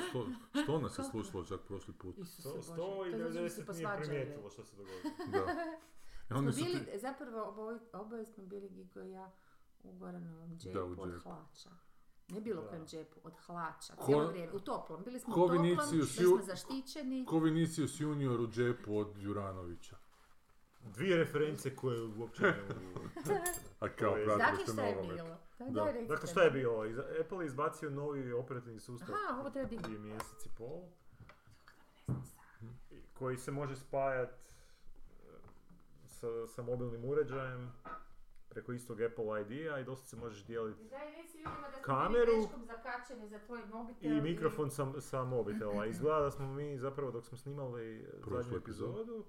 Sto, što nas je slušalo čak prošli put. Isuse Sto, Bože. sto i To znači da 90 se nije primijetilo što se dogodilo. Da. Onda su bili, ti- zapravo oboje, oboje smo bili Gigo i ja u Goranovom džepu, Da, u od džepu. hlača. Ne bilo Da. kojem džepu, od hlača. Ko- Cijelo vrijeme, u toplom. Bili smo u toplom, bili smo zaštićeni. Ko Vinicius junior u džepu od Juranovića. Dvije reference koje uopće ne mogu... A kao To je- pratili ste šta je nogomet. Da, Da. daj, Dakle, šta je bilo? Iz- Apple je izbacio novi operativni sustav Aha, ovo treba biti. prije mjesec i pol. i- Koji se može spajat e, sa, sa mobilnim uređajem preko istog Apple ID-a i dosta se možeš dijeliti Kameru. za tvoj mobitel. i mikrofon sa, sa mobitela. Izgleda da smo mi zapravo dok smo snimali Prošlu zadnju epizodu,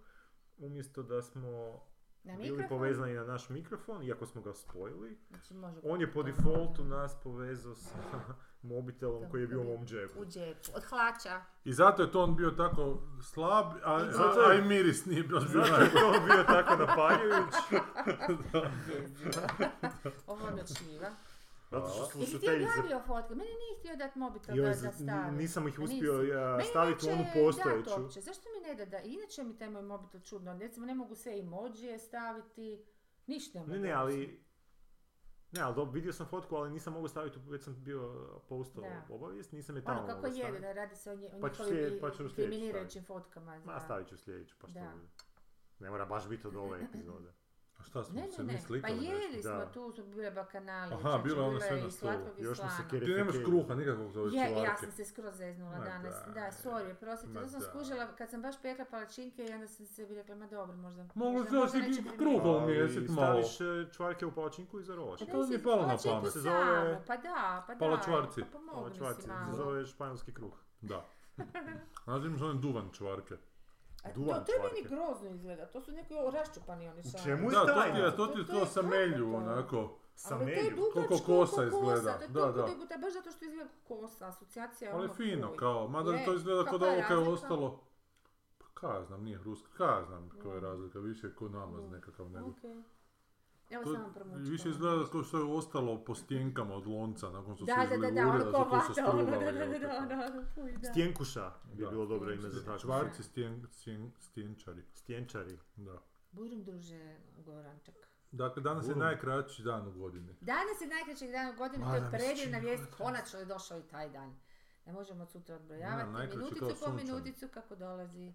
umjesto da smo Na bili mikrofon? povezani na naš mikrofon, iako smo ga spojili, Znači, može on je po defaultu nas povezao sa mobitelom koji je bio u mom džepu. U džepu. Od hlača. I zato je to on bio tako slab, a, I a, a i miris nije bio Zato je to bio tako napaljujuć. Ovo je. Zato što Jesi ti slušateljice... objavio fotke? Meni nije htio dat mobitel Joj, da, da stavi. nisam ih A uspio ja, staviti u onu postojeću. uopće. Zašto mi ne da da? Inače mi taj moj mobitel čudno. Recimo ne mogu sve emojije staviti. Ništa ne mogu. Ne, ne, ali... Ne, ali dobro, vidio sam fotku, ali nisam mogao staviti, već sam bio postao Da. obavijest, nisam je tamo Ono kako je, da radi se o, nje, o Pa njihovim pa kriminirajućim fotkama. Za... Ma, stavit ću sljedeću, pa što Da. Ne mora baš biti od ove epizode. A šta smo Ne, se ne, mi ne, pa slikali nešto? jeli smo, Da. tu su bile bakanali. Aha, bilo je ono sve na i stolu. Još smo se Ti nemaš kruha nikakvog za ove Je, ja čuvarke. sam se skroz zeznula Ma danas. da, Da, sorry, prostite. Ma To sam skužila kad sam baš pekla palačinke i onda sam se bi rekla, ma dobro, možda... Mogu možda- se još i neće kruha primijetiti. u mjesec Ali malo. Staviš e, čvarke u palačinku i zarolaš. Pa to daj mi je palo na pamet. Se zove- Pa da, pa da. Palačvarci. Pa pomogni si Palačvarci, se malo. zove španjolski kruh. Da. Znači imaš onaj duvan čvarke. A to, duvan to je meni grozno izgleda, to su neki raščupani oni U šarovi. čemu je Da, to ti tajna? je, to ti je To sa melju, onako. Sa Ali to je melju. dugačko Koliko kosa ko izgleda, da, toliko da. dugo, baš zato što izgleda kosa, asocijacija je Ali ono fino, kao, mada Je, to izgleda kao da ovo kao je ostalo. Pa kaj ja znam, nije ruska, kaj ja znam koja je Mm. razlika, više je ko namaz Mm. nekakav nego. Okej. Evo To samo promučkala. više izgleda kao što je ostalo po stjenkama od lonca nakon što Da, su da, da, da, izlegurili, ono da ko su to se vata, ono, da, da, da, da, da, da, fuj, da. Stjenkuša bi Da. bilo dobro ime za tako. Čvarci stjen, stjen, stjenčari, Stjenčari. da. Burum druže Gorančak. Dakle, danas je najkraći dan u godini. Danas je najkraćeg dana u godini, to je da predivna vijest, konačno je došao i taj dan. Ne možemo od sutra odbrojavati, Da, najkraći minuticu po minuticu kako dolazi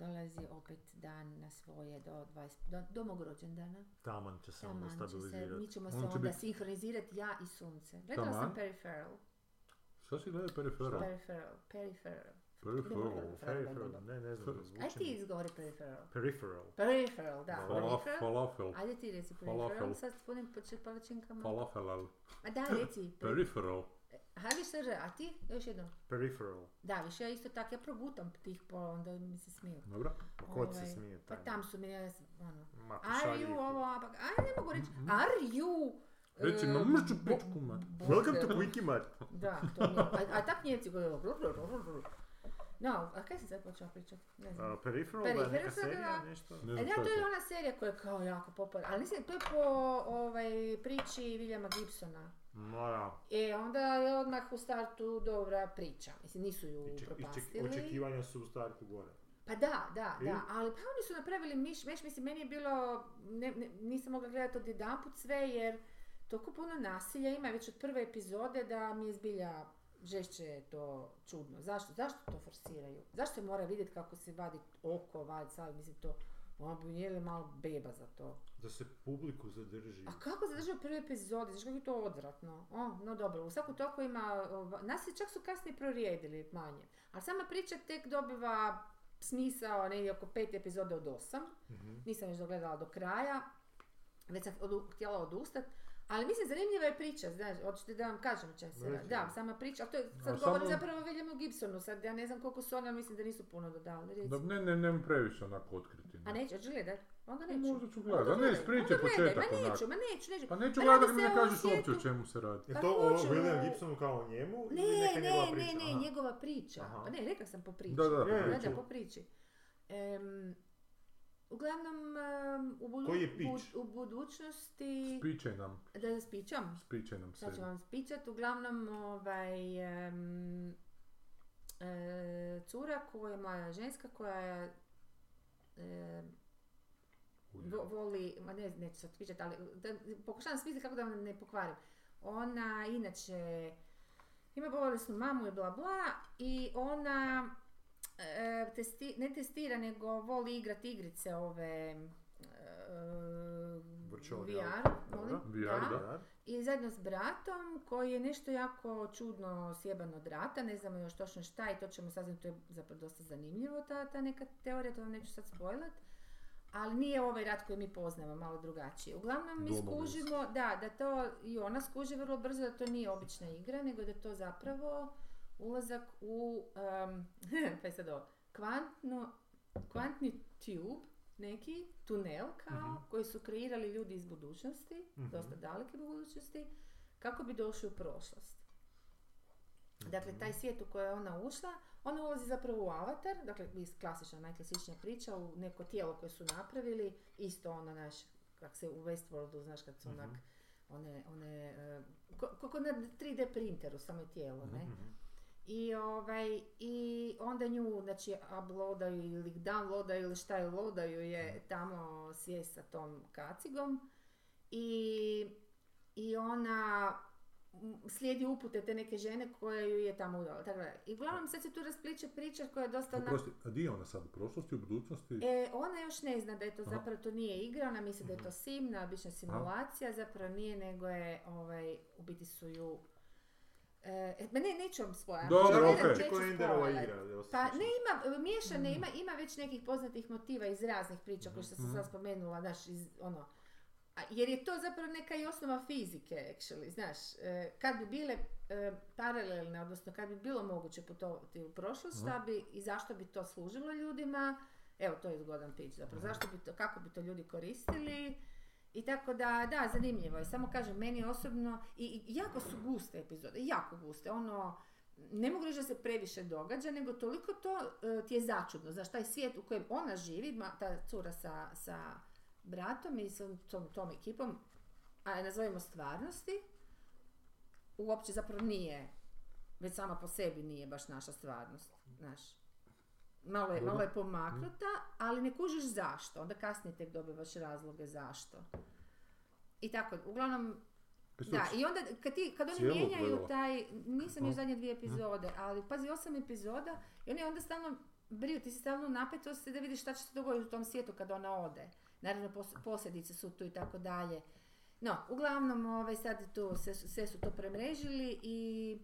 dolazi opet dan na svoje do, 20, do, do mog rođendana. Taman će se onda Taman se, stabilizirati. mi ćemo se On će onda bit- sinhronizirati ja i sunce. Gledala sam Taman? Peripheral. Šta si gledao periferal? Peripheral. Peripheral. Periferal. Peripheral, ne, ne znam, ti zvuči mi. izgovori peripheral. Peripheral. Peripheral, da. Falaf, Peripheral. falafel. Ajde ti reci peripheral, Falafel. sad s punim poč- palačinkama. Falafelal. A da, reci. per- Periferal. Aha, više R, a ti? Još jednom. Peripheral. Da, više ja isto tako, ja progutam tih po, onda mi se smiju. Dobro. Ma kod se Ovaj, smije Pa tam su mi, ja, sam, ono, Ma, are you ovo, a pa, aj ne mogu reći, are you... Reci, e, ma mrču pičku, ma. Welcome to Quickie Mart. Da, to mi je, a, a tak njeci govore, No, a kaj si sad počela pričati? Ne znam. Uh, Peripheral, da je neka Peripheral, serija, da. nešto. Ne E znam da, šta to je ona serija koja je kao jako popularna, ali mislim, to je po ovaj, priči Williama Gibsona. Ma da. E, onda je odmah u startu dobra priča. Mislim, nisu ju I ček- i ček- upropastili. Očekivanja su u startu gore. Pa da, da, I? da, ali pa oni su napravili miš, meš, mislim, meni je bilo, ne, ne- nisam mogla gledati od jedanput sve jer toliko puno nasilja ima već od prve epizode da mi je zbilja žešće je to čudno. Zašto? Zašto to forsiraju? Zašto se mora vidjeti kako se vadi oko, vadi sad, mislim to, ono bi jeli malo beba za to. Da se publiku zadrži. A kako zadržao prve epizode? Znaš kako je to odvratno? O, no dobro, u svaku toku ima, ova, nas je čak su kasnije prorijedili manje. Ali sama priča tek dobiva smisao negdje oko pet epizoda od osam. Mhm. Nisam još dogledala do kraja. Već sam odu, htjela odustat. Ali mislim, zanimljiva je priča, znaš, hoćete da vam kažem če se... Da, sama priča, ali to je, sad samo- govorim zapravo o Williamu Gibsonu, sad ja ne znam koliko su oni, ali mislim da nisu puno dodali. Da, ne, ne, ne previše onako otkriti. A neću, hoćeš gledat? Onda Pa neću. možda ću gledat, a ne, gledaj, početak Ma onak. neću, ma neću, neću. Pa neću gledat da mi se ne kažeš uopće o čemu se radi. Je Pa to o William ne. Gibsonu kao o njemu Ne, ili neka ne, njegova ne, priča? ne, Aha. njegova priča. Pa ne, rekla sam po priči. Da, da, po da, priči. da, po priči. Em, uglavnom, u, budu- u budućnosti... Spičaj nam, Da spičam? spičaj nam Sad ću se. vam spičat. Uglavnom, ovaj... em, cura koja je mlada ženska koja je e, vo- voli, ma ne, neću sad pričati, ali da, pokušavam smisliti kako da vam ne pokvarim. Ona inače ima bolesnu mamu i bla bla i ona e, testi, ne testira nego voli igrati igrice ove e, VR, reality, molim, VR, da. I zajedno s bratom koji je nešto jako čudno sjeban od rata, ne znamo još točno šta i to ćemo saznati, to je zapravo dosta zanimljivo ta, ta neka teorija, to vam neću sad spojlat. Ali nije ovaj rat koji mi poznamo, malo drugačije. Uglavnom mi skužimo, da, da to i ona skuži vrlo brzo da to nije obična igra, nego da je to zapravo ulazak u, um, pa je sad ovo, kvantno, kvantni tube, neki tunel kao, koji su kreirali ljudi iz budućnosti, dosta daleke budućnosti, kako bi došli u prošlost. Dakle, taj svijet u koji je ona ušla, ona ulazi zapravo u avatar, dakle, iz- klasična, najklasičnija priča, u neko tijelo koje su napravili, isto ono, naš, kak se u Westworldu, znaš, kad su onak, one, one, e, ko, ko na 3D printeru, samo je tijelo, ne? I, ovaj, I onda nju, znači, uploadaju ili downloadaju ili šta je loadaju je tamo svijest sa tom kacigom i, i ona slijedi upute te neke žene koje ju je tamo udala. Tako da, I uglavnom sad se tu raspliče priča koja je dosta onak- Oprosti, a di je ona sad? U prošlosti, u budućnosti? E, ona još ne zna da je to Aha. zapravo to nije igra, ona misli da je to sim, obična simulacija, zapravo nije, nego je, ovaj, u biti su ju... E, ma ne, neću vam spojati. Dobro, Enderova igra? Pa ne ima, miješane, ima, ima već nekih poznatih motiva iz raznih priča koje što sam sad spomenula, znaš, iz, ono, a, jer je to zapravo neka i osnova fizike, actually, znaš, e, kad bi bile e, paralelne, odnosno kad bi bilo moguće putovati u prošlost, šta bi i zašto bi to služilo ljudima, evo to je zgodan pitch zapravo, zašto bi to, kako bi to ljudi koristili, i tako da, da, zanimljivo je. Samo kažem, meni osobno, i, i jako su guste epizode, jako guste, ono, ne mogu reći da se previše događa, nego toliko to e, ti je začudno. Znaš, taj svijet u kojem ona živi, ma- ta cura sa, sa bratom i sa tom, tom ekipom, a je nazovimo stvarnosti, uopće zapravo nije, već sama po sebi nije baš naša stvarnost, znaš. Malo je, malo je pomaknuta, ali ne kužiš zašto. Onda kasnije tek dobivaš razloge zašto. I tako, uglavnom, Jesi da, i onda kad, ti, kad oni mijenjaju taj, nisam još zadnje dvije epizode, ali pazi osam epizoda i oni onda stalno briju, ti si stalno u napetosti da vidiš šta će se dogoditi u tom svijetu kad ona ode. Naravno pos- posljedice su tu i tako dalje. No, uglavnom ovaj, sad tu sve, sve su to premrežili i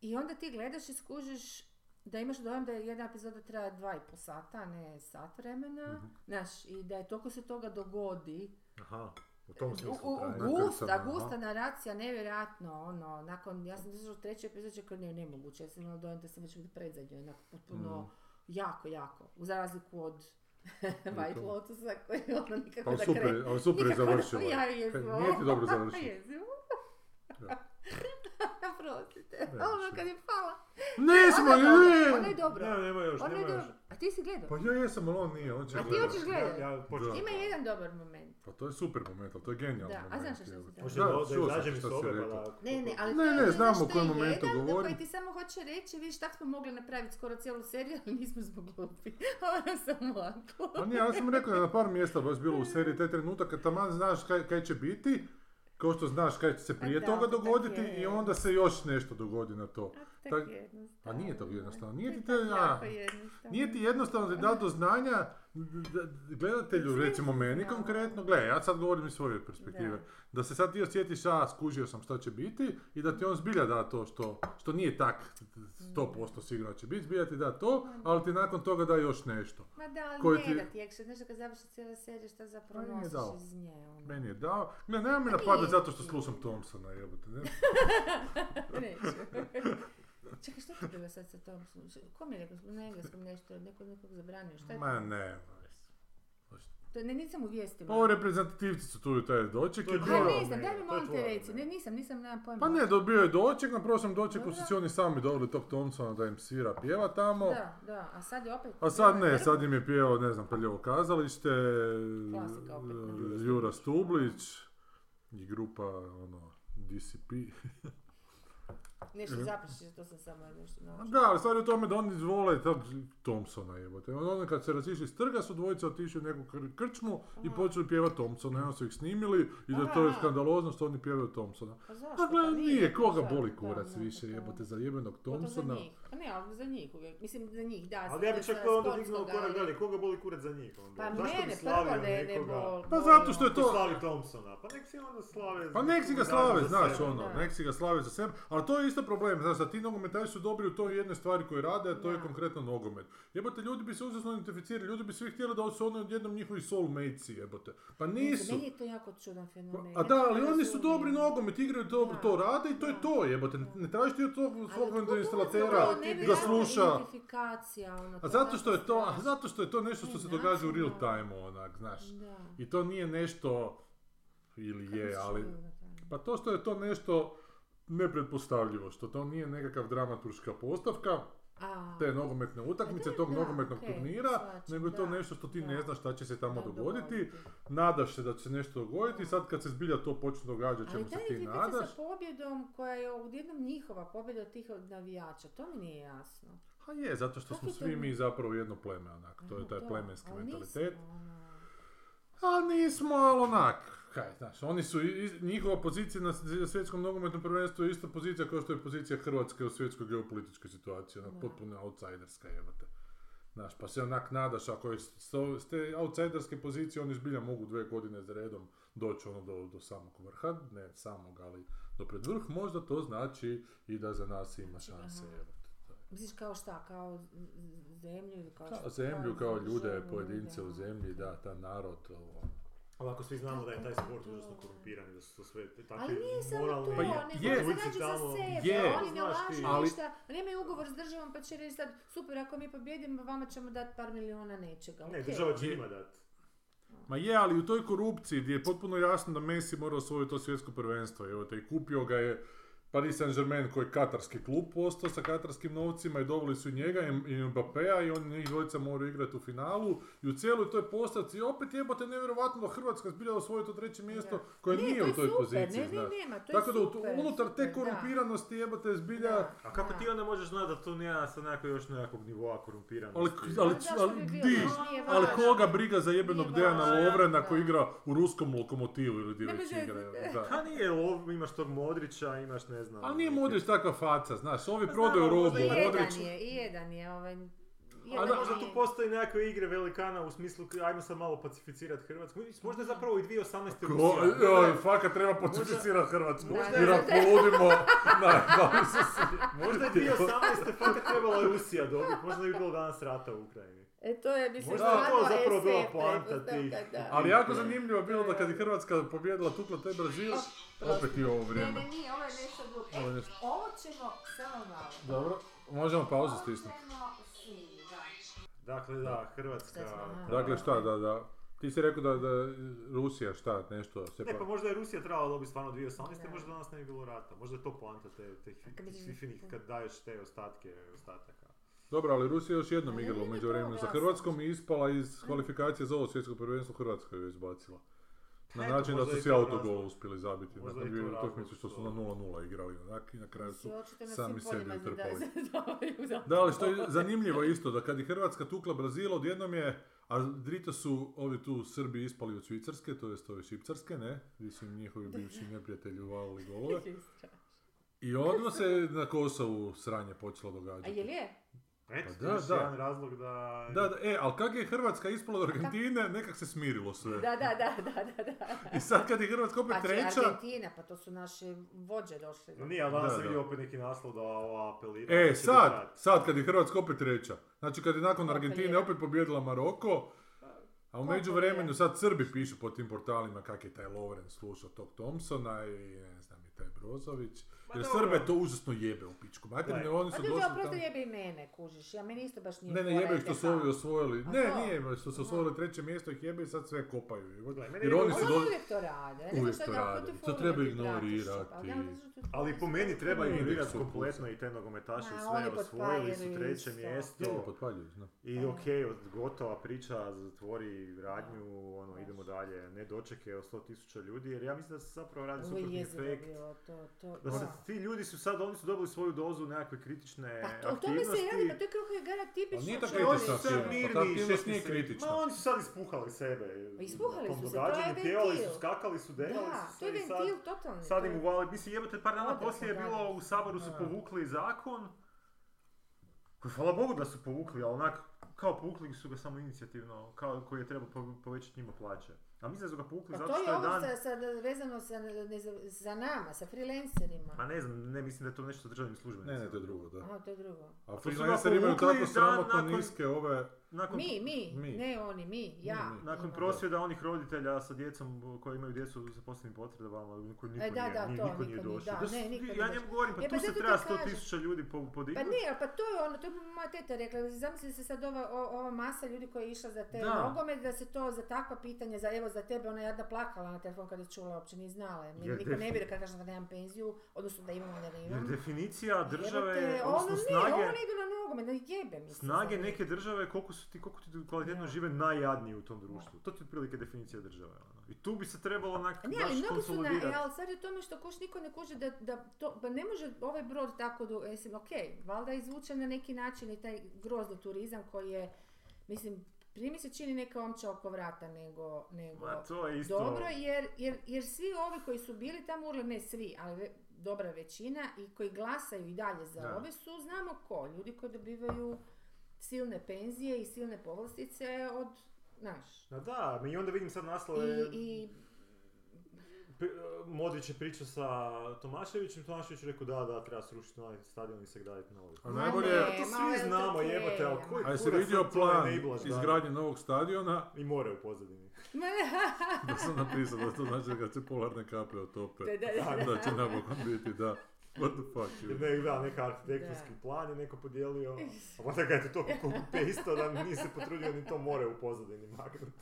i onda ti gledaš i skužiš da imaš dojam da je jedna epizoda traje dva i pol sata, a ne sat vremena. Znaš, i da je toliko se toga dogodi. Aha, u tom U, smislu u. Nakon gusta, gusta naracija, nevjerojatno, ono, nakon, ja sam došla u treću epizodu, čekaj, ne, nemoguće, ja sam imala dojam da sam već u predzadnjoj, onako, potpuno, Mm. jako, jako, za razliku od White Lotusa koji ono nikako Ali da super, krene. ali super je završila. Ja. Nije ti dobro završila. Jezivo. Da. Prostite, Ne, ono kad je pala. Nismo, je dobro, ono ne! je dobro. Ne, nema još, Ono nema još. A ti si gledao? Pa ja jesam, ali on nije, on će A ti hoćeš gledat? Ja, ja. Ima jedan dobar moment. Pa to je super moment, ali to je genijalno Da, a znaš šta evo. si da- Da, sam izađem iz šta si sobe pa rekao. Ne, ne, ali Ne, to ne, ono znam što u kojem je momentu jedan koji ti samo hoće reći, vidiš, tak smo mogli napraviti skoro cijelu seriju, ali nismo zbog glupi. Ono sam ovako. Pa nije, ja sam rekao da na par mjesta baš bilo u seriji taj trenutak kad taman znaš kaj, kaj će biti, kao što znaš kaj će se prije da, toga dogoditi i onda se još nešto dogodi na to. Tak Tak- jednostavno. A nije to jednostavno, nije ti tak a, jednostavno. nije ti jednostavno dati do znanja gledatelju, recimo meni znao. konkretno, gle, ja sad govorim iz svoje perspektive, Da. da se sad ti osjetiš, a skužio sam šta će biti i da ti on zbilja da to što, što nije tak 100% sigurno će biti, zbilja ti da to, ali ti nakon toga da još nešto. Ma da, ali koji ne ti- da ti znaš da kad završi cijela serija šta zapravo Pa nosiš iz nje. Ono. Meni je dao, gle, nema me Pa napadat nije. zato što slušam Thompsona, jebote, ne? Neću. Čekaj, što ti bilo sad sa tom? Ko mi je rekao na engleskom nešto, neko nekog zabranio, šta je Ma to? ne, To ne, nisam u vijestima. pa ovo reprezentativci su tu i taj doček To je je ne znam, daj mi je molim te reci. ne. Nisam, nisam, nemam pojma. Pa ne, dobio je doček, na prvom dočeku Dobro. su si oni sami dobili tog Thompsona da im svira pjeva tamo. Da, da, a sad je opet... A sad ne, sad im je pjevao, ne znam, Prljevo kazalište, Klasika opet, Jura Stublić i grupa, ono, DCP. Nešto zapiši, to sam samo nešto naučila. Da, ali stvar je u tome da oni vole tog Thompsona jebote. Oni kad se razišli s trga su dvojica otišli u neku kr- krčmu i počeli pjevati Thompsona. I onda su ih snimili i da to je skandalozno što oni pjevaju Thompsona. Pa zašto? Dakle, Pa nije, koga boli kurac više jebote za jebenog Pogotovo Thompsona. Pa ne, ali za njih uvijek. Mislim, za njih, da. Ali ja bi sa- čak sa onda dignuo korak dalje, koga boli kurac za njih onda? Pa Zašto bi mene slavio prvo ne, ne bol. Pa zato što je to- slavi Thompsona, pa nek si onda slave... Pa nek si ga slave, znaš sebe. ono, Da. nek si ga slave za sebe, ali to je isto problem, znaš, da ti nogometaši su dobri u toj jednoj stvari koju rade, a to je konkretno nogomet. Jebote, ljudi bi se užasno identificirali, ljudi bi svi htjeli da su oni odjednom njihovi soulmatesi, jebote. Pa nisu. Meni je to jako čudan fenomen. A Ja da, to ali ne oni su dobri nogomet, igraju dobro, to rade i to je to, jebote. Ne tražiš ti od tog svog instalatera nevjerojatna sluša. identifikacija, ono, A to zato što je to, a zato što je to nešto što Ne, se događa u real time onak, znaš. Da. I to nije nešto, ili je, ali... Pa to što je to nešto nepretpostavljivo, što to nije nekakav dramaturška postavka, A, te nogometne utakmice, da, tog da, nogometnog turnira, nego je to da, nešto što ti ne znaš šta će se tamo dogoditi, nadaš se da će se nešto dogoditi sad kad se zbilja to počne događati, Ali čemu se ti nadaš, sa pobjedom koja je odjednom njihova pobjeda od tih navijača, to mi nije jasno. a je, zato što Kako smo svi mi zapravo jedno pleme, onak, to je taj plemenski ali mentalitet. nismo, ono, A nismo, ali onak, kaj, znaš, oni su, njihova pozicija na svjetskom nogometnom prvenstvu je ista pozicija kao što je pozicija Hrvatske u svjetskoj geopolitičkoj situaciji, onak, potpuno outsiderska jebate. Znaš, pa se onak nadaš, ako je s, te outsiderske pozicije, oni zbilja mogu dve godine za redom doći ono do, do samog vrha, ne samog, ali do pred vrh, možda to znači i da za nas ima šanse. Misliš kao šta, kao zemlju ili kao Kao šta? zemlju, kao ljude, pojedince u zemlji, da, ta narod, ovo. Ali ako svi znamo da je taj sport užasno korumpiran i da su to sve takvi Ali nije samo to, Pa je- nego je. se Turci nađu za sebe, Je. oni ne lažu. Ali- ništa, nemaju ugovor s državom pa će reći sad, super, ako mi pobjedimo, vama ćemo dati par miliona nečega, Ne, država će Je. njima dati. Ma je, ali u toj korupciji gdje je potpuno jasno da Messi mora osvojiti to svjetsko prvenstvo, evo te, i kupio ga je Paris Saint-Germain koji je katarski klub postao sa katarskim novcima i doveli su i njega i i Mbappéa i oni njih dvojica moraju igrati u finalu i u cijeloj toj postavci opet jebote nevjerovatno da Hrvatska zbilja osvoji to treće mjesto Da. koje Ne, nije to u je toj super, poziciji, ne, ne, nema, to je Tako da u- super, unutar te da. korumpiranosti jebote zbilja... Da. A kako Da. ti onda možeš znati da to nema sa nekog još nekakvog nivoa korumpiranosti? Ali, ali, ali, bi bilo? di? Nije ali koga briga za jebenog Nije Dejana Lovrena da. koji igra u ruskom lokomotivu ili gdje već igra. Da. Nije, imaš tog Modrića, imaš ne znam... Ali nije Modrić takva faca, znaš, ovi Pa prodaju robu, možda I jedan Modrić... je, i jedan je, ovaj... A jedan da, možda tu postoji nekakve igre velikana u smislu, ajmo sad malo pacificirati Hrvatsku. Možda je zapravo i 2018. Ko, Rusija. joj, fakat treba pacificirati Hrvatsku, Možda- jer Da, ako da, da. poludimo, na, se Možda je 2018. fakat trebala Rusija dobiti, možda bi bilo danas rata u Ukrajini. E, to je, mislim, Možda je to zapravo bila poanta da. Ali jako zanimljivo bilo da kad je Hrvatska pobjedila tukla taj Brazil, opet i ovo Ne, vrijeme. ne, nije, ovo je nešto drugo. E, nešto- ovo ćemo samo malo. Dobro, možemo pauzu stisnuti. Dakle, da, Hrvatska... Dakle, šta, da, da. Ti si rekao da, da Rusija, šta, nešto se Ne, pa... pa možda je Rusija trebala dobiti stvarno 2018. Da. možda danas ne bi bilo rata. Možda je to poanta te, te finih kad daješ te ostatke ostataka. Dobro, ali Rusija je još jednom igrala u nije međuvremenu to sa jasno. Hrvatskom i ispala iz kvalifikacije za ovo svjetsko prvenstvo Hrvatska je izbacila. Na Eto, način da su je si to autogol uspjeli zabiti Možda nakon je dvije utakmice što su na 0-0 igrali onak, i na kraju su sami sebi utrpali. za Da, ali što je zanimljivo isto, da kad je Hrvatska tukla Brazil, odjednom je, a drito su ovi tu Srbi ispali od Švicarske, to jest ove Šipcarske, ne, gdje su im njihovi bivši neprijatelji uvalili golove. I odmah se na Kosovu sranje počelo A događati. jel je? Eto, Pa da, je da. jedan razlog da... Da, da, e, ali kak je Hrvatska ispala od Argentine, nekak se smirilo sve. Da, da, da, da, da, da. I sad kad je Hrvatska opet Pa treća, Argentina, pa to su naši vođe došli. No nije, ali danas da. vidio opet neki naslov da ova apelira. e, sad, sad kad je Hrvatska opet treća. Znači kad je nakon Opet Argentine je. opet pobjedila Maroko, a u međuvremenu sad Srbi pišu po tim portalima kak je taj Lovren slušao tog Thompsona i ne znam i taj Brozović. Jer. Srbe to užasno jebe u pičku. Materine, Gledaj. oni Pa su došli tamo. jebe i mene, kužiš. Ja meni isto baš nije Ne, ne, jebe što su ovi osvojili. Ne, to? nije, što su osvojili treće mjesto ih jebe i sad sve kopaju. Jer je oni su Ali do... uvijek to rade. Uvijek to da, rade. To treba ignorirati. pa Ali po meni treba ignorirati kompletno i te nogometaše sve osvojili su treće mjesto. I okej, od gotova priča, zatvori radnju, ono, idemo dalje, ne dočeke od 100.000 ljudi, jer ja mislim da se zapravo radi Ovo je suprotni jezivo efekt. bilo, to, to, Da se da. Ti ljudi su sad, oni su dobili svoju dozu nekakve kritične Pa to, o tome se aktivnosti. radi, pa to je kako je gara tipično. Ali nije to kritična Oni su sad aktivnost, mirni, pa ta aktivnost nije se. kritična. Ma oni su sad ispuhali sebe. Pa ispuhali su se, to je ventil. pjevali su, skakali su, derali Da, su to je se i sad, totalni. sad im je- uvali, mislim jebote par dana poslije je bilo u Saboru su Da. povukli zakon, koji hvala Bogu da su povukli, ali onak, kao povukli su ga samo inicijativno, kao koji je trebao po- povećati njima plaće. A mislim da su ga povukli Pa zato to što je je ovo dan... sa, sa, vezano sa, ne za nama, sa freelancerima. Pa ne znam, ne mislim da je to nešto sa državnim službenicima. Ne, ne, to je drugo, da. Aha, to je drugo. A To freelanceri imaju tako dan sramotno nakon- niske ove... Nakon, Mi, mi, Mi. ne oni, mi, ja. mi. nakon Imamo. prosvjeda onih roditelja sa djecom koji imaju djecu sa posebnim potrebama, koji niko E, da, nije, da, nije- to, niko nije niko došao. da, ne, niko ja njemu govorim, pa E, pa tu se zato ti treba 100 kažem. tisuća ljudi po- Pa podignuti. ne, ali pa to je ono, to je moja teta rekla, zamisli se sad ova, ova masa ljudi koja je išla za te Da. nogomet, da se to za takva pitanja, za evo za tebe, ona je jedna plakala na telefon kad je čula, uopće nije znala, jer Jer niko ne vjeruje kad kažem da nemam penziju, odnosno da imam, da ne Jer imam. definicija države, odnosno ne, snage, ono ne idu na nogomet, da jebe mi se. snage neke države, koliko su ti, koliko ti kvalitetno žive najjadniji u tom društvu. To ti je otprilike definicija države. Ono. I tu bi se trebalo onak Ne, ali mnogi su na, e, ali sad je tome što kuš niko ne kuže da, da to, pa ne može ovaj brod tako du, mislim, ok, valjda je izvučen na neki način i taj grozni turizam koji je, mislim, prije mi se čini neka omča oko vrata nego, nego Ma to je isto... dobro, jer, jer, jer svi ovi koji su bili tamo, urle, ne svi, ali ve- dobra većina i koji glasaju i dalje za Da. ove su, znamo ko, ljudi koji dobivaju silne penzije i silne povlastice od, znaš, Ma da, i onda vidim sad naslove... i, i P- Modrić je pričao sa Tomaševićem, Tomašević je rekao da, da, treba srušiti onaj stadion i se graditi novi. A najbolje ne, to svi znamo, okej, jebote, ali koji A jesi vidio plan da? izgradnje novog stadiona? I more u pozadini. Da sam napisao da to znači kad se polarne kape otope. Da, da, da. Da će napokon biti, da. What the fuck, you? ne, da, neka arhitektonski Da. plan je neko podijelio, a onda ga je to toliko copy-paste da nije se potrudio ni to more u pozadini maknuti.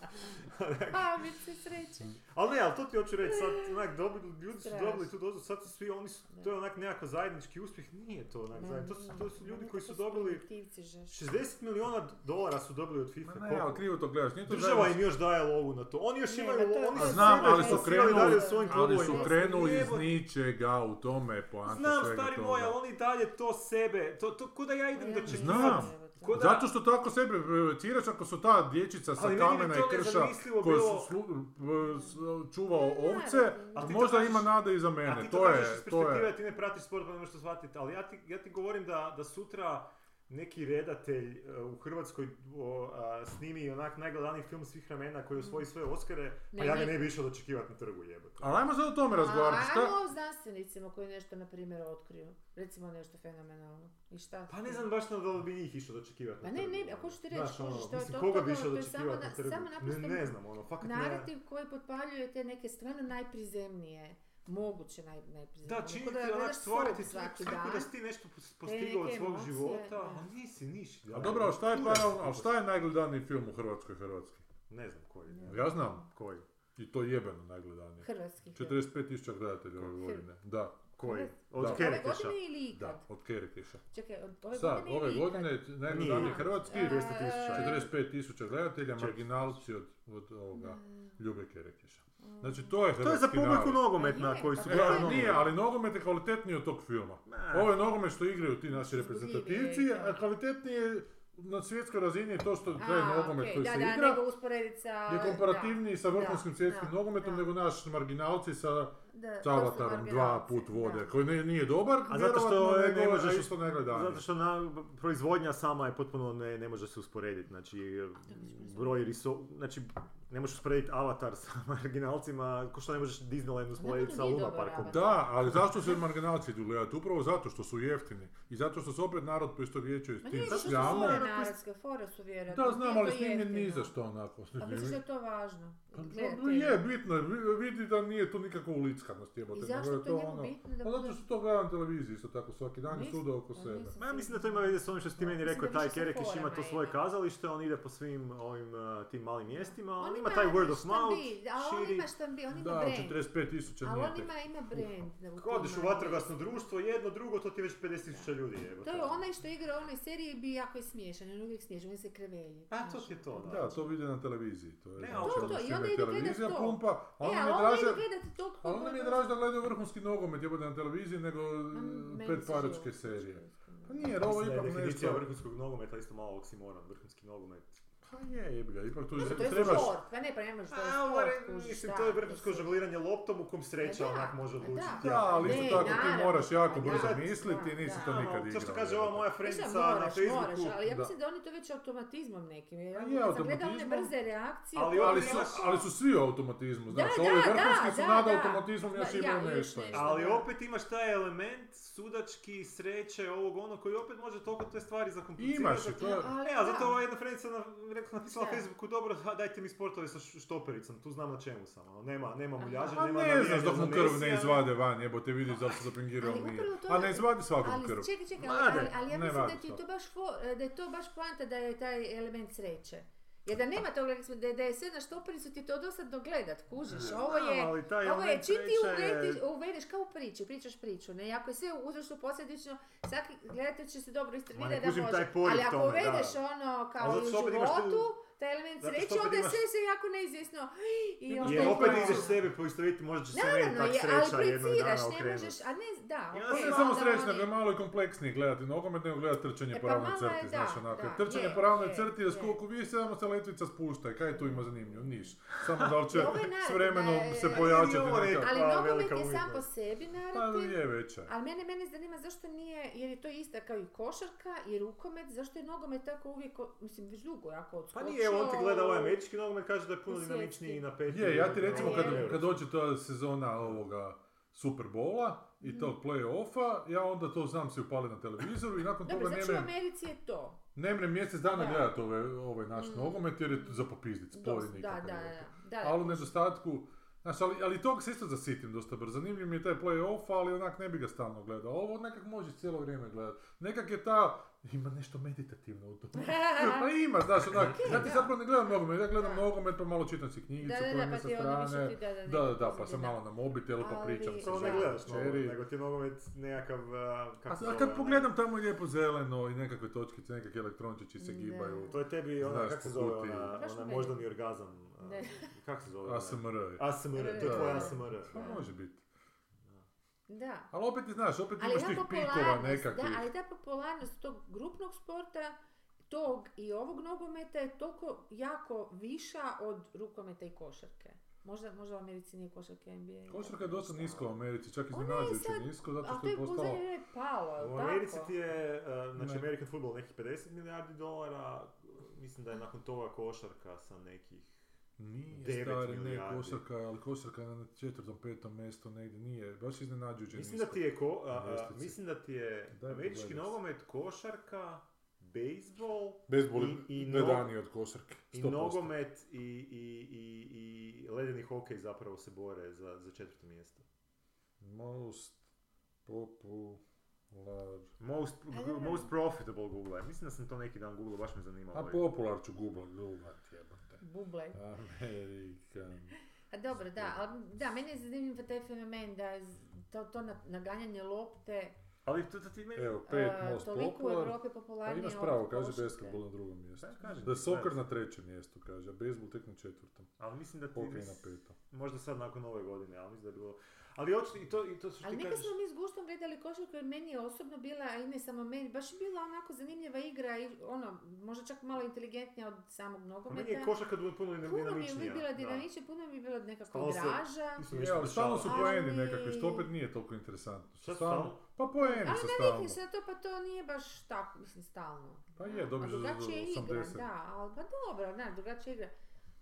A, mi se sreće. Ali ne, ali to ti hoću reći, sad onak, dobili, ljudi su dobili tu dozu, sad su svi, oni su, to je onak nekakav zajednički uspjeh, nije to onak zajednički, to su, to su ljudi koji su dobili, 60 milijuna dolara su dobili od FIFA, Ma ne, ali krivo to gledaš, nije to Država im još daje lovu na to, oni još Ne, imaju, oni su ali su krenuli- dalje svojim Ali su klubovima. krenuli iz ničega, u tome je poanta Znam, stari moj, ali oni dalje to sebe, to, to kuda ja idem da će Znam. Ko da- Zato što tako sebe provociraš ako su ta dječica sa Ali kamena i krša bilo- su slu- v- s- čuvao Ne, ovce. A možda ima nade i za A mene. ti to, To kažeš iz je, to perspektive, je. ti ne pratiš sport pa ne možeš to shvatiti, ali ja ti, ja ti govorim da, da sutra neki redatelj e, u Hrvatskoj o, a, snimi onak najgledaniji film svih vremena koji osvoji sve Oscare, pa Ne, ja ga ne. ne bi išao dočekivati na trgu jebote. Ali ajmo sad o tome razgovarati. A, Šta? ajmo o znanstvenicima koji nešto, na primjer, otkriju. Recimo nešto fenomenalno. I šta? Pa ne znam baš na da li bi njih išao dočekivati Pa na ne, trgu. ne, a ko ću ti Znaš, reći, ono, kužiš, to je mislim, to- koga to- bi išao to je samo dočekivati na- na trgu? samo Ne, ne znam, ono, fakat ne... Narativ koji potpaljuje te neke stvarno najprizemnije, moguće naj, najprizemnije. Da, čini ti da onak stvoriti sliku da si ti nešto pos- postigao od svog emocije, života, da. a nisi niš. A dobro, a šta je, pa, a šta je najgledaniji film u Hrvatskoj Hrvatski? Ne znam koji. Ne. Ja znam. Koji? I to jebeno najgledaniji. Hrvatski. 45.000 gledatelja ove godine. Da, Koji? Od Da. Ove Kerekeša. godine ili ikad? da, od Kerekeša. Čekaj, od ove Sad, godine ove godine najgledaniji hrvatski, A, 200 tisuća. 45.000 gledatelja, marginalci od, od ovoga Mm. Ljube Kerekeša. Znači to je To je za publiku nogometna Je, koji su to E, je- ali nije, ali nogomet je kvalitetniji od tog filma. Ne. Ovo je nogomet što igraju ti naši reprezentativci, a kvalitetniji je na svjetskoj razini je to što taj A, nogomet koji da, se da, igra nego usporedit sa... je komparativniji sa vrhunskim svjetskim da, nogometom da. nego naš marginalci sa Cavatarom dva put vode, da. koji ne, nije dobar, A zato što vjerovatno, ne nego, možeš- isto najgledaniji. Zato što na, proizvodnja sama je potpuno ne, ne može se usporediti. Znači, broj riso... Znači, ne možeš usporediti Avatar sa marginalcima, ko što ne možeš Disneyland usporediti sa nije Luna Parkom. Da, ali zašto se marginalci idu gledati? Upravo zato što su jeftini. I zato što se opet narod poistovjećuje s Ma tim nije, zato što šljamom. su Šljamo. fore narodske, fore su vjerojatno. Da, znam, nije ali to snimljen ni za što onako. Pa misliš da je to važno? Pa, no, je, bitno je, vi- vidi da nije tu nikakva ulickanost jebote. I zašto to njemu ono- bitno da Pa zato što to gledam televiziji isto tako svaki dan i svuda oko pa sebe. Ma ja mislim da to ima veze s onim što si ti meni rekao, taj Kerekeš ima to svoje kazalište, on ide po svim ovim uh, tim malim mjestima, ima taj word of mouth, Ali on širi. ima štambi, on ima Da, brand. 45 tisuća Ali on ima, ima brand. u Kad odeš u vatrogasno društvo, jedno, drugo, to ti je već 50.000 ljudi. Evo, To je onaj što igra u onoj seriji bi jako je smiješan, on je uvijek smiješan, on se krevelji. A, to znaš. ti je to, da. Da, to vide na televiziji. To je Ne, znači, ali- To, ono to, i što onda ide ide gledat televizija to. pumpa, a E, onda a mi je ovo draže, ide gledati to ali onda mi je draže da gledaju vrhunski nogomet jebote na televiziji nego meni se paračke živo serije. Pa nije, jer ovo da je ipak definicija nešto... vrhunskog nogometa isto malo oksimoron, vrhunski nogomet. Pa je, jebi ga, ipak tu To je trebaš... sport, pa ne, pa ne možeš to je sport, mislim, da, to je to vrhunsko se- žongliranje loptom u kom sreća Pa da, onak može pa odlučiti. da. Da, ali isto tako ti moraš jako Pa brzo misliti nisi to nikad To igrao. što kaže ova moja moraš, na Facebooku. moraš, ali ja mislim da oni to već automatizmom nekim. Pa ja je sam gledala one brze reakcije. ali su, imaš- ali su svi u automatizmu, znaš, Da, ovi da, vrhunski da, su da, nad da. automatizmom još Da, imaju ja, nešto. Ali da. opet imaš taj element sudački, sreće, ovog ono koji opet može toliko te stvari zakomplicirati. Imaš to je... E, a zato ova jedna frenica na, rekla, napisala na. Facebooku, dobro, dajte mi sportove sa štopericom, tu znam na čemu sam. ono, Nema, nema muljaže, nema ne znaš dok mu krv ne izvade van, jebote vidi li se zapingirao ili nije. A ne izvadi svakom krv. Ali čekaj, čekaj, ali, ali, ja mislim da ti to. baš, da je to baš poanta da je taj element sreće. Jer da nema toga, rekli smo, da je, sve na štopericu ti to dosadno gledat, kužiš. Ovo je, ali taj ovo je čim ti uvediš, uvedeš kao u priču, pričaš priču, ne? Ako je sve uzročno posljedično, svaki gledatelj će se dobro ne da može. Ali ako uvedeš ono kao u životu, taj element sreće, onda je imaš- sve se jako neizvjesno. I onda Jer je opet kao- ideš sebe poistoviti, možda će se meni tak je, sreća jednog dana ne okrenuti. možeš, a ne, da, Ja Ne sam samo oni- nego je malo i kompleksnije gledati nogomet nego gledati trčanje E, po pa ravnoj malo je, crti, da, znaš onako. da, Trčanje je, po ravnoj je, crti je je. skoku vi samo se letvica spušta i kaj tu ima zanimljivo? Niš. Samo da li će je s vremenom da je- se pojačati je- neka... Ali Pa, nogomet je sam po sebi Pa narativ. je veća. Ali mene, mene zanima zašto nije, jer je to ista kao i košarka i rukomet, zašto je nogomet tako uvijek, mislim već dugo jako Pa odskočio. On ti gleda ovaj američki nogomet, kaže da je puno u dinamičniji i svjetski. napetiji. Je, ja ti recimo kad, kad dođe ta sezona ovoga Superbola i Mhm. tog play-offa, ja onda to znam se upali na televizoru i nakon Dobro, toga znači u ne Americi je to. ne mrem mjesec dana Da. gledat ove, ovaj naš Mm. nogomet jer je za popizdit, spori Dosta, da, da, da. da, Ali u nedostatku, znaš, ali, ali tog se isto zasitim dosta brzo. Zanimljiv mi je taj play-off, ali onak ne bi ga stalno gledao. Ovo nekak možeš cijelo vrijeme gledat. Nekak je ta, ima nešto meditativno u tome. pa ima, znaš, onak, Ok, ja ti da. zapravo ne gledam nogomet, ja gledam Da. nogomet pa malo čitam si knjigicu Da, da, mi pa sa strane. ti da, da, Da, da, neki da, pa sam malo na mobitelu pa pričam sa Prvo ne Da. gledaš čeri. nogomet, nego ti je nogomet nekakav, a, A, kako se a zove, kad pogledam tamo je lijepo zeleno i nekakve točkice, nekakve elektrončići se gibaju. To je tebi, ona, Znaš, kako se zove, ona, me- moždani orgazam. A, Ne. Kako se zove? ASMR. je. ASMR, to je tvoj ASMR. Pa može biti. Da. Ali opet ti znaš, opet Ali imaš tih pikova nekakvih. da, ali ta popularnost tog grupnog sporta, tog i ovog nogometa je toliko jako viša od rukometa i košarke. Možda, možda u Americi nije košarka NBA. Košarka je dosta nisko u Americi, čak je iznenađujuće nisko, zato A što to je je u postalo... zadnje vrijeme palo, jel U Americi ti je, uh, znači. American football nekih 50 milijardi dolara, mislim da je nakon toga košarka sa nekih... Nije stari, ne košarka, ali košarka je na četvrtom, petom mjestu negdje, nije, baš iznenađujuće Mislim da ti je, ko, a, a, mislim da ti je Daj američki nogomet, košarka, bejsbol Bejsbol i- i gledaniji od košarke, i 100%. nogomet i, i, i, i ledeni hokej zapravo se bore za, za četvrto mjesto. Most popular... Most, most profitable Google. Mislim da sam to neki dan Google, baš me zanimalo. A popular ću googlat, googlat jebate. Buble. American... A dobro, da, ali da, meni je zanimljiv taj fenomen da to, to na- naganjanje lopte Ali to, to ti meni... Evo, pet e, most toliko u popular. Europi popularnije imaš pravo, kaže basketball na drugom mjestu. Pa, kažem Da je soccer na trećem mjestu, kaže, a baseball tek na četvrtom. Ali mislim da ti... Hokej nis- na petom. Možda sad nakon ove godine, ali mislim da je bilo... Ali očito, i to, i to što Ali ti nekad smo mi s guštom gledali košarku jer meni je osobno bila, a i ne samo meni, baš je bila onako zanimljiva igra i ono, možda čak malo inteligentnija od samog Pa nogometa. meni je košarka puno Puno mi je dinamičnija. bila da. dinamičnija, puno mi je bila nekako draža. Ali stalno su poeni Ali- nekakvi, što opet nije toliko interesantno. Šta su Stalno-? Pa poeni Ali su stalno. se na to, pa to nije baš tako, mislim, stalno. Pa je, dobiš za- za drugačija je igra, 80. da, ali pa dobro, da, drugačija igra.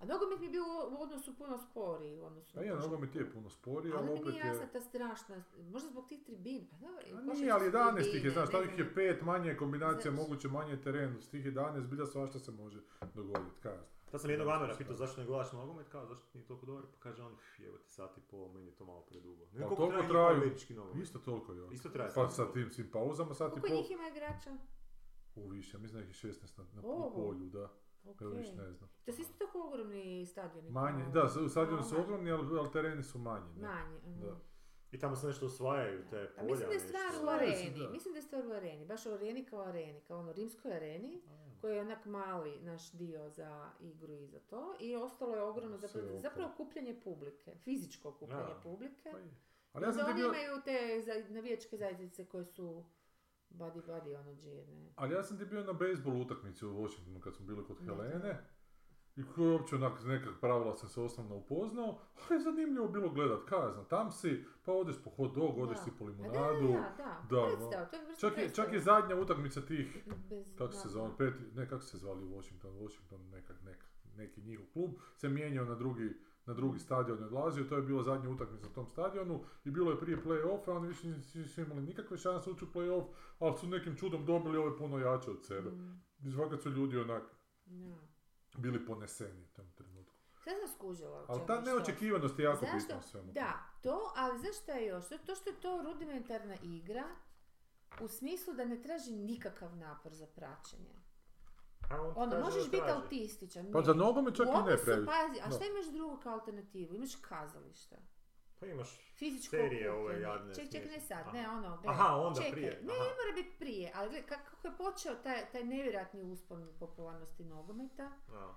A nogomet mi je bio u- odnosu puno sporiji u odnosu Pa je, košarku. nogomet je puno sporiji, Ali ali mi opet nije jasna je... ta strašna, možda zbog tih tribina, pa dobro, A u nije, ali su 11 ih je, znaš, ne tamo ih znam. je pet, manje je kombinacija, Znaš. moguće manje teren, s tih 11 zbilja svašta se može dogoditi, ja znam. Tad sam jednog Amera pitao zašto ne gledaš nogomet, kao zašto ti nije toliko dobar, pa kaže on, "Pff, evo ti sat i pol, meni je to malo predugo. Ne, Pa toliko traju. njihov američki nogomet? Isto toliko još. Isto traje Pa sa tim svim pauzama, sat i Koliko njih ima igrača? U više, mislim da ih je 16 na, na polju, da. Ok. Ja više ne znam. To su isto tako ogromni stadioni. Manje, kao- da, u stadionu su ogromni, ali, ali tereni su manji. Ne? Manji. mhm. Da. I tamo se nešto osvajaju, te A polja. mislim da je stvar u areni, da. mislim da je stvar u areni, baš u areni kao areni, kao ono rimskoj areni, koji je onak mali naš dio za igru i za to, i ostalo je ogromno, zapravo, oko. zapravo okupljanje publike, fizičko okupljanje Da. publike. Pa je. Ali ja sam oni bio, imaju te za- navijačke zajednice koje su body body ono džirne. ali ja sam ti bio na bejsbol utakmici u Washingtonu kad smo bili kod Da, Helene. I koji uopće onak neka pravila sam se osnovno upoznao, ali je zanimljivo bilo gledat, kaj znam, tam si, pa odeš po hot dog, odeš Da. si po A da, limonadu. da, da, da, predstava, to je vrsta Čak je, čak je zadnja utakmica tih, Bez kako se zove, peti, ne kako se zvali u Washington, Washington nekak, nek, neki njihov klub, se mijenjao na drugi, na drugi stadion i odlazio, to je bila zadnja utakmica na tom stadionu i bilo je prije play-offa, oni više nisu, imali nikakve šanse ući u play-off, ali su nekim čudom dobili ove puno jače od sebe. Mm, I svakad su ljudi onak bili poneseni u tom trenutku. Sad sam skužila Ali ta je što. neočekivanost je jako Zašto? bitna svemu. Da, to, ali znaš šta je još? To što je to rudimentarna igra, u smislu da ne traži nikakav napor za praćenje. A on Onda kaže možeš da biti autističan. Pa ne. za nogomet čak i ne previše. pazi, a šta imaš drugo kao alternativu? Imaš kazalište. Pa imaš Fizičko Serije ove jadne, Ček, ček, ne sad, Aha. ne ono, gledaj, Aha, onda čekaj. prije, Ne, aha. ne mora biti prije, ali gledaj, kako je počeo taj, taj nevjerojatni uspon popularnosti nogometa, Da.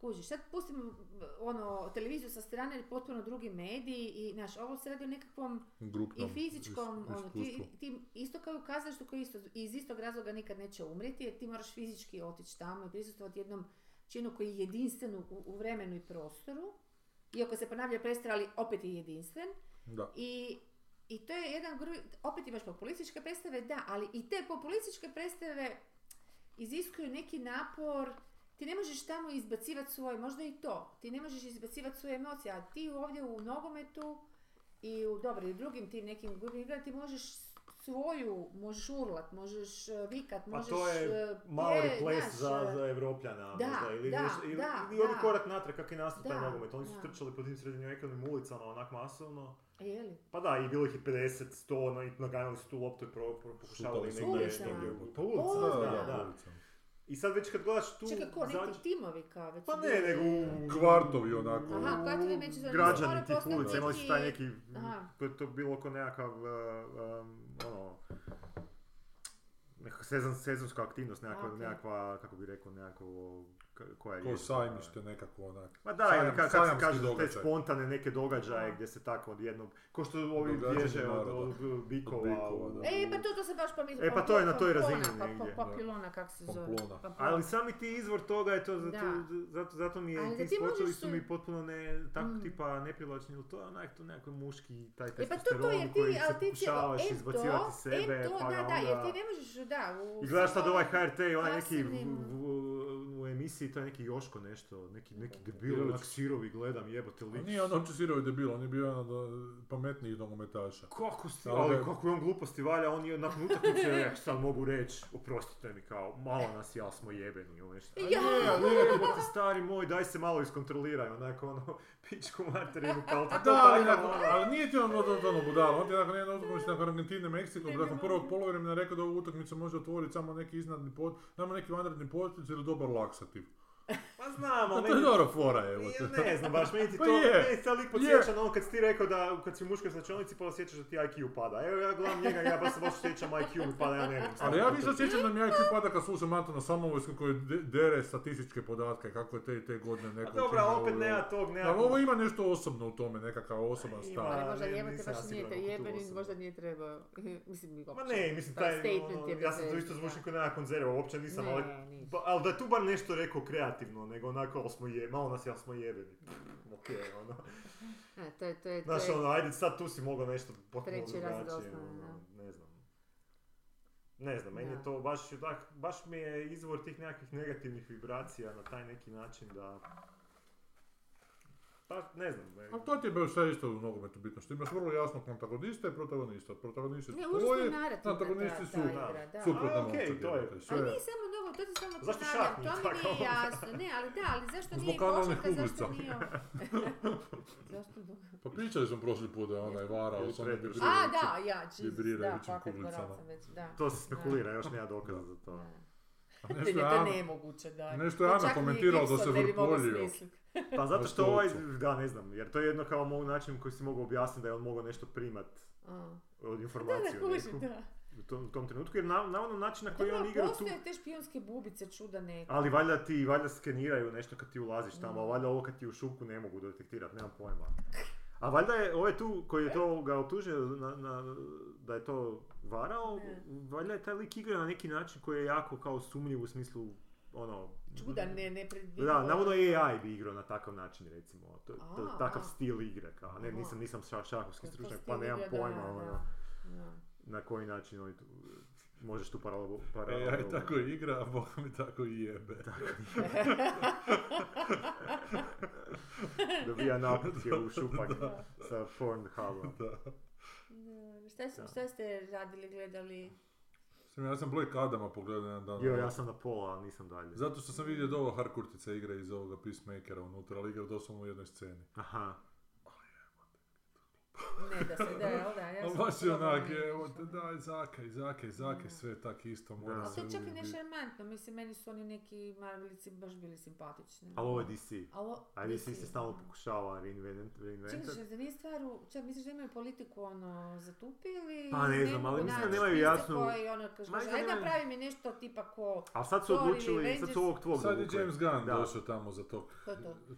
Kužiš, sad pustimo ono, televiziju sa strane, potpuno drugi mediji i, znaš, ovo se radi o nekakvom Grupnom i fizičkom, is- ono, ti, ti isto kao u kazalištu koji isto, iz istog razloga nikad neće umrijeti, jer ti moraš fizički otići tamo i prisustvovati jednom činu koji je jedinstven u, u vremenu i prostoru, iako se ponavlja predstava, ali opet je jedinstven. Da. I, I to je jedan gru... opet imaš populističke predstave, da, ali i te populističke predstave iziskuju neki napor, ti ne možeš tamo izbacivati svoje, možda i to, ti ne možeš izbacivati svoje emocije, a ti ovdje u nogometu i u, dobro, i drugim tim nekim grupnim ti možeš svoju, možeš urlat, možeš eh, vikat, Pa možeš... to je Maori pje- ples znaš, za, eh, za Evropljana, da, možda, ili, da, ili, da, ili da. korak natrag kako je nastao taj nogomet. Oni su da. trčali po tim srednjovjekovnim ulicama onak masovno. Je li? Pa da, i bilo ih je 50, 100, no, i naganjali su tu loptu i pro, pro, pokušavali negdje. ulicama. Po ulicama, da, da, da. I sad već kad gledaš tu... Čekaj, ko, neki timovi kao već Pa ne, nego u... Kvartovi onako. Aha, kvartovi međusobno Građani moraju tih ulica, imali su taj neki-. Aha. To je to bilo oko nekakav... uh, um, ono... Nekakva sezon, sezonska aktivnost, nekakva, Ok. nekakva, kako bi rekao, nekakvo... Koja je Ko sajmište nekako onak. Ma da, Sajam- ili ka, kako se kaže, te spontane neke događaje gdje se tako od jednog, ko što ovi bježe od, od bikova. Od bikova, u- da. E, pa to, to se baš pomislila. E, pa to je na toj razini pa, negdje. Pa, papilona, kako se zove. Pamplona. Ali sami ti izvor toga je to, zato, zato, zato mi je, Ali ti ti možeš su mi potpuno ne, tako Mm. tipa neprivlačni, ali to je onak to nekako muški, taj E pa to, to, testosteron jer ti, koji se pokušavaš em izbacivati to, sebe, em to, pa da, da, jer ti ne možeš, da, u... I gledaš sad ovaj HRT, onaj neki u emisiji, to je neki Joško nešto, neki, neki debil, onak sirovi gledam, jebote lik. nije on uopće sirovi debil, on je bio jedan od pametnijih nogometaša. Kako sti, Ali ali kako je on gluposti valja, on je nakon utakmice, eh, sad mogu reći, oprostite mi kao, malo nas ja smo jebeni ili nešto. A Ja! ne, ne, jebote, stari moj, daj se malo iskontroliraj, onako ono, pičku materinu, kao da, ali, nakon, ono. ali nije ti on od ono budalo, on ti je nakon jedne utakmice nakon Argentine, Meksiko, nakon prvog polovremena rekao da ovu utakmicu može otvoriti samo neki iznadni pot, nama neki vanredni potpis ili dobar laksativ. Pa znam, ali to je dobra fora, evo Ja ne znam, baš meni ti Pa to, je. meni se lik podsjeća na ono kad si ti rekao da kad si u muškoj slačionici pa osjećaš da ti IQ pada. Evo ja gledam njega, ja baš se baš osjećam IQ mi pada, ja ne znam. Ali ja više osjećam da mi IQ pada kad slušam Antona Samovojskog koji de- dere statističke podatke, kako je te, te godine neko A dobro, ali učinio opet ovo i nema tog, Ali nekakvog... ovo ima nešto osobno u tome, nekakav osoban stav. Ali možda ne, jebate baš nije jebeni, možda nije trebao. Mislim, Ma ne, mislim, taj, ono, ja sam to isto da. kao nekakva konzerva, uopće nisam, ali, ali da je tu bar nešto rekao kreativno, nego onako, ali smo je, malo nas ja smo jebeni. Ok, ono. E, to je, to je, to Znaš, je- ono, ajde sad tu si mogao nešto potpuno drugačije, ono, ne znam. Ne znam, meni Da. je to baš, baš mi je izvor tih nekakvih negativnih vibracija na taj neki način da... Pa, ne znam, meni- Ali to ti je baš sve isto u nogometu bitno, što imaš vrlo jasnog antagonista i protagonista. Protagonisti su Ne, je antagonisti ta- su suprotna A, okej, to je- jebote, Ali nije samo novo, to ti samo Zašto ponavljam, to mi nije jasno. Ne, ali da, ali zašto Zbog nije košarka, zašto nije... zašto. Pa pričali smo prošli put da je onaj varao Ili s onim pretežno. A, vibrirajućim- da, ja, Jesus, da, vibrirajućim fakat sam već, da. To se spekulira, još nema dokaza za to. Ne, nešto ne, je to je nemoguće, da. nešto je To Ana komentirala da se ne vrpoljio. Pa zato što ovaj, da ne znam, jer to je jedno kao mog način koji si mogao objasniti da je on mogao nešto primat od Da, informacije da, u kužim, neku da. u tom, u tom trenutku, jer na, na onom način na koji on igra tu, postoje te špijunske bubice, čuda neka. ali valjda ti, valjda skeniraju nešto kad ti ulaziš tamo, a valjda ovo kad ti je u šupku ne mogu detektirati, nemam pojma. A valjda je ovaj tu koji je to ga optužio na, na, da je to varao, Ne. valjda je taj lik igra na neki način koji je jako kao sumnjiv u smislu ono... Čuda, ne, ne Da, navodno AI bi igrao na takav način recimo, to, to, A, takav a. stil igre, kao, ne, nisam, nisam šah, šahovski stručnjak, pa nemam da, pojma, da, ono, da. na koji način oni tu, možeš tu paralelu... E, paralelu aj tako igra, a Boga mi tako i jebe. Dobija naputke u šupak sa Pornhubom. Da. Da, Šta, Da. šta ste radili, gledali? Ja sam Black Adama pogledao jedan dan. Jo, ja sam na pola, ali nisam dalje. Zato što sam vidio da ovo Harkurtica igra iz ovoga Peacemakera unutra, ali igra doslovno u jednoj sceni. Aha. Ne, da se, da, jel da, ja Ali sam baš je onak, evo daj, zakaj, zakaj, zakaj, Da. sve tak isto, mora Da. A se to je čak i nešarmantno, mislim, meni su oni neki Marvelici baš bili simpatični. Ali ovo je DC. Alo, A DC se stalno pokušava reinvent, Čekaj, da nije stvar, u- čak misliš da imaju politiku ono zatupili? Pa ne znam, ali mislim da nemaju jasnu- Koji, ono, da ajde napravi mi nešto tipa ko... Ali sad su odlučili, sad su ovog tvog Sad je. James Gunn Da. došao tamo za to.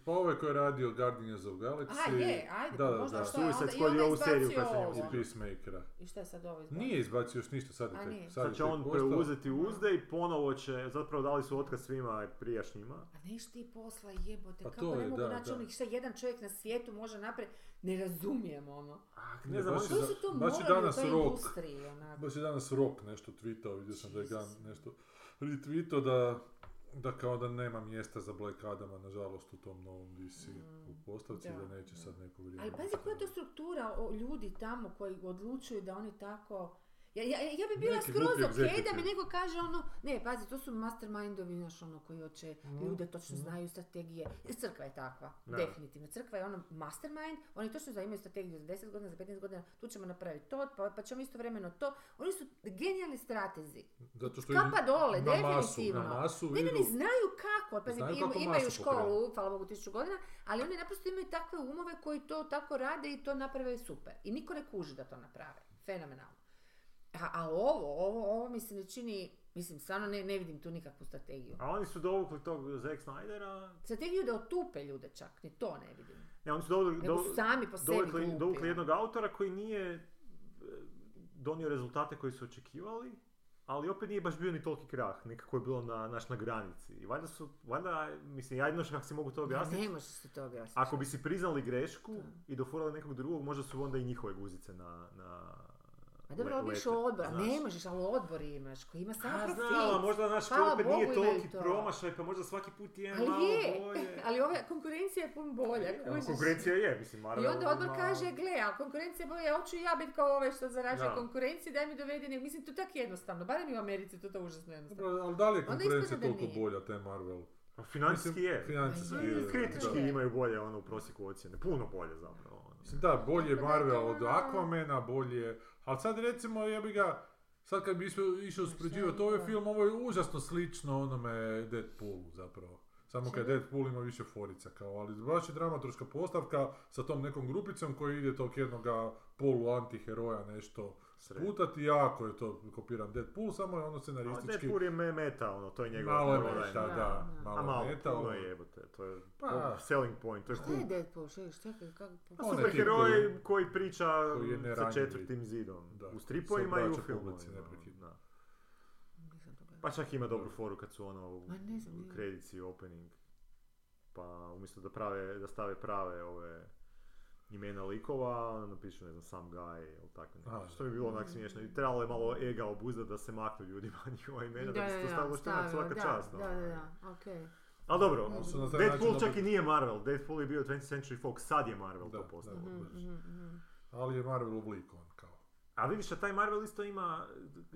Pa ovaj koji je radio Guardians of Galaxy. A, je, ajde, da, pa da, možda da. što je onda, i Squad onda je ovu seriju izbacio kad sam I Peacemakera. I šta je sad ovo izbacio? Nije izbacio još ništa, sad je A tek, nije. sad će tek on preuzeti uzde i ponovo će, zapravo dali su otkaz svima prijašnjima. A neš ti posla jebote, Pa kako ne mogu da, naći onih šta jedan čovjek na svijetu može napraviti, ne razumijem ono. Ne, ne znam, baš su... To baš je morali u danas toj rok. industriji, onako? Baš je danas Rock nešto tweetao, vidio sam da je. Gunn nešto retweetao da, da kao da nema mjesta za Black Adama, nažalost, u tom novom DC u postavci, Mm, da, da, neće da. sad neko vrijeme. Ali pazi koja je to struktura o, ljudi tamo koji odlučuju da oni tako... Ja, ja, ja bi bila Neki skroz ok da mi neko kaže ono, ne, pazi, to su mastermindovi, znaš, ono, koji hoće, Mhm, ljude točno mhm. znaju strategije. I Crkva je takva, Da. definitivno. Crkva je ono mastermind, oni točno znaju, imaju strategiju za 10 godina, za 15 godina, tu ćemo napraviti to, pa, pa ćemo istovremeno to. Oni su genijalni stratezi. Zato što Kapa dole, na masu, definitivno. na masu Ne, ne, idu- ne, znaju kako. Pazi, Znaju im- kako imaju masu školu, hvala Bogu, tisuću godina, ali oni naprosto imaju takve umove koji to tako rade i to naprave super. I niko ne kuži da to naprave. Fenomenalno. A, a ovo, ovo, ovo mi se ne čini, mislim, stvarno ne, ne vidim tu nikakvu strategiju. A oni su dovukli tog Zack Snydera. Strategiju da otupe ljude čak, ni to ne vidim. Ne, oni su dovukli, su sami po sebi dovukli, glupi, dovukli ono. jednog autora koji nije e, donio rezultate koji su očekivali, ali opet nije baš bio ni toliki krah, nekako je bilo na, naš na granici. I valjda su, valjda, mislim, ja jedino što kako si mogu to objasniti, Ne možeš se to objasniti. ako bi si priznali grešku Da. i dofurali nekog drugog, možda su onda i njihove guzice na, na A dobro, ovo lete, odbor, a znaš. ne možeš, ali odbor imaš koji ima samo A profit. znam, ali možda naš Hvala opet Bogu nije toliki to. promašaj, pa možda svaki put je Ali malo je, bolje. ali ova konkurencija je pun bolja. Konkurencija je, mislim, Marvel I onda odbor ima- kaže, gle, a konkurencija je bolja, ja hoću i ja biti kao ovaj što zarađuje Da. konkurenciji, daj mi dovedi, nek- mislim, to tako jednostavno, barem i u Americi to je to užasno jednostavno. Dobro, ali da li je konkurencija toliko nije. bolja, te Marvel? Pa Financijski je. Financijski Ma je. Kritički imaju bolje ono u prosjeku ocjene. Puno bolje zapravo. Mislim, da, bolje Marvel od Aquamana, bolje je... Ali sad recimo, ja bi ga... Sad kad bi išao- je ovaj film, ovo je užasno slično onome Deadpoolu zapravo. Samo kad? Deadpool ima više forica kao, ali baš je dramaturška postavka sa tom nekom grupicom koji ide tog jednoga polu antiheroja nešto Sred. sputati, jako je to kopiran Deadpool, samo je ono A scenaristički Deadpool je me- meta, ono, to je njegov malo je meta, Da, da, malo A malo, je meta, ono- je jebote, to je Pa. selling point, to je Šta cool. je Deadpool, kako... Pa On je super tip heroj koji- koji priča koji je sa četvrtim zidom. Da, U stripovima i u filmovima. da. Pa čak ima dobru foru kad su ono Ma ne znam, nije. kredici opening. Pa umjesto da prave, da stave prave ove imena likova, onda napišu ne znam sam guy ili tako nešto. A, Što bi bilo onak smiješno. I trebalo je malo ega obuzdat da se maknu ljudima njihova imena, da, bi se to stavilo što onak svaka da, čast. Da, ono. da, da, okej. Ali dobro, Ali na taj Deadpool čak i nije Marvel, Deadpool je bio 20th Century Fox, sad je Marvel Da, to postao. da. Mhm, mhm, mhm. Ali je Marvel oblikovan kao. A vidiš, a taj Marvel isto ima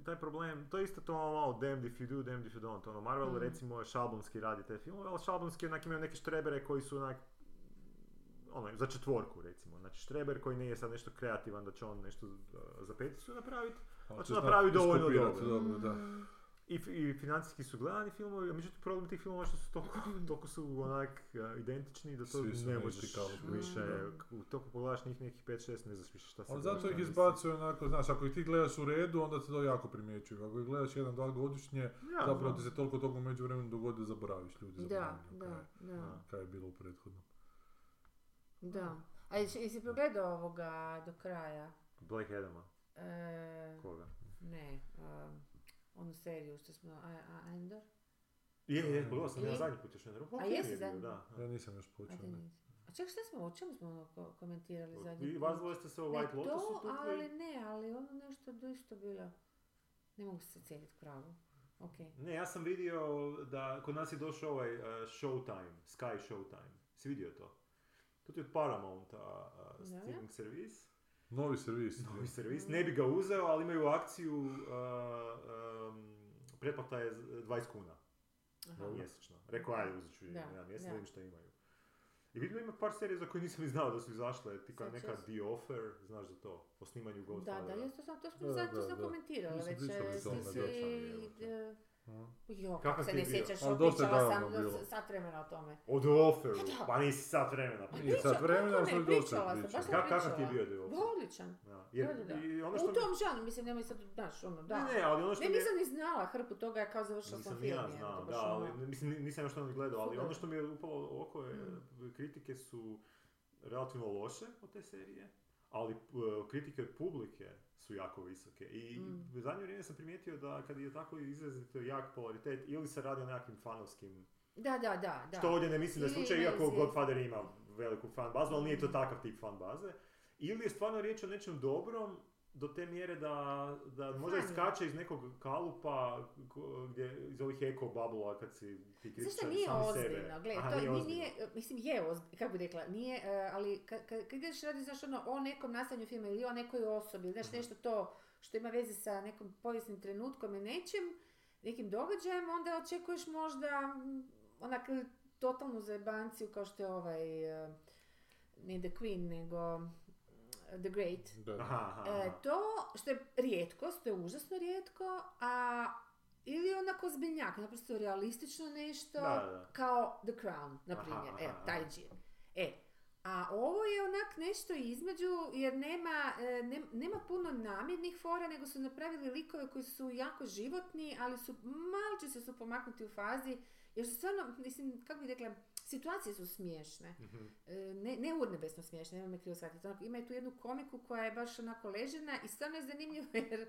taj problem, to je isto to malo damned if you do, damned if you don't. Ono, Marvel Mm. recimo šablonski radi te filmove, ali šablonski onak imaju neke štrebere koji su onak ono, za četvorku recimo. Znači štreber koji nije sad nešto kreativan da će on nešto uh, za peticu napraviti, Ali Pa će napraviti dovoljno dobro. dobro, da. Mm. I, I financijski su gledani filmovi, a međutim problem tih filmova što su toliko, toliko su onak a, identični da to ne možeš više, Mm. k- toliko pogledaš njih nekih 5-6, ne znaš više šta se Ali zato ih mislim. izbacuje onako, znaš, ako ih ti gledaš u redu, onda se to jako primjećuju. Ako ih gledaš jedan, dva godišnje, Ja, zapravo ti se toliko toga u međuvremenu dogodi da zaboraviš ljudi. Da, zaboravljaju da, kaj, da, Da. kaj je bilo u prethodnom. Da. A jesi, jesi progledao ovoga do kraja? Black Adama, E, koga? ne, um, onu seriju što smo, a, a Andor? Je, je, pogledao sam ja I? zadnji put još jedan. A jesi zadnji? Da. Ja nisam još počeo. A ček, šta smo, o čemu smo ono ko- komentirali zadnji I put? vas dvoje ste se o Ne White Lotusu to, ali ne, ali ono nešto isto bilo. Ne mogu se cijeliti pravo. Ok. Ne, ja sam vidio da kod nas je došao ovaj uh, Showtime, Sky Showtime. Si vidio to? To ti je od Paramounta uh, Da, streaming servis. Novi servis. Novi servis. Ne bi ga uzeo, ali imaju akciju, uh, um, pretplata je z- 20 kuna Aha. mjesečno. Rekao, ajde, uzet ću Da, jedan mjesec, da. da vidim što imaju. I vidim ima par serija za koje nisam ni znao da su izašle, tipa Sad neka The Offer, znaš za to, o snimanju Da, Godfathera. da, to sam, to smo Da, zato da, sam da. komentirala već. e, Ti da, si? Jo, Kakav kako se ne sjećaš, Ali pričala sam sat vremena o tome. O The Offeru, Pa pa nisi sat vremena. Nije Priča- sat vremena, kako ali i dosta pričala sam, pričali. baš sam Ka- kakav ti je bio pričala. The Offer? Odličan. Da. Jer, Da, da, da. I ono U što mi- tom žanu, mislim, nemoj sad, znaš, ono, da. Ne, ne, ali ono što Ne, nisam ni znala hrpu toga, ja kao završila sam Nisam film. ja jebote, znao, da, ali ono. mislim, ni- nisam još to ni gledao, ali ono što mi je upalo u oko je, Mm. kritike su relativno loše od te serije, ali uh, kritike od publike su jako visoke. I Mm. u zadnje vrijeme sam primijetio da kad je tako izrazito jak polaritet, ili se radi o nekakvim fanovskim, Da, da, da, da. što ovdje ne mislim da je slučaj, iako. Godfather ima veliku fan bazu, ali nije to Mm. takav tip fan baze. Ili je stvarno riječ o nečem dobrom, do te mjere da, da možda iskače iz nekog kalupa gdje, iz ovih eko bubblea kad si ti Zašto kritičar nije sami sebe. ozbiljno? Gle, Aha, to nije nije, ozbiljno. nije, mislim je ozbiljno, kako bi rekla, nije, e, ali kad, kad, kad ideš radi, znaš, ono, o nekom nastavljanju filma ili o nekoj osobi, znaš, Mhm. nešto to što ima veze sa nekom povijesnim trenutkom i nečim, nekim događajem, onda očekuješ možda mm, onak totalnu zajebanciju kao što je ovaj, e, ne The Queen, nego The Great. Da. Aha, aha, E, to što je rijetkost, to je užasno rijetko, a ili onako zbiljnjak, naprosto realistično nešto, Da, da. kao The Crown, na primjer, aha, aha. taj džir. E, a ovo je onak nešto između, jer nema, e, nem- nema puno namjernih fora, nego su napravili likove koji su jako životni, ali su malo se su pomaknuti u fazi, jer su stvarno, mislim, kako bi rekla, situacije su smiješne. Mhm. E, ne, ne urnebesno smiješne, nemoj me krivo shvatiti. Onako, ima tu jednu komiku koja je baš onako ležena i stvarno je zanimljivo jer,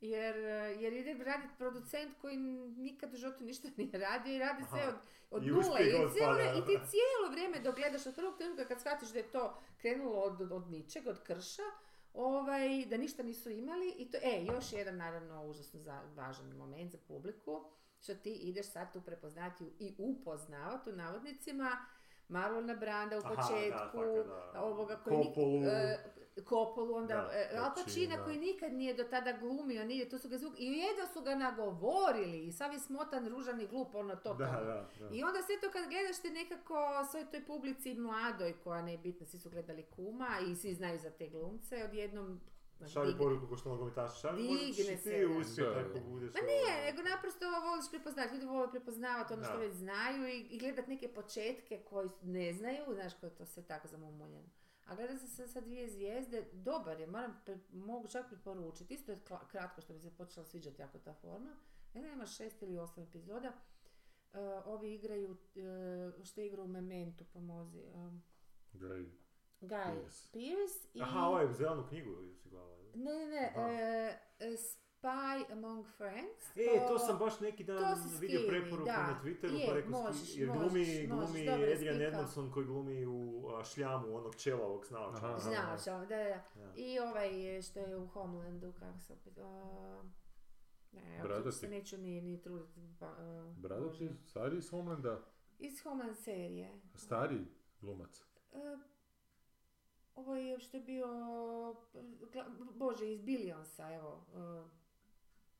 jer, e, jer ide raditi producent koji nikad u životu ništa nije radio i radi sve od, od I nule i, cijelo, i ti cijelo vrijeme dok gledaš od prvog trenutka kad shvatiš da je to krenulo od, od, od ničeg, od krša, ovaj, da ništa nisu imali i to, e, još jedan naravno užasno za, važan moment za publiku, što ti ideš sad tu prepoznati i upoznavati u navodnicima Marlona Branda u Aha, da, početku, da. ovoga koji nik- Kopolu. e, Kopolu, onda Da, e, Al Pacina. Pacina koji nikad nije do tada glumio, nije, to su ga zvuk, i jedva su ga nagovorili i sav je smotan, ružan i glup, ono to Da, da, da. I onda sve to kad gledaš te nekako svoj toj publici mladoj koja ne je bitna, svi su gledali kuma i svi znaju za te glumce, odjednom digne- poruku ko što nogometaš. Šalje, možda ćeš Digne i se, ti uspjet Da, ako da. budeš... Ma ono- nije, nego naprosto voliš prepoznati, ljudi vole prepoznavati ono što već znaju i, i gledat neke početke koji ne znaju, znaš kako je to sve tako zamumuljeno. A gleda se sa, sa dvije zvijezde, dobar je, moram, pre- mogu čak preporučiti, isto je kla- kratko što mi se počela sviđati jako ta forma. Ne znam, ima šest ili osam epizoda. E, ovi igraju, e, što igra u Mementu, pomozi. Um. Guy Pearce. Pearce i... Aha, ovo je zelenu knjigu si gledala. ili? Ne, ne, ne, e, e, Spy Among Friends. E, to sam baš neki dan vidio preporuku da. na Twitteru, Je, pa rekao možeš, jer glumi, možeš, glumi možeš, Adrian. Edmondson koji glumi u a, šljamu onog čelavog s naočalama. Aha. Znaš, da, da, da. I ovaj što je u Homelandu, kako se opet... a, ne, Bradati. se neću ni, ni truditi. Pa, a, Bradati, stariji iz Homelanda, Iz Homeland serije. stariji glumac. E, ovo je što je bio... Bože, iz Billionsa, evo. e,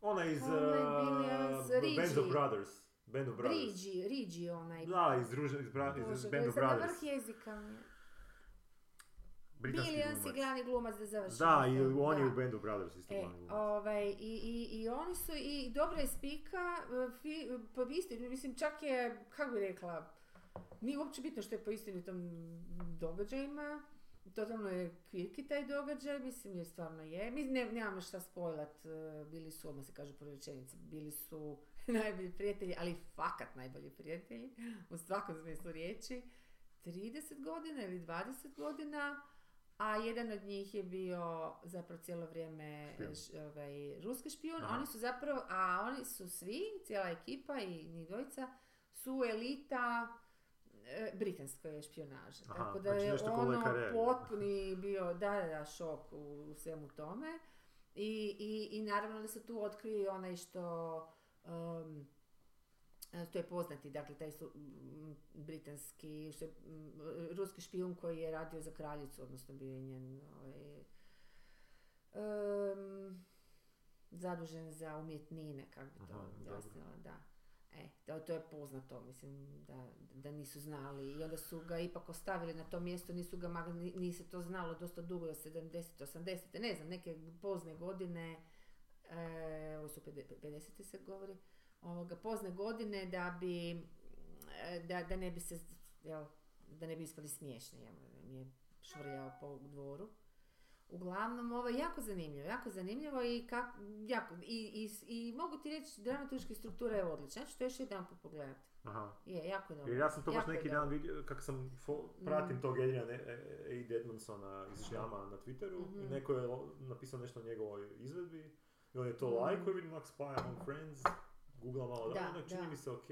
Ona iz Billions, uh, Band of. Brothers. Band of Brothers. Rigi, Rigi onaj. Da, iz, druž, iz, bra, iz, Bože, Band of Brothers. vrh jezika mi je. Britanski Billy Evans je glavni glumac da završimo. Da, i on je u Band of Brothers isto E, glavni ovaj, i, i, i oni su, i dobra je spika, e, fi, po istini, mislim, čak je, kako bi rekla, nije uopće bitno što je po istinitom događajima, totalno je kvirki taj događaj, mislim, jer stvarno je. Mi ne, nemamo šta spojlat, e, bili su, odmah se kaže po rečenici, bili su najbolji prijatelji, ali fakat najbolji prijatelji, u svakom smislu riječi, 30 godina ili 20 godina, a jedan od njih je bio zapravo cijelo vrijeme Špijun. ovaj, ruski špijun. Aha. Oni su zapravo, a oni su svi, cijela ekipa i njih dvojica, su elita britanske špionaže. Aha, Tako da znači je ono potpuni bio, da, da, da, šok u, svemu tome. I, i, I naravno da se tu otkrije i onaj što um, e, to je poznati, dakle, taj su britanski, što je, ruski špijun koji je radio za kraljicu, odnosno bio je njen ovaj, em, zadužen za umjetnine, kako bi to objasnila, da. E, to, to je poznato, mislim, da, da nisu znali i onda su ga ipak ostavili na to mjesto, nisu ga magli, ni- nije se to znalo dosta dugo, do 70. 80. ne znam, neke pozne godine, e, ovo su 50. se govori, ovoga, pozne godine da bi, e, da, da ne bi se, jel, da ne bi ispali smiješni, jel, švrljao po dvoru. Uglavnom, ovo je jako zanimljivo, jako zanimljivo i, kak, jako, i, i, i mogu ti reći, dramaturška struktura je odlična, ja ću to još jedan put pogledati. Aha. Je, jako je dobro. Jer ja sam to baš neki dan vidio, kako sam fo- pratim Mm. tog Adriana A. Edmondsona iz Žama na Twitteru i Mhm. neko je napisao nešto o njegovoj izvedbi i on je to Mhm. lajko i vidim Spy Among Friends, googla malo da, Da, ono čini da. mi se ok.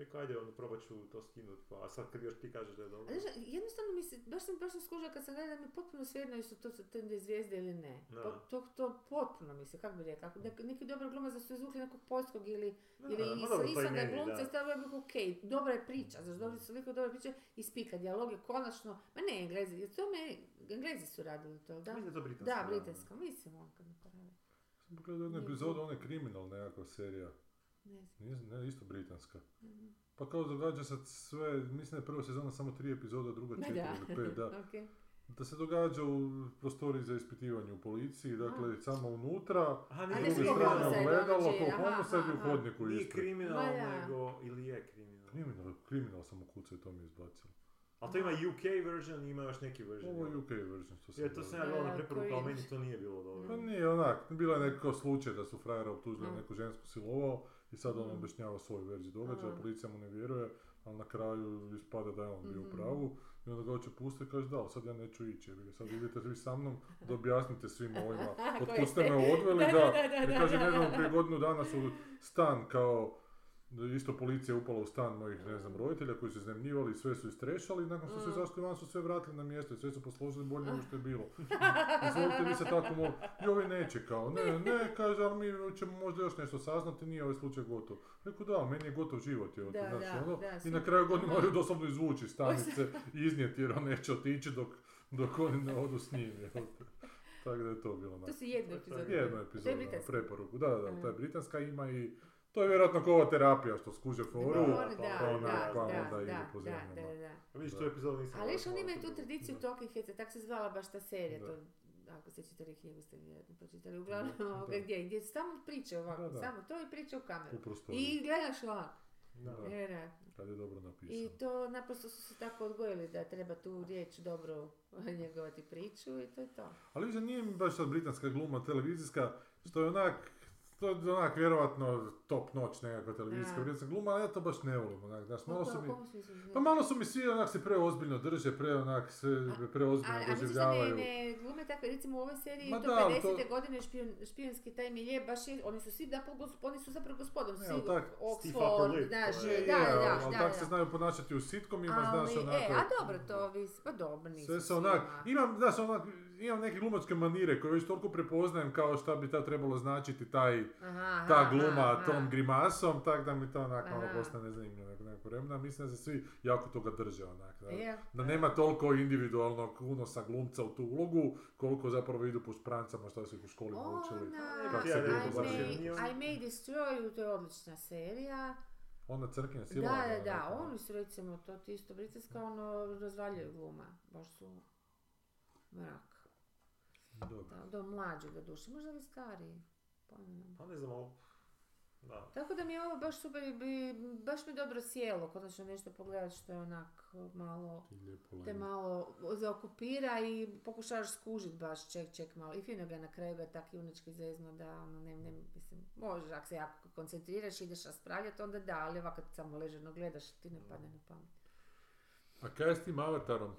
Rekao, ajde, ono, probat ću to skinuti, pa a sad kad još ti kažeš da je dobro. Ali znaš, jednostavno mi se, baš sam, baš sam skužila kad sam gledala da mi je potpuno svejedno jesu to su te zvijezde ili ne. Da. To, to, to potpuno mi se, kako bi rekla, nek- neki dobar glumac da su izvukli nekog poljskog ili, Da, ili ma iz dobro, to i Isanda meni, glumca da. i stavila bih ok, dobra je priča, znaš, dobri su liko dobra priča i spika, dijalog je konačno, ma ne englezi, jer to me, englezi su radili to, da? Mislim da je to britansko. Da, britansko, mislim on kad mi pravi, Sam pogledao jednu epizodu, ona je kriminal nekakva serija. Ne znam. Nije, ne, isto britanska. Mhm. Pa kao događa se sve, mislim da je prva sezona samo tri epizode, a druga četiri da, ili pet, da. ok. Da se događa u prostoriji za ispitivanje u policiji, dakle samo unutra, Aha, A s ne druge strane ogledalo, kao aha, homicide i u hodniku Nije ispred. kriminal, nego, ili je kriminal. Kriminal, kriminal sam ukucao i to mi je izbacilo. Ali to ima UK version i ima još neki version. Ovo je? UK version što sam Je, to sam ja gledao. gledao na preporuku, ali meni to nije bilo dobro. Pa nije onak, bilo je neko slučaj da su frajera optužili Mm. neku žensku silovao i sad on Mm. objašnjava svoju verziju događaja, policija mu ne vjeruje, ali na kraju ispada da je on bio u Mhm. pravu i onda ga hoće pustiti i kaže da, ali sad ja neću ići, jer sad idete vi sa mnom da objasnite svima ovima Koji otkud ste ste- me odveli, Da, da, da, da, da, kaže da, nedavno da. prije godinu dana su u stan kao da isto policija upala u stan mojih, ne znam, roditelja koji su iznemljivali i sve su istrešali i nakon što su Mm. izašli van su sve vratili na mjesto i sve su posložili bolje nego što je bilo. Izvolite vi se tako mogu. I ovi neće kao, ne, ne, kaže, ali mi ćemo možda još nešto saznati, nije ovaj slučaj gotov. Rekao, da, meni je gotov život, je, Da, znaš, da, ono. da, I na kraju godine moraju doslovno izvući iz stanice i iznijeti jer on neće otići dok, dok oni ne odu s njim. te. Tako da je to bilo To su jednu epizodu. Jednu To epizodu, je preporuku. Da, da, Aha. to je britanska, ima i to je vjerojatno kao ova terapija što skuže foru. Pa da, pa da, onda- da, pa da, onda da, ide da, po da, zemljama. da, da. A vidiš, tu epizodu nisam Ali još gledao, oni imaju tu tradiciju. Talking Headsa, tak se zvala baš ta serija, Da. to, ako ste čitali knjigu ste vjerojatno pročitali, uglavnom ovoga, gdje, gdje samo priče ovako, Da, da. samo to i priče u kameru. prostoriji, I gledaš ovako, Da. Kad je dobro I napisano. to naprosto su se tako odgojili da treba tu riječ dobro njegovati priču i to je to. Ali više nije mi baš sad britanska gluma televizijska, što je onak, to je onak vjerovatno top noć nekakva televizijska britanska gluma, ali ja to baš ne volim, onak, znaš, malo su mi... Pa malo su mi svi onak se preozbiljno drže, pre onak se preozbiljno A, a misliš da doživljavaju. ne glume tako, recimo u ovoj seriji Ma to da, ali 50. to- godine špijun, špijunski taj milje, baš je, oni su svi gos- oni su zapravo gospodom, svi Upper Oxford, znaš, da, da, da, ali da, tak se da. znaju ponašati u sitcomima, Ali, znaš, onako... e, a dobro, to vis, pa dobro, nisu Sve se onak, ma. imam, znaš, onak, imam neke glumačke manire koje već toliko prepoznajem kao šta bi ta trebalo značiti taj, Aha, ta aha, gluma aha. tom grimasom, tak da mi to onak malo Aha. postane zanimljivo nekog vremena. Mislim da se svi jako toga drže onak. Da, da nema toliko individualnog unosa glumca u tu ulogu, koliko zapravo idu po šprancama šta su ih u školi naučili. Ona, Kako se I, I May Destroy You, to je odlična serija. Ona crkina Da, sila. da, da, oni su recimo, to ti isto britanska, ono, razvaljuju gluma, baš su... mrak. Dobro. Da, do mlađi do duše, možda i stariji. Pa ne znam. Pa ne znam, ali... Da. Tako da mi je ovo baš super, i bi, baš mi dobro sjelo, konačno nešto pogledat što je onak malo, te malo zaokupira i pokušavaš skužit baš ček, ček malo. I fino ga na kraju ga tak junički zezno da, ono, ne, ne, mislim, možeš ako se jako koncentriraš, ideš raspravljati, onda da, ali ovako kad samo ležerno gledaš, ti ne padne na pamet. A kaj je s tim avatarom?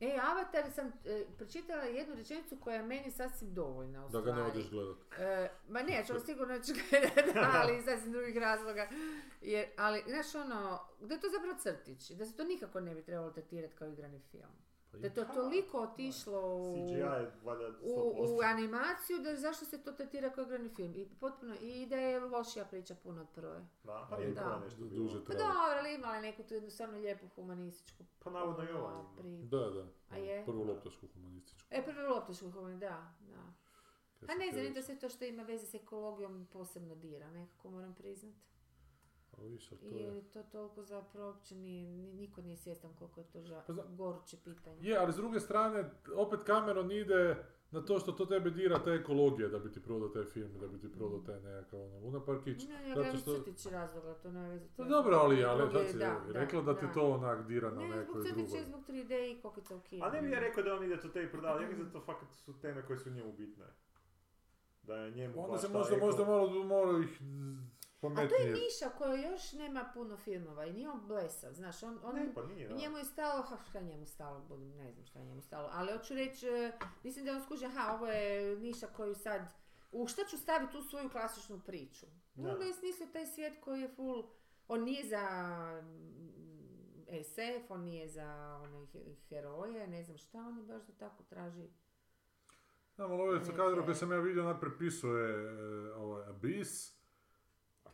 E, Avatar sam e, pročitala jednu rečenicu koja je meni sasvim dovoljna u Da ga ne odeš gledat. E, ma ne, ću sigurno ću gledati, ali iz sasvim drugih razloga. Jer, ali, znaš ono, da je to zapravo crtić, da se to nikako ne bi trebalo tretirati kao igrani film. Pa Da je to toliko otišlo u, CGI je valjda 100%. u, u animaciju, da zašto se to tretira kao igrani film? I potpuno, i da je lošija priča puno od prve. Da, Pa nije da. nešto. Duže Pa dobro, ali imala je neku tu jednu stvarno lijepu humanističku Pa navodno ono, ova Da, da. A je? Prvu loptašku humanističku. E, prvo loptičku humanističku, da, da. Pa sam ne znam, da sve to što ima veze s ekologijom posebno dira, nekako moram priznat. A viš, ali to I je... to toliko zapravo uopće nije, ni- niko nije svjestan koliko je to ža- Pa zna- goruće pitanje. Je, ali s druge strane, opet Cameron ide na to što to tebe dira ta ekologija da bi ti prodao taj film, da bi ti prodao taj nekakav ono, Luna Parkić. Ne, ja gledam što- crtić razloga, to nema veze. to Pa je dobro, ali, zbog ali druge- sad si da, rekla da, ti da. to onak dira na Ne, zbog nekoj drugoj. i zbog 3D i kokica u kinu. A ne bi ja rekao da on ide to tebi prodavati, ja mislim da to fakat su teme koje su njemu bitne. Da je njemu Onda baš se ta možda, možda malo, malo ih A to je pametnije. Miša koji još nema puno filmova i nije on blesav, znaš, on, on Ne, pa nije, da. njemu je stalo, ha, šta je njemu stalo, budem, ne znam šta je njemu stalo, ali hoću reći, e, mislim da on skužio, aha, ovo je niša koju sad, u šta ću staviti tu svoju klasičnu priču? Da. Onda je smislio taj svijet koji je full, on nije za mm, SF, on nije za one he- heroje, ne znam šta, on je baš da tako traži. Znam, ali ove Neke- kadrove koje sam ja vidio, onak prepisuje e, ovaj Abyss.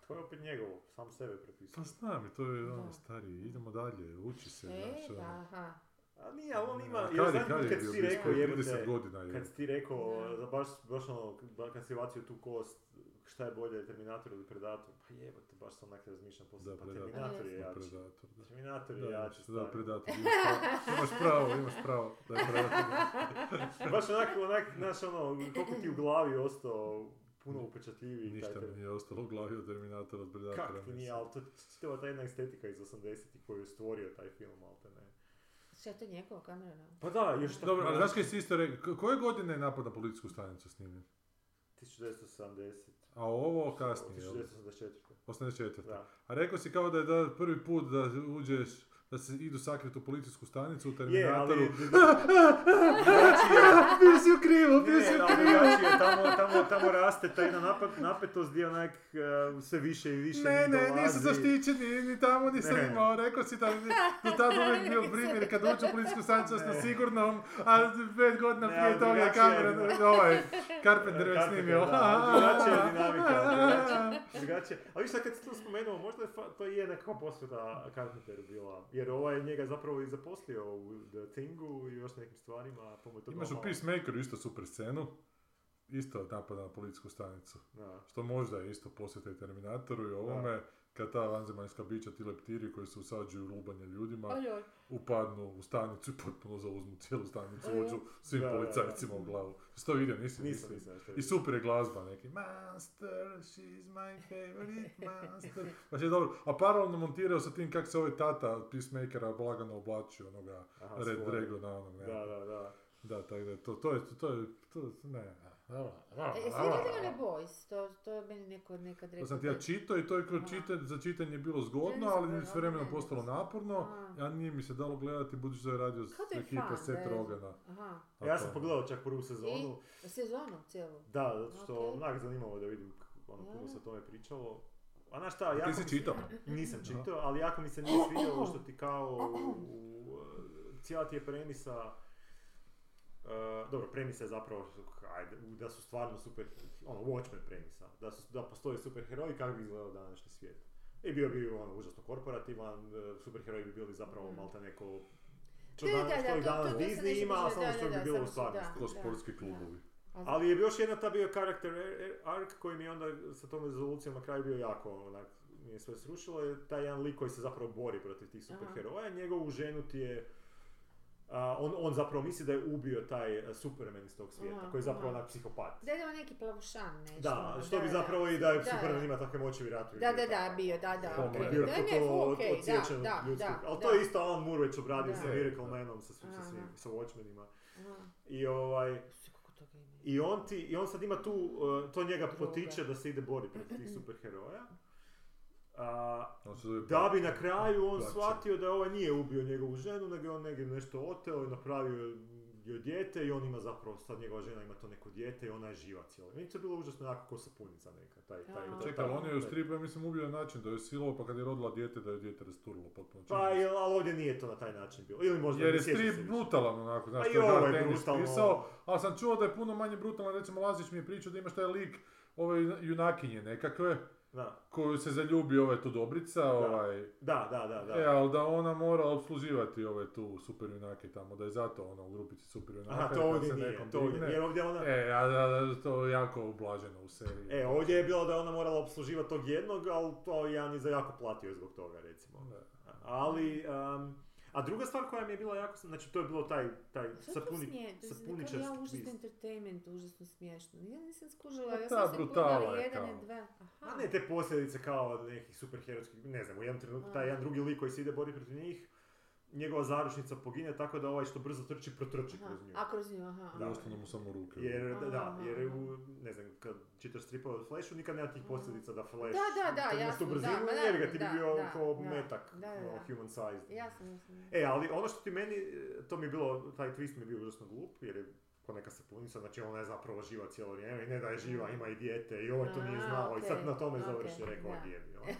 To je opet njegovo, sam sebe prepisao. Pa znam, to je ono stari, idemo dalje, uči se, E, znaš, da, ono. aha. A nije, ali on ima, ja znam kad kad si rekao 30 godina je. kad si ti rekao, Da. da baš, baš ono, kad si bacio tu kost, šta je bolje, Terminator ili Predator, pa jebote, baš sam onak razmišljam poslije, pa Predator. Terminator je jači. Predator, da. Terminator je Da, jači, da. Predator, imaš pravo, imaš pravo, imaš pravo, da je Predator. Baš onak, onak, znaš ono, koliko ti u glavi ostao puno upečatljiviji. Ništa mi nije ostalo u glavi od Terminatora, od Predatora. Kak ti nije, ali to čitava ta jedna estetika iz 80-ih koju je stvorio taj film, malte ne. Šta je to njegova kamera? na? Pa da, još tako... Dobro, ali znaš kaj si isto rekao, koje godine je napad na policijsku stanicu snimljen? 1970. A ovo kasnije, jel? 1984. 84. Da. A rekao si kao da je da prvi put da uđeš, da se idu sakriti u policijsku stanicu u Je, Terminatoru. ali... drugačije, bio si u krivu, bio si u ali krivu. tamo, tamo, tamo raste ta jedna napet, napetost gdje onak uh, sve više i više Ne, ne, dolazi. nisu zaštićeni, ni tamo nisam Ne. imao, rekao si da do tad uvijek bio primjer, kad uđu u policijsku stanicu smo sigurnom, a pet godina prije ali toga je je kamera, ovaj, Carpenter već snimio. ali drugačija je dinamika, drugačija. Ali viš sad kad si to spomenuo, možda je to je nekakva posveta Carpenteru bila. Jer ovaj je njega zapravo i zaposlio u The Thingu i još nekim stvarima. Imaš u Peacemakeru isto super scenu, isto napada na policijsku stanicu. Da. Što možda je isto posjeta i Terminatoru i ovome, kad ta vanzemaljska bića, ti leptiri koji se usađuju u lubanje ljudima, Ojoj. upadnu u stanicu i potpuno zauzmu cijelu stanicu, uđu svim Da, da, da. policajcima u glavu. Jesi to vidio? Nisi? Nisam, nisi. nisam I super je glazba neki. Master, she's my favorite master. Baš je dobro. A paralelno montirao sa tim kako se ovaj tata od Peacemakera blagano oblačio onoga Aha, Red svoj. Dragona onog ne. Da, da, da. Da, tako da, to, to je, to je, to, ne, E, Jesi vidjeli one Boys? To, to je meni neko nekad rekao. To sam ti ja čitao i to je kroz čitanje, za čitanje je bilo zgodno, ali gledala, s vremenom postalo naporno. A. Ja nije mi se dalo gledati budući da je radio ekipa fan, Seth Rogana. Ja sam pogledao čak prvu sezonu. Sezonu cijelu. Da, zato što Ok. onak zanimalo da vidim ono, puno se o tome pričalo. A znaš šta, jako Ti si mi čitao? Nisam čitao, ali jako mi se nije svidjelo što ti kao cijela ti je premisa Uh, dobro, premisa je zapravo, ajde, da su stvarno super, ono, Watchmen premisa, da, su, da postoje superheroji kako bi izgledao današnji svijet. I bio bi ono, užasno korporativan, uh, superheroji bi bili zapravo Mm. malta neko što, Da, danas, što to- danas to- to Disney nešto ima, a samo što da, bi da, bilo u stvarnosti. Ko sportski klubovi. Ali je još jedna ta bio karakter arc koji mi je onda sa tom rezolucijom na kraju bio jako onak, mi je sve srušilo, je taj jedan lik koji se zapravo bori protiv tih superheroja, njegovu ženu ti je on, on zapravo misli da je ubio taj e, Superman iz tog svijeta, Aha, koji je zapravo aha. onak psihopat. Da je on neki plavušan nešto. Da, što da, bi da. zapravo i da je Da, Superman da. ima takve moći vjerojatno. Da, da, da, bio, da, da, Pomre. okej. Bio Da, to, ne, to okej, da, da, da, Ali to da. je isto Alan Moore već obradio Da. sa Miracle Manom, sa, sa, Aha. svim, sa Watchmenima. Aha. I ovaj... I on, ti, I on sad ima tu, uh, to njega potiče da se ide boriti protiv tih superheroja. A, da bi na kraju on Plaće. shvatio da ovaj nije ubio njegovu ženu, nego je on negdje nešto oteo i napravio joj dijete i on ima zapravo, sad njegova žena ima to neko dijete i ona je živa cijelo. Meni to je bilo užasno jako ko sapunica neka. Taj, taj, taj- Čekaj, on je u stripu, ja mislim, ubio na način da je silovao, pa kad je rodila dijete, da je dijete rasturilo potpuno. Pa, ali ovdje nije to na taj način bilo. Ili možda Jer ne je strip brutalan onako, znaš, Pa to i je Ennis brutalno. pisao, ali sam čuo da je puno manje brutalan, recimo Lazić mi je pričao da imaš taj lik ove junakinje nekakve, Da, koju se zaljubi ove tu Dobrica, ovaj, da, da, da. da. e, ali da ona mora obsluživati ove tu super junake tamo, da je zato ona u grupici super junaka. Aha, to ovdje se nije, to ovdje. Jer ovdje ona... E, a da, da, to je jako ublaženo u seriji. E, ovdje je bilo da je ona morala obsluživati tog jednog, ali to ja ni za jako platio zbog toga, recimo. Da. Ali, um, a druga stvar koja mi je bila jako, znači to je bilo taj, taj sapuni, sapuničarski ja užasno entertainment, užasno smiješno. Ja nisam skužila, ja sam se brutala gledala je jedan i dva. Aha. A ne te posljedice kao nekih superherojskih, ne znam, u jednom trenutku taj jedan drugi lik koji se ide boriti protiv njih, njegova zaručnica pogine tako da ovaj što brzo trči protrči Aha, kroz nju. A kroz nju, aha. Da, ostanu mu samo ruke. Jer, da, da, Aha, jer aha. u, ne znam, kad čitaš stripove od Flashu, nikad nema tih posljedica da Flash Da, da, da, jasno, da, brzinu, da, jer ga ti bi bio da, kao da, metak, da, da, ono, da. human sized. Jasno, jasno. E, ali ono što ti meni, to mi je bilo, taj twist mi je bio užasno glup, jer je ko neka sapunica, znači ona je zapravo živa cijelo vrijeme i ne da je živa, ima i dijete i ovaj to nije znao i sad na tome okej, završi, rekao da. je ono.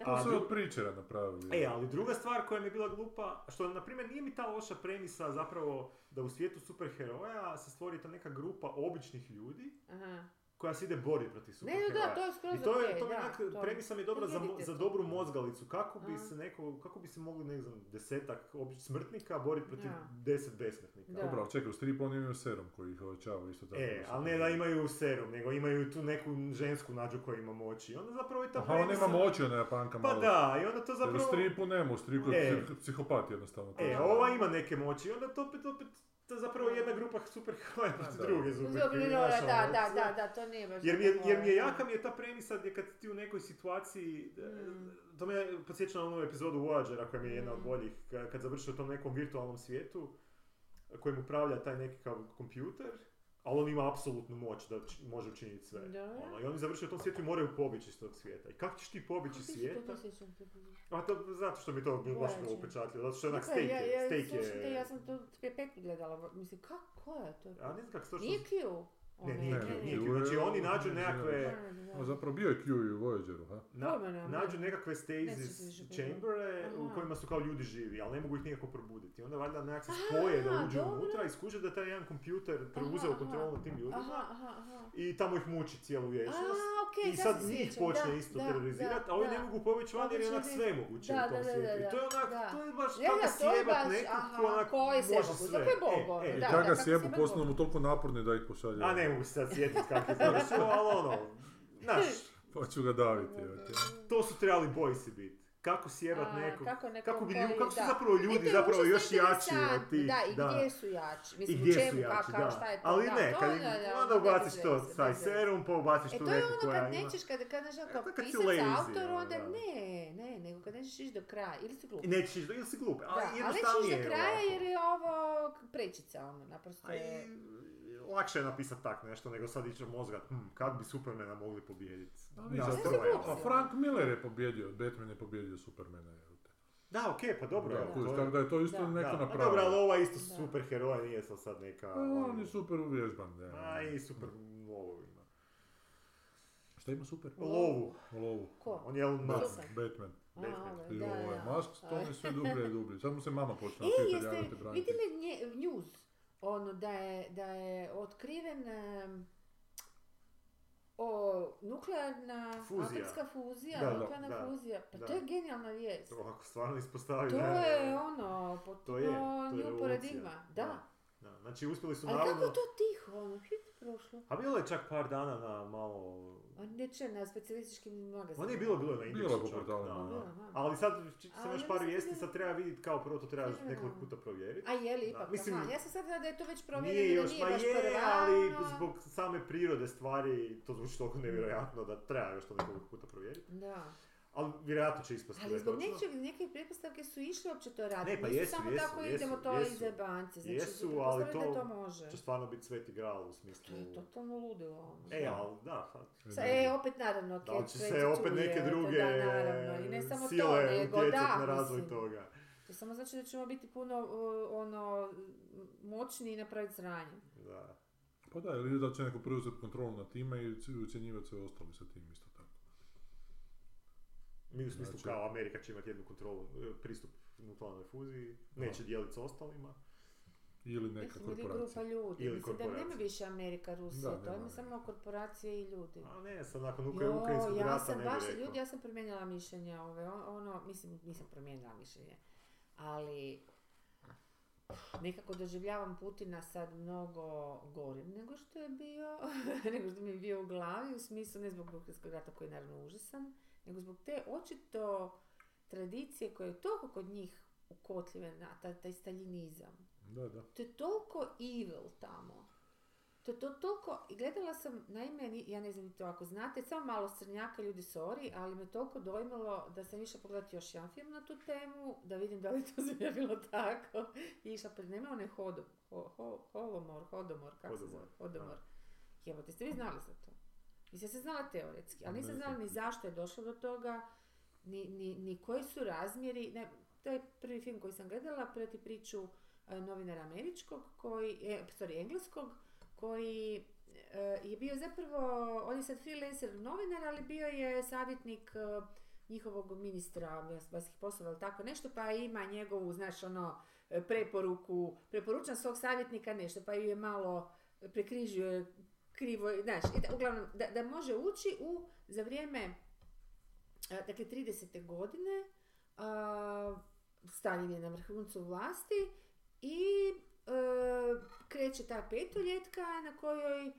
To A su dru- od pričera napravili. E, ali druga stvar koja mi je bila glupa, što na primjer nije mi ta loša premisa zapravo da u svijetu superheroja se stvori ta neka grupa običnih ljudi Aha. Koja se ide boriti protiv Ne, superheroja. da, to je skroz I to je, to mi da, to- premisa mi je dobra za, za to. dobru mozgalicu. Kako bi se neko, kako bi se mogli, ne znam, desetak obič, smrtnika boriti protiv Da. deset besmrtnika. Da. Dobro, čekaj, u stripu oni imaju serum koji ih ovećava isto tako. E, ali ne da imaju serum, nego imaju tu neku žensku nađu koja ima moći. I onda zapravo i ta Aha, on premisa... nema moći, ona japanka Pa malo. da, i onda to Jer u zapravo... stripu nema, u stripu je E. psih- psihopat jednostavno. E, je. ova ima neke moći i onda to opet, opet, to je zapravo jedna grupa superheroja protiv da. druge superheroja. da, ono, da, da, da, to nije baš Jer mi, je, jer mi je jaka mi je ta premisa gdje kad ti u nekoj situaciji, e, Mm. to me podsjeća na onu epizodu Voyagera koja mi je jedna od Mm. boljih, ka- kad završi u tom nekom virtualnom svijetu kojim upravlja taj nekakav kompjuter, ali on ima apsolutnu moć da či- može učiniti sve. Da. Ono, I oni završaju u tom svijetu i moraju pobjeći iz tog svijeta. I kako ćeš ti pobjeći iz svijeta? te? A to, zato što mi to bilo baš bilo upečatljivo, zato što je onak ja, je, ja, slušajte, je... ja sam to prije pet gledala, mislim, kako, ko je to? A ne znam kako točno... Nije Q? Ne, nije Ne, Q, ne, nije Q. Znači je oni nađu ne, nekakve... A zapravo bio je Q i u Voyageru, ha? Na, nađu ne. nekakve stasis chambere u kojima su kao ljudi živi, ali ne mogu ih nikako probuditi. Onda valjda nekak se spoje da uđu dobro. unutra i skuže da je taj jedan kompjuter preuzeo kontrolu nad tim ljudima Aha, aha, aha. i tamo ih muči cijelu A, vječnost. okej, I sad njih počne da, isto terorizirati, a ovi ne mogu pobjeći van jer je onak sve moguće da, u tom svijetu. I to je onak, to je baš kako da, to je sjebat nekog ko onak je može sve. kako je E, e. I da, ga kako sjebu, postanu mu toliko naporni da ih pošalje. Ne mogu se sad sjetiti kako je završilo, ali ono, znaš, Pa ću ga daviti. ti. to su trebali bojsi biti. Kako sjebat nekog, kako neko kako, bi, kako su da. zapravo E, ljudi je zapravo još jači od tih. Da, i gdje su jači? I Mislim, gdje u čemu, su jači, kao da. šta je to? Ali da, ne, to kad je, da, da, onda ubaciš to, taj serum, pa ubaciš E tu to je neku ono koja kad ima. nećeš, kad, kad znaš kao pisac, lazy, autor, ono, onda da. ne, ne, nego kad nećeš ići do kraja, ili si glup. I nećeš ići, do- ili si glup, Da, ali ali nećeš jednostavnije ići do je kraja jer je ovo prečica, ono, naprosto je... lakše je napisat tak nešto nego sad ići mozgat, hm, kak bi Supermana mogli pobijediti. Ali Nas zato- troje. A Frank Miller je pobjedio, Batman je pobjedio Supermana. Da, okej, pa dobro. Da, kužiš, tako da je to isto Da. neko Da, pa napravio. dobro, ali ovo je isto Da. super heroj, nije to sad neka... Pa, on je super uvježban. da. A i super lovu ima. Šta ima super? Lovu. Lovu. Ko? On je Elon Batman. Musk. Batman. Da, da. Musk, to mi sve dublje i dublje. Samo se mama počela E, jeste javiti braniti. vidjeli nje, news, ono da je, da je otkriven o, nuklearna Fuzija. atomska fuzija, Da, nuklearna da, fuzija, pa da. to je genijalna vijest. To ako stvarno ispostavi To je ono, potpuno To je, to je new paradigma. Da, Da, znači uspjeli su Ali navodno... kako to tiho, ono, hit prošlo? A bilo je čak par dana na malo... A neće na specijalističkim magazinima. Ma nije bilo, bilo je na indeksu je čak. Ali sad Ali još par vijesti, sad treba vidjeti kao prvo to treba nekoliko puta provjeriti. A je li Da, ipak? mislim, aha, ja sam sad da je to već Nije provjereno, da još, nije pa baš je, prva, ali zbog same prirode stvari to zvuči toliko nevjerojatno da treba još to nekoliko puta provjeriti. Da. Ali vjerojatno će ispasti Ali zbog nečeg, neke pretpostavke su išle uopće to raditi. Ne, pa Nisu jesu, samo jesu, tako jesu, idemo to jesu. iz jebanci. Znači, Jesu, ali da to to može. će stvarno biti sveti gral u To smislu... je totalno ludilo. ono. E, ali da, pa, Sa, e, opet naravno, da će se opet neke druge Da, naravno, i ne samo to, sile nego da, na razvoj mislim. toga. To samo znači da ćemo biti puno, uh, ono, moćni i napraviti sranje. Da. Pa da, ili da će neko preuzeti kontrolu nad time i ucjenjivati sve ostali sa tim isto. Mi u smislu Znači- kao Amerika će imati jednu kontrolu, e, pristup nuklearnoj fuziji, neće dijeliti s ostalima. Ili neka korporacija. grupa ljudi. Ili Mislim da nema više Amerika, Rusija, Da, to nema ima više. samo korporacije i ljudi. A ne, sad nakon Ukra- Jo, ukrajinskog ja rata sam ne baš, rekao. ljudi, ja sam promijenila mišljenje ove, on- ono, mislim, nisam promijenila mišljenje, ali nekako doživljavam Putina sad mnogo gorim nego što je bio, nego što mi je bio u glavi, u smislu ne zbog Ukrajinskog rata koji je naravno užasan, nego zbog te očito tradicije koje je toliko kod njih ukotljive na taj, taj staljinizam. Da, da. To je toliko evil tamo. To je to toliko, i gledala sam, naime, ja ne znam to ako znate, samo malo srnjaka, ljudi sorry, ali me toliko dojmilo da sam išla pogledati još jedan film na tu temu, da vidim da li to sve bilo tako. I išla pred, nema onaj hodom, ho, ho, holomor, hodomor, kako se zove, hodomor. Jebote, ste vi znali za to? Mislim, ja sam znala teoretski, ali nisam znala ni zašto je došlo do toga, ni, ni, ni koji su razmjeri. Ne, to je prvi film koji sam gledala, prati priču e, novinara američkog, koji, e, sorry, engleskog, koji e, je bio zapravo, on je sad freelancer novinar, ali bio je savjetnik e, njihovog ministra vanjskih poslova ili tako nešto, pa ima njegovu, znaš, ono, preporuku, preporučam svog savjetnika nešto, pa ju je malo prekrižio je krivo, znaš, uglavnom, da, da može ući u, za vrijeme, dakle, 30. godine, Stalin je na vrhuncu vlasti i e, kreće ta petoljetka na kojoj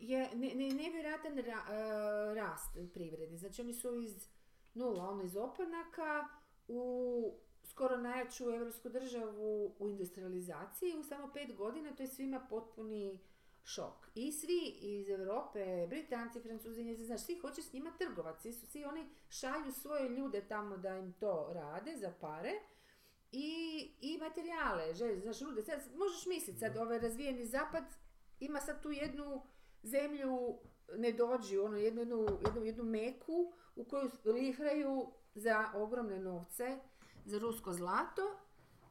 je ne, ne, nevjerojatan ra- e, rast privrede. Znači oni su iz nula, ono iz opanaka u skoro najjaču evropsku državu u industrializaciji u samo pet godina, to je svima potpuni šok. I svi iz Europe, Britanci, Francuzi, Njezi, znaš, svi hoće s njima trgovati, svi, su, svi oni šalju svoje ljude tamo da im to rade za pare i, i materijale, želje, znaš, rude. Sad, možeš misliti, sad ovaj razvijeni zapad ima sad tu jednu zemlju, ne dođi, ono, jednu, jednu, jednu, jednu meku u koju lifraju za ogromne novce, za rusko zlato,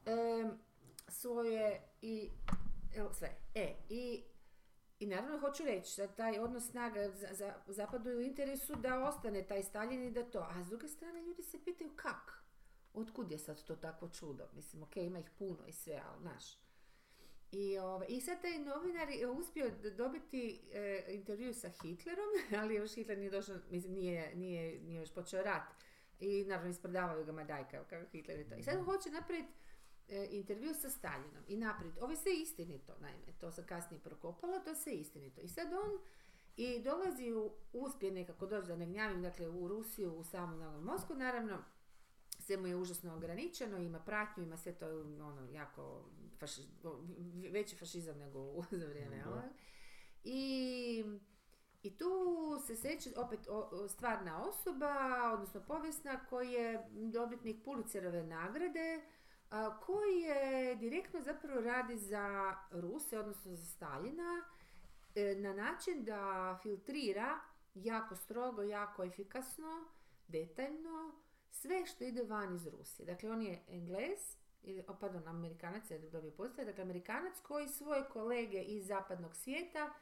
em, svoje i evo, sve. E, i, i naravno hoću reći da taj odnos snaga za, za, zapadu u interesu da ostane taj Stalin i da to. A s druge strane ljudi se pitaju kak? Otkud je sad to takvo čudo? Mislim, ok, ima ih puno i sve, ali znaš. I, ovaj, I sad taj novinar je uspio dobiti e, intervju sa Hitlerom, ali još Hitler nije došao, mislim, nije, nije, nije još počeo rat. I naravno ispredavaju ga Madajka, kako Hitler je to. I sad hoće napraviti intervju sa Stalinom i naprijed. Ovo je sve istinito, naime, to sam kasnije prokopala, to je sve istinito. I sad on i dolazi u, uspije nekako doći da ne gnjavim, dakle u Rusiju, u samu na Moskvu, naravno, sve mu je užasno ograničeno, ima pratnju, ima sve to ono, jako faši, veći fašizam nego u, za vrijeme. Jel? I, I tu se seće opet o- stvarna osoba, odnosno povijesna, koji je dobitnik Pulicerove nagrade, koji je direktno zapravo radi za Ruse, odnosno za Staljina, e, na način da filtrira jako strogo, jako efikasno, detaljno, sve što ide van iz Rusije. Dakle, on je Englez, ili, pardon, Amerikanac je dobio postoje, dakle Amerikanac koji svoje kolege iz zapadnog svijeta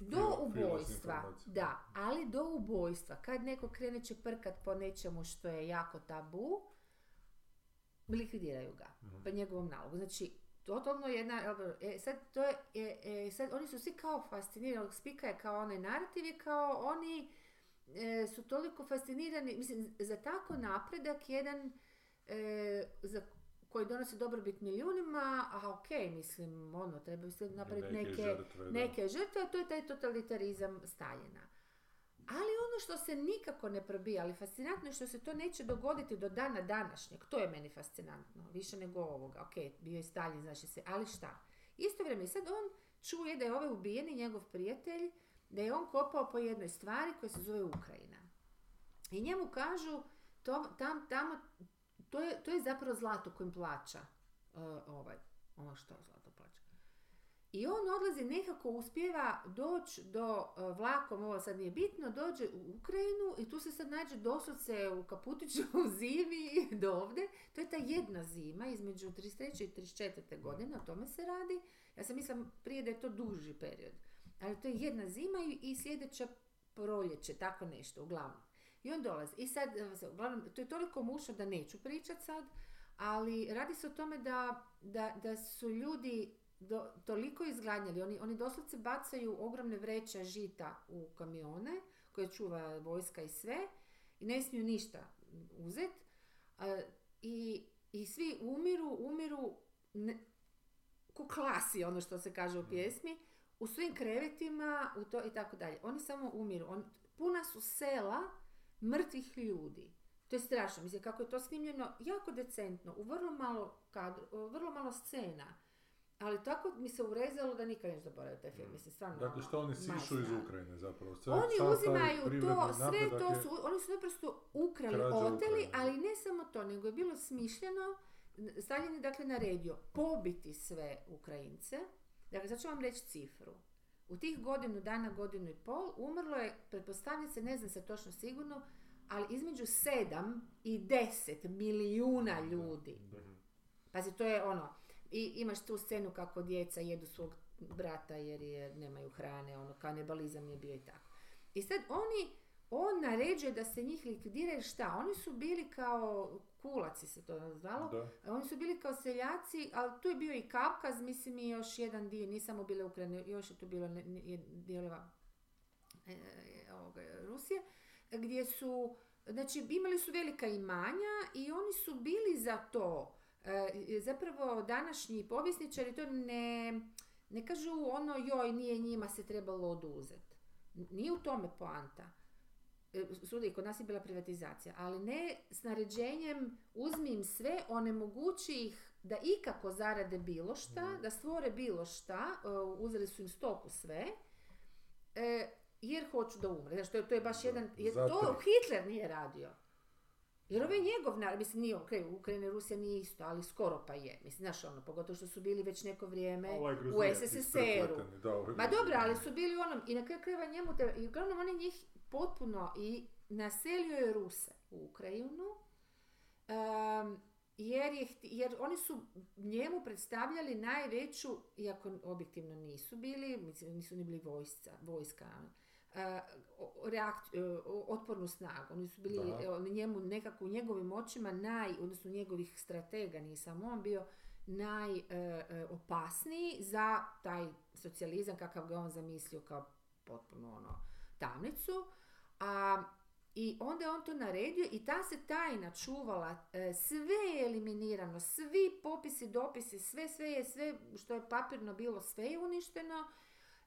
do ubojstva, da, ali do ubojstva, kad neko krene čeprkat po nečemu što je jako tabu, likvidiraju ga, Mhm. po njegovom nalogu. Znači, totalno jedna, e, sad to je, e, e, sad oni su svi kao fascinirani, spika je kao onaj narativ je kao oni e, su toliko fascinirani, mislim, za tako napredak jedan e, za koji donosi dobrobit milijunima, a ok, mislim, ono, trebaju se napraviti Neke neke, žrtve, neke žrtve, a to je taj totalitarizam Staljina. Ali ono što se nikako ne probija, ali fascinantno je što se to neće dogoditi do dana današnjeg, to je meni fascinantno, više nego ovoga, ok, bio je Stalin, znači se, ali šta? Isto vrijeme, i sad on čuje da je ovaj ubijeni njegov prijatelj, da je on kopao po jednoj stvari koja se zove Ukrajina. I njemu kažu, to, tam, tamo, to je, to je zapravo zlato kojim plaća uh, ovaj, ono što. I on odlazi, nekako uspjeva doći do uh, vlakom, ovo sad nije bitno, dođe u Ukrajinu i tu se sad nađe doslovce u kaputiću u zimi do ovdje. To je ta jedna zima između 33. i 34. godine, o tome se radi. Ja sam mislila prije da je to duži period. Ali to je jedna zima i, i sljedeća proljeće, tako nešto, uglavnom. I on dolazi. I sad, e, uglavnom, to je toliko mušno da neću pričat sad, ali radi se o tome da, da, da su ljudi do, toliko izgladnjali, oni, oni doslovce bacaju ogromne vreće žita u kamione koje čuva vojska i sve i ne smiju ništa uzet a, i, i svi umiru, umiru ne, ko klasi, ono što se kaže u pjesmi, u svim krevetima u to i tako dalje. Oni samo umiru. On, puna su sela mrtvih ljudi. To je strašno. Mislim, kako je to snimljeno jako decentno, u vrlo malo, kadr, u vrlo malo scena. Ali tako mi se urezalo da nikad neću zaboraviti taj film. Mislim, stvarno... Dakle, što oni sišu iz. Ukrajine zapravo? Sve, Oni uzimaju to, sve to su, oni su naprosto ukrali, oteli, Ukrajine. ali ne samo to, nego je bilo smišljeno, Stalin je dakle naredio pobiti sve Ukrajince, dakle sad ću vam reći cifru. U tih godinu dana, godinu i pol, umrlo je, pretpostavlja se, ne znam se točno sigurno, ali između 7 i 10 milijuna ljudi. Pazi, to je ono, i imaš tu scenu kako djeca jedu svog brata jer je, nemaju hrane, ono, kanibalizam je bio i tako. I sad oni, on naređuje da se njih likvidira jer šta? Oni su bili kao kulaci se to zvalo, Da. oni su bili kao seljaci, ali tu je bio i Kavkaz, mislim i još jedan dio, nije samo bile Ukrajine, još je tu bilo dijelova e, Rusije, gdje su, znači imali su velika imanja i oni su bili za to. Zapravo današnji povjesničari to ne, ne kažu ono joj nije njima se trebalo oduzeti. Nije u tome poanta. E, Sudi, kod nas je bila privatizacija, ali ne s naređenjem uzmi im sve, onemogući ih da ikako zarade bilo šta, da stvore bilo šta, e, uzeli su im stoku sve, e, jer hoću da umre. Znači, to je, to je baš Da, jedan, jer to Hitler nije radio. Jer ovo je njegov narod, mislim nije, ok, Ukrajina i Rusija nije isto, ali skoro pa je. Mislim, znaš ono, pogotovo što su bili već neko vrijeme Ovaj u SSSR-u. Ma dobro, ali su bili u onom, i na kraju krajeva njemu, te, i uglavnom on je njih potpuno i naselio je Ruse u Ukrajinu, em, jer, je, jer oni su njemu predstavljali najveću, iako objektivno nisu bili, mislim nisu ni bili vojsca, vojska, e, reakt, e, otpornu snagu. Oni su bili Da. njemu nekako u njegovim očima naj, odnosno njegovih stratega, nije samo on bio najopasniji za taj socijalizam kakav ga on zamislio kao potpuno ono tamnicu. A, I onda je on to naredio i ta se tajna čuvala, e, sve je eliminirano, svi popisi, dopisi, sve, sve je, sve što je papirno bilo, sve je uništeno.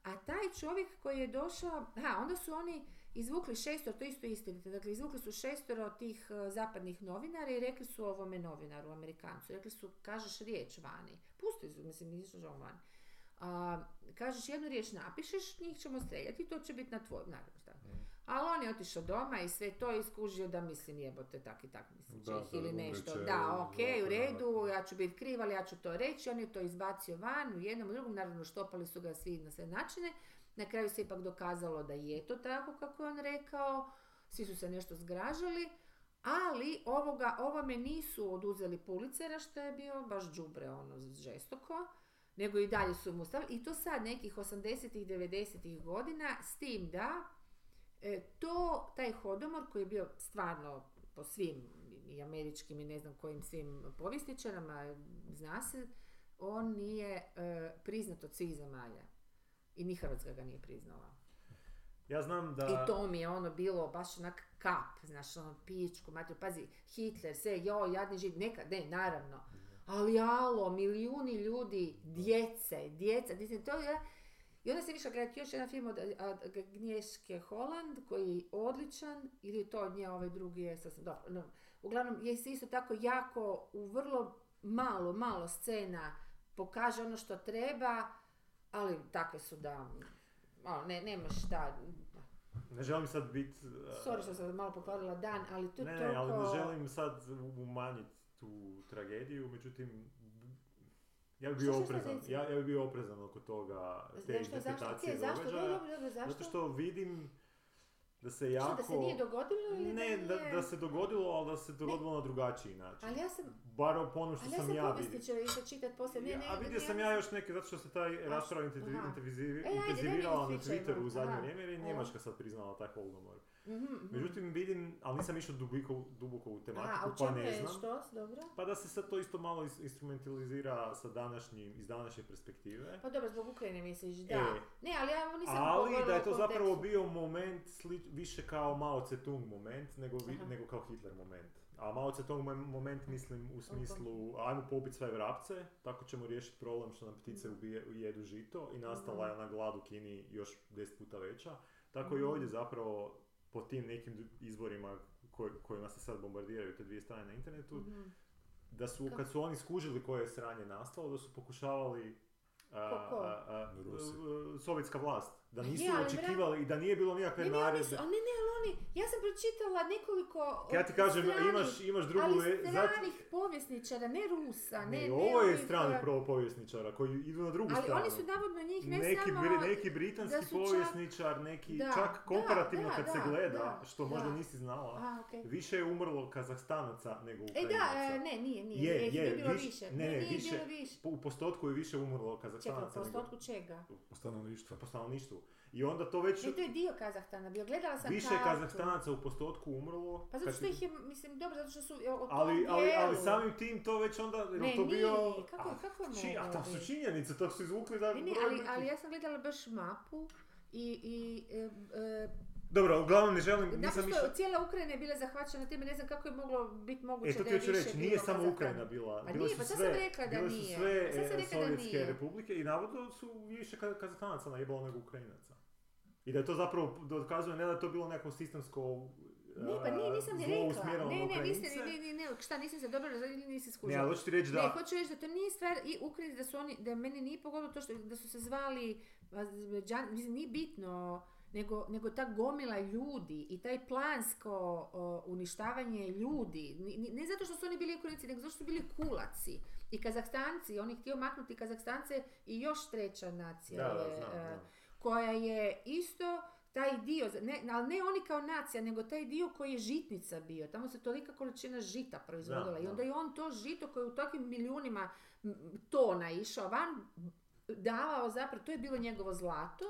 A taj čovjek koji je došao, ha, onda su oni izvukli šestoro, to isto istinite, dakle izvukli su šestoro tih e, zapadnih novinara i rekli su ovome novinaru, Amerikancu, rekli su, kažeš riječ vani, pusti su, mislim, nisu on vani. A, kažeš jednu riječ napišeš, njih ćemo streljati to će biti na tvoj, naravno šta. Ali on je otišao doma i sve to iskužio da mislim jebote tak i tak mislim Da, ili nešto. Da, ok, u redu, ja ću biti kriv, ali ja ću to reći. On je to izbacio van u jednom i drugom, naravno štopali su ga svi na sve načine. Na kraju se ipak dokazalo da je to tako kako je on rekao. Svi su se nešto zgražali. Ali ovoga, ovome nisu oduzeli pulicera što je bio baš džubre ono žestoko nego i dalje su mu stavili i to sad nekih 80-ih, 90-ih godina s tim da e, to, taj hodomor koji je bio stvarno po svim i američkim i ne znam kojim svim povjesničarama, zna se, on nije e, priznat od svih zemalja. I ni Hrvatska ga nije priznala. Ja znam da... I to mi je ono bilo baš onak kap, znaš, ono pičku, mater, pazi, Hitler, sve, jo, jadni živ, neka, ne, naravno. Ali alo, milijuni ljudi, djece, djeca, djece, to je... I onda sam išla gledati još jedan film od Agnješke Holland, koji je odličan, ili to od nje ovaj drugi je, sasvim, dobro, no. Uglavnom, je se isto tako jako, u vrlo malo, malo scena pokaže ono što treba, ali takve su da, ono, ne, nemaš šta, Ne želim sad biti... sorry što sam malo pokvarila dan, ali to je Ne, ne, toliko... ali ne želim sad umanjiti tu tragediju, međutim, ja bi bio Što, što, što, oprezan, ja, ja bi bio oprezan oko toga, te Zašto, zašto, interpretacije je, zašto, dobro, dobro, dobro, zašto? zato što vidim da se Što, jako... da se nije dogodilo ili Ne, da da, nije... da se dogodilo, ali da se dogodilo na drugačiji način. Ali ja sam, Bar po ono što ali ja sam sam ja vidio. povjesničar i sad čitat poslije, ne, ne, a vidio ne, sam ja još neke, zato što se taj rasprava E, intenzivirala na Twitteru u zadnje vrijeme jer je. Njemačka sad priznala taj holodomor. Mhm, mhm. Međutim, vidim, ali nisam išao duboko, duboko u tematiku, Aha, pa ne znam. što, dobro? Pa da se sad to isto malo is- instrumentalizira sa današnjim, iz današnje perspektive. Pa dobro, zbog Ukrajine misliš, da. E. Ne, ali ja nisam Ali da je to zapravo bio moment sli- više kao Mao Tse-tung moment nego, vi- nego kao Hitler moment. A Mao Tse-tung mom- moment mislim u smislu ajmo pobiti sve vrapce, tako ćemo riješiti problem što nam ptice Mhm. ubije, jedu žito i nastala je ona glad u Kini još deset puta veća. Tako i Mhm. ovdje zapravo po tim nekim izborima koj- kojima se sad bombardiraju te dvije strane na internetu, Mhm. da su, Kako? kad su oni skužili koje je sranje nastalo, da su pokušavali a, a, a, sovjetska vlast. Da nisu ali očekivali i da nije bilo nikakve Ne, ne, oni naredbe. su, ali ne, ne, ali oni, ja sam pročitala nekoliko Ja ti kažem, stranih, imaš, imaš drugu... ali le- zato- stranih povjesničara, ne Rusa, ne, ne, ne, ovo je strani eh, pro povjesničara koji idu na drugu Ali stranu. oni su navodno njih ne neki, samo... bri- neki britanski da čak- povjesničar, neki Da, čak da, komparativno da, kad se da, gleda, da, što možda da. nisi znala, A, okej. više je umrlo Kazahstanaca nego E Ukrajinaca. da, e, ne, nije, nije, Je, je, je, bilo viš- više. ne, ne, više. U postotku je više umrlo Čekaj, Kazahstanaca po nego postotku čega? Po stanovništvu. po stanovništvu. I onda to već Ne, to je dio Kazahstana bio. Gledala sam više kartu. Kazahstanaca u postotku umrlo. Pa zato što ih je, mislim, dobro, zato što su e, o tom ali, ali, ali samim tim to već onda, Ne, to nije, bio... kako- a, kako či- a to su činjenice, to su izvukli da... Ne, ne, ali, ali ja sam gledala baš mapu i, i e, e, Dobro, uglavnom ne želim, nisam naprosto išao... cijela Ukrajina je bila zahvaćena time, ne znam kako je moglo biti moguće E, to da ti je hoću više reći, nije samo. Ukrajina bila, Pa bile nije, pa sad sam rekla da bile su nije. sve Pa e, da sovjetske nije. republike i navodno su više Ka- Kazahstanaca najebalo nego Ukrajinaca. I da je to zapravo dokazuje ne da je to bilo neko sistemsko Ne, pa nije, nisam ni rekla. Ne, ne, niste, ne, ne, ne, šta, nisam se dobro razumjela ili nisi Ne, skužila. ali hoću ti reći Ne, da... hoću reći da to nije stvar i Ukrajinci, da su oni, da meni nije pogodilo to što, da su se zvali, Azerbejdžan- mislim, nije bitno, nego, nego ta gomila ljudi i taj plansko o, uništavanje ljudi, ni- ne zato što su oni bili Ukrajinci, nego zato što su bili kulaci. I Kazahstanci, on je htio maknuti Kazahstance i još treća nacija Da, da, je, znam, e, znam. koja je isto taj dio, ne, ali ne oni kao nacija, nego taj dio koji je žitnica bio. Tamo se tolika količina žita proizvodila Da, i da. onda je on to žito koje je u takvim milijunima tona išao van, davao zapravo, to je bilo njegovo zlato,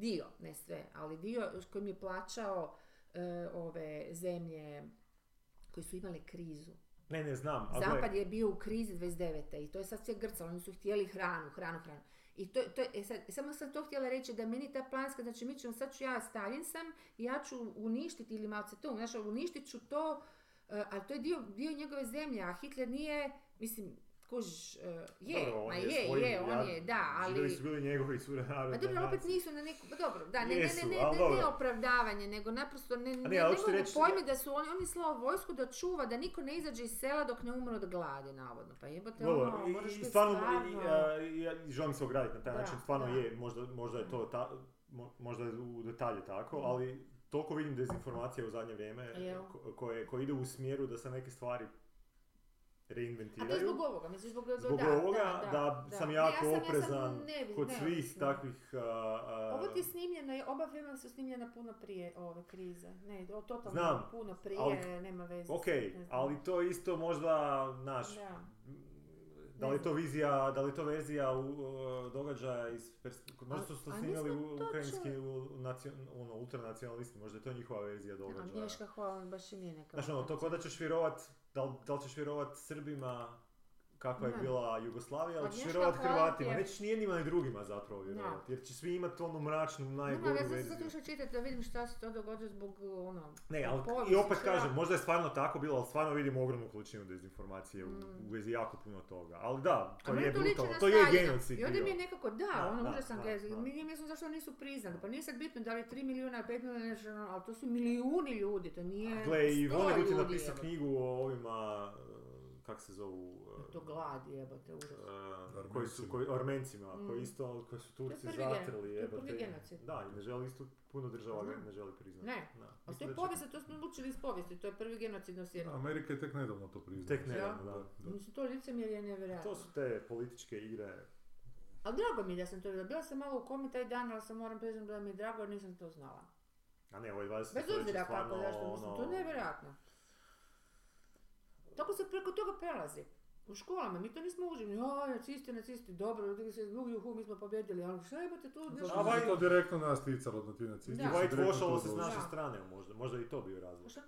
dio, ne sve, ali dio s kojim je plaćao e, ove zemlje koje su imale krizu. Ne, ne, znam. ali Zapad je bio u krizi 29. i to je sad sve grcalo, oni su htjeli hranu, hranu, hranu. I to, to, e sad, samo sam to htjela reći da meni ta planska, znači mi ćemo, sad ću ja, Stalin sam, ja ću uništiti, ili Mao Tse-tung, znaš, uništit ću to, e, ali to je dio, dio njegove zemlje, a Hitler nije, mislim, kuž, e, je, dobro, ma je je, je, on je, da, ali... Židovi su bili njegovi suradari. Pa dobro, opet nisu na neku, dobro, da, ne, Jesu, ne, ne, ne, ne, ne opravdavanje, nego naprosto ne, ne, ne, ne, mogu reći- pojmiti da su oni, oni slao vojsku da čuva, da niko ne izađe iz sela dok ne umre od gladi, navodno, pa jebote, Dobro, ono, i- moraš i stvarno, stvarno... i, ja želim se ograditi na taj Da, način, stvarno da. je, možda, možda je to ta, mo- možda je u detalje tako, ali toliko vidim dezinformacije u zadnje vrijeme koje, koje ide u smjeru da se neke stvari A to je reinventiraju. zbog ovoga, mislim, zbog, Zbog da, ovoga da, sam Ne, jako ja sam- ja sam oprezan nevi- kod svih neovisna. takvih... a, a, Ovo ti je snimljeno, je- oba filma su snimljena puno prije ove krize. Ne, o- totalno Znam, puno prije, ali- nema veze. Ok, ne ali to isto možda, naš, Da. da li je to vizija, da li je to verzija u, uh, događaja iz perspektive, možda su to snimali u, ukrajinski u, nacio, ono, ultranacionalisti, možda je to njihova verzija događaja. Agnješka Holland baš i nije neka... Znaš ono, to ko da ćeš vjerovat, da li, da li ćeš Srbima kakva je bila Jugoslavija, ali Ali ćeš vjerovat Hrvatima, nećeš ni jednima ni drugima zapravo vjerovat, jer će svi imati onu mračnu, Nema, najgoru ja sam verziju. išla čitati da vidim šta se to događa zbog ono... Ne, ali i opet šta- kažem, možda je stvarno tako bilo, ali stvarno vidimo ogromnu količinu dezinformacije u, Mm. u vezi jako puno toga. Ali da, to je brutalno, to je genocid I onda mi je nekako, da, Da, ono užasan genocid. da. Mi zašto nisu priznali. Pa nije sad bitno da li 3 milijuna, 5 milijuna, ono, ali to su milijuni ljudi, to nije Gle, i je ljudi, napisao knjigu o ovima, kak se zovu, e, To glad jebote, užas. e, koji su, koji, Armencima, Mm. koji isto, koji su Turci zatrli, to je jebote. prvi genocid. Da, i ne želi isto, puno država ga Znam. ne želi priznati. Ne, Da. A to je povijest, to smo učili iz povijesti, to je prvi genocid na svijetu. Amerika je tek nedavno to priznala. Tek nedavno, da. da. Mislim, to licemjerje je nevjerojatno. To su te političke igre. Ali drago mi je da sam to vidjela. Bila sam malo u komi taj dan, ali sam moram priznati da mi je drago jer nisam to znala. A ne, ovo je 20. Bez obzira kako, zašto mislim, to je ono, nevjerojatno. Tako se preko toga prelazi. U školama, mi to nismo užili, o, nacisti, nacisti, dobro, ljudi se drugi uhu, mi smo pobjedili, ali šta jebate tu, znaš, Zato što se to direktno nas ticalo na ti nacisti. Da. To se s naše strane možda, možda i to bio razlog. šta?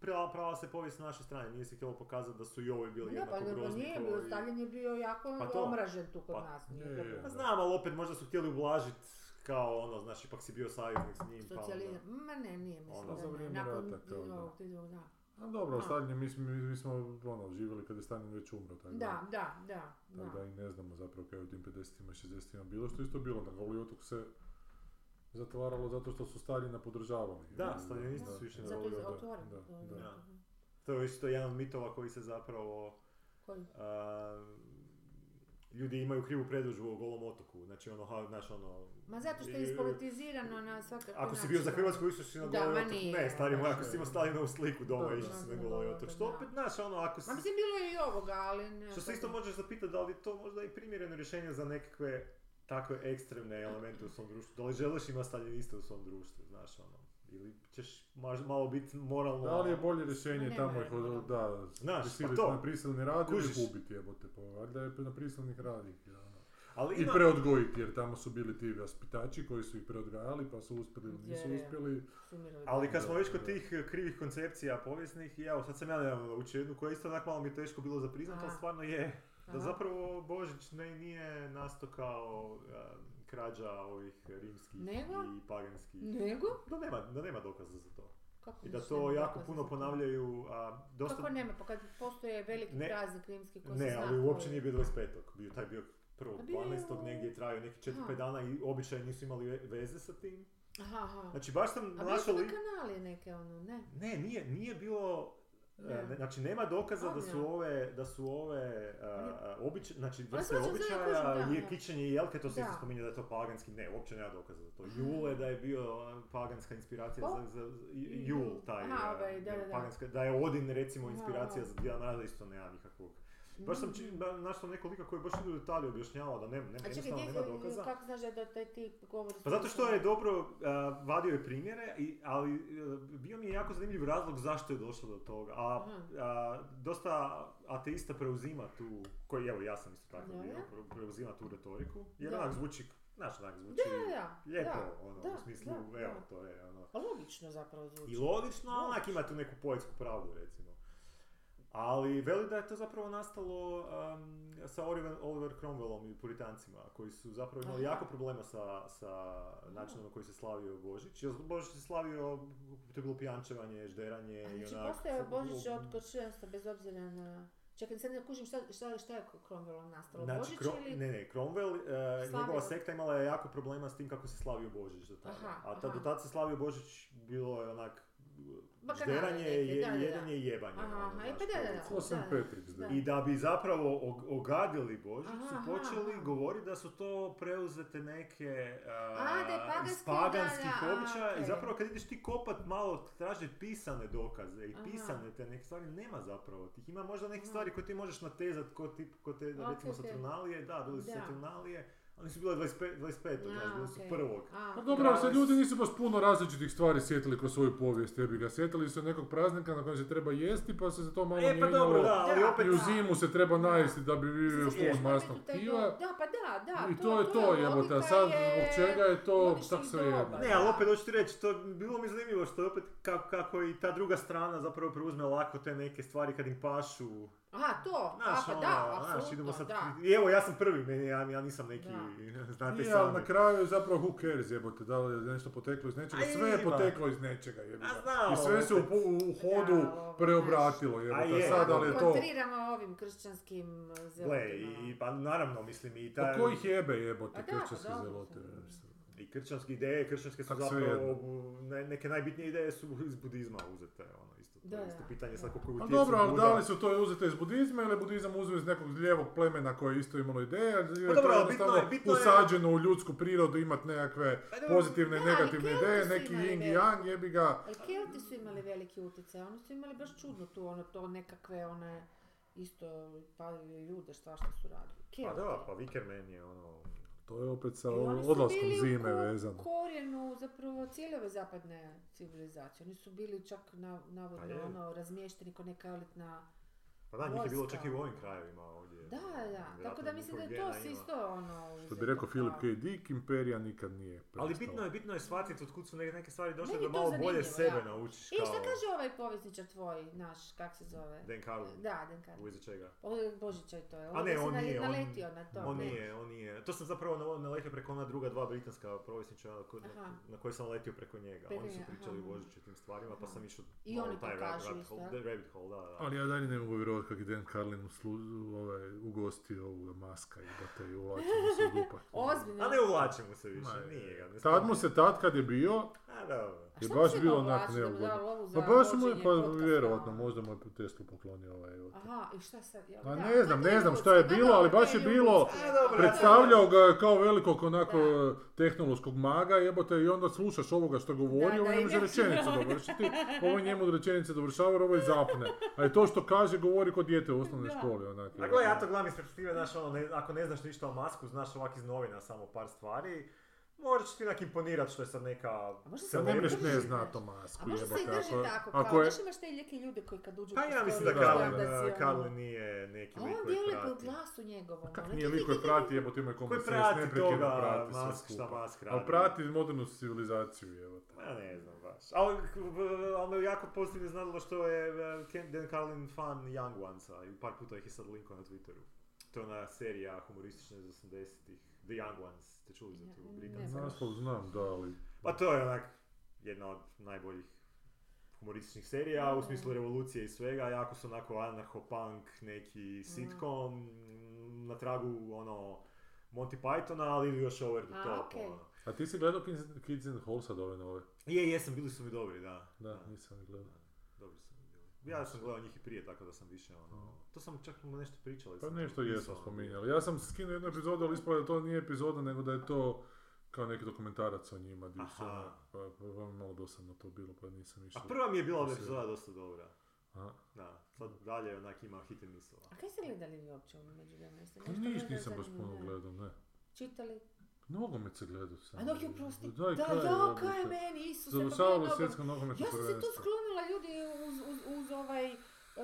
Prava, prava se povijest s naše strane, nije se htjelo pokazati da su i ovi bili Ne, pa jednako ne, pa grozni nije kao bio, Stalin je bio jako Pa to. omražen tu kod Pa, nas. Nije je, to je, Pa znam, ali opet možda su htjeli ublažit kao ono, znaš, ipak si bio saveznik s njim, pa Socijalizam, onda... ma ne, nije, mislim Ono, da za ne. vrijeme Nakon rata kao da. Da. A dobro, A. Stalin, mi, smo- mi, mi smo ono, živjeli kad je Stalin već umro, tako Da, da, da, Tako da da. i ne znamo zapravo kaj je u tim 50-ima i 60-ima bilo, što isto bilo, na Goli otok se zatvaralo zato što su Staljina podržavali. Da, Staljinisti da, su išli na da, Zato je Goli da, otvoren. da, to- da. Da. To je isto jedan od mitova koji se zapravo... Koji? a, ljudi imaju krivu predodžbu o Golom otoku, znači ono, ha, znaš ono... Ma zato što je ispolitizirano na svakakve Ako si bio za Hrvatsku, išao si na Da, Goli ma otok. nije, Ne, stari moj, ako si imao Stalinovu sliku doma, išao si na Da, Goli da, otok. da, Što opet, znaš, ono, ako si... Ma mislim, bilo je i ovoga, ali ne... Što se isto možeš zapitati da li to možda i primjereno rješenje za nekakve takve ekstremne elemente u svom društvu. Da li želiš imati staljiniste u svom društvu, znaš ono. Ili ćeš malo biti moralno... Da li je bolje rješenje Ma tamo nema ih je, od, ono. da, Znaš, prisiliti pa to. na prisilni rad ili ubiti jebote, pa valjda je na prisilnih rad ih, ono. Ali I ima... preodgojiti, jer tamo su bili ti vaspitači koji su ih preodgajali, pa su uspjeli ili nisu Je, je. uspjeli. Ali kad smo već kod tih eh, krivih koncepcija povijesnih, i evo sad sam ja nedavno naučio jednu koja isto onak malo mi je teško bilo za priznat, ali stvarno je. Da Aha. zapravo Božić ne, nije nastao kao eh, krađa ovih rimskih Nego? i paganskih. Nego? Da nema, da nema dokaza za to. Kako I da to jako puno ponavljaju, a dosta... Kako nema, pa kad postoje veliki Ne. praznik rimski ko se Ne, ali koji uopće je. nije bio 25. Bio, taj bio prvog, A bio je 12. u- negdje je trajao neki 4-5 Aha. dana i običaji nisu imali ve- veze sa tim. Aha, aha. Znači baš sam A našao... na li- kanali neke ono, ne? Ne, nije, nije bilo... Ne- Znači nema dokaza da su ove, da su ove uh, običaje, znači vrste običaja, je kićenje i jelke, to se isto spominje da je to paganski, ne, uopće nema dokaza za to. Jule da je bio paganska inspiracija za, za, Jul. Taj, Aha, ovaj, da, da, da. paganska, da je Odin recimo inspiracija za Mraza, isto nema nikakvog. Baš sam či, ba- našao neko lika koji baš idu u detalje objašnjavao da nema, nema, A jednostavno nema dokaza. kako znaš da taj tip govori... Pa zato što je dobro a, vadio je primjere, i, ali a, bio mi je jako zanimljiv razlog zašto je došlo do toga. A, a, dosta ateista preuzima tu, koji evo ja sam isto tako Da, bio, preuzima tu retoriku, jer Da. onak zvuči, znaš onak zvuči Da, da, lijepo, da, ono, da, u smislu, da, evo, da. to je ono. Pa logično zapravo zvuči. I logično, a onak ima tu neku poetsku pravdu, recimo. Ali veli da je to zapravo nastalo um, sa Oliver, Oliver Cromwellom i puritancima, koji su zapravo imali Aha. jako problema sa, sa načinom na koji se slavio Božić. Jer Božić se slavio, to je bilo pijančevanje, žderanje A i znači onak... postoje Božić od kršćanstva bez obzira na... Čekaj, sad ne kužim šta, šta, šta je Cromwellom nastalo? Znači, Božić Cro- ili... ne, ne, Cromwell, e, njegova sekta imala je jako problema s tim kako se slavio Božić do tada. Aha, A ta, aha. do tada se slavio Božić, bilo je onak žderanje, neke, je, da, da, i jebanje. Aha, ono, aha, e, pa da, da, je. I da bi zapravo og- ogadili Božić su počeli govoriti da su to preuzete neke a, je iz paganskih običaja i zapravo kad ideš ti kopat malo tražiti pisane dokaze i Aha. pisane te neke stvari, nema zapravo tih. Ima možda neke stvari koje ti možeš natezat ko, tip, ko te, recimo. Saturnalije, da, bili su Da. Saturnalije, ali su bile 25, 25 A, znaš, bili su prvog. A, Pa dobro, ali se ljudi nisu baš puno različitih stvari sjetili kroz svoju povijest, jebi ga. Sjetili su nekog praznika na kojem se treba jesti, pa se za to malo E, pa mijenjalo. dobro, da, ali opet... I u zimu se treba najesti da bi fond još masnog piva. Da, pa da, da. I to je to, jebote, a logika sad je zbog čega je to tak sve jedno. Ne, ali opet hoću ti reći, to bilo mi zanimljivo što je opet kako, kako i ta druga strana zapravo preuzme lako te neke stvari kad im pašu. Aha, to, Znaš, a pa ono, da, znaš, idemo sad, apsolutno, da. I evo, ja sam prvi, meni, ja, ja nisam neki, znate Nije, ali sami. na kraju je zapravo who cares jebote, da li je nešto poteklo iz nečega, sve je poteklo iz nečega znam, I sve se u, hodu Da, ovo, preobratilo jebote, je. sad ali je to... Kontriramo ovim kršćanskim Gle, zelotima. i, pa naravno, mislim, i Pa taj... ko ih jebe jebote, A da, kršćanske zelote. I kršćanske ideje, kršćanske su Kak zapravo, ne, neke najbitnije ideje su iz budizma uzete, ono, Da, je isto da, pitanje sad koliko A utjecao dobro, ali da li su to uzete iz budizma ili je budizam uzeo iz nekog lijevog plemena koje je isto imalo ideje, je Pa dobro, to ali bitno je- je- usađeno u ljudsku prirodu imat nekakve Pa dobro, pozitivne i ali negativne ideje, neki yin i yang, jebi ga. Ali Kelti su imali veliki utjecaj, oni su imali baš čudno tu, ono, to nekakve, one, isto palili ljude, svašta su radili. Pa Kelti. da, pa Wickerman je ono... To je opet sa odlaskom u zime ko- vezano. korijenu zapravo cijele ove zapadne civilizacije. Oni su bili čak na, Pa navodno je. ono, razmješteni kao neka elitna... Pa da, njih je bilo čak i u Vojska. ovim krajevima ovdje. Da, da, tako da mislim da je to isto ono... Što bi rekao Philip kao- K. Dick, imperija nikad nije Ali prestala. bitno je, bitno je shvatiti od kud su neke, stvari došle da je malo bolje sebe naučiš I kao... šta kaže ovaj povjesničar tvoj, naš, kak se zove? Dan Carlin. Da, Dan Carlin. U čega? Ovo je Božića i to je. A ne, on nije, on- naletio na to. on nije, on nije. To sam zapravo nal- naletio preko ona druga dva britanska povjesničara na koje sam letio preko njega. Oni su pričali o Božiću i tim stvarima, pa sam išao I oni taj to ra- kažu rabbit isto, hole, rabbit da. Ali ja dalje ne mogu vjerovati kako je Dan Carlin uslu, ovaj, ugostio ovoga maska i bate i uvlačimo se u dupak. Ozbiljno. A ne uvlačimo se više, Ma, nije ga. ne Tad mu se, tad kad je bio, A dobro. A je baš bilo imao onak vlačiti da mu neugodno. Pa baš mu je, pa vjerovatno, ono? možda mu je Teslu poklonio ovaj. evo te. Aha, i šta sad? Ma da? ne znam, Pa ne znam šta je pa bilo, ali baš je bilo- Predstavljao ga kao velikog onako tehnološkog maga, jebote, i onda slušaš ovoga što govori, Da, ovo da, ne može rečenicu dovršiti, ovo njemu rečenice dovršava, ovo je zapne. A i to što kaže, govori kod dijete u osnovnoj školi, onak. A gle, ja to gledam iz perspektive, znaš, ono, ne, ako ne znaš ništa o masku, znaš ovak iz novina samo par stvari, možda će ti onak imponirat što je sad neka... A možda se ne ne mreš drži, ne zna to masku, A možda se i drži ako- tako, ako kao, je- znaš imaš te neke ljude koji kad uđu Pa ja mislim da si uh, ono- nije neki A lik on koji djeluje po prati. glasu njegovom. Kak ono, nije ti- lik koji ti- ti- prati, jebote, ima Koji kombos prati neprekidno toga, prati sve Musk, šta skupa. Musk Ali radi. prati modernu civilizaciju, jebote. Ja ne znam baš. Ali, me jako pozitivno iznadilo što je Ken- Dan Carlin fan Young Onesa i par puta ih je sad linkao na Twitteru. To je ona serija humoristična iz 80-ih, The Young Ones, ste čuli za tu Ne, britansku? ne. Naslov znam, da, ali... Pa to je onak jedna od najboljih humorističnih serija u smislu revolucije i svega, jako su onako anarcho-punk, neki sitcom, mm, na tragu ono Monty Pythona, ali još over the A, top. okej. ono. A ti si gledao Kids, Kids in the Hall sad ove nove? Je, jesam, bili su mi dobri, da. Da, nisam ih gledao. Dobri su mi bili. Ja sam gledao njih i prije, tako da sam više ono... To sam čak mu nešto pričali. Pa nešto to jesam pisao. spominjali. Ja sam skinuo jednu epizodu, ali ispada da to nije epizoda, nego da je to kao neki dokumentarac o njima. Di su, Aha. ono, pa, pa, pa malo dosadno to bilo, pa nisam išao. A prva mi je bila epizoda dosta dobra. Aha. Da, sad dalje onak ima hit and miss A kaj ste gledali vi uopće u međuvremenu? Jeste Pa nešto niš nisam baš puno Ne. gledao, ne. Čitali? Nogomet se gledao sam. A dok je prosti. Da, Daj, kaj, ja, kaj meni, Isuse, Završavalo svjetsko nogomet. nogometno Ja sam se tu sklonila ljudi uz, uz, uz ovaj e,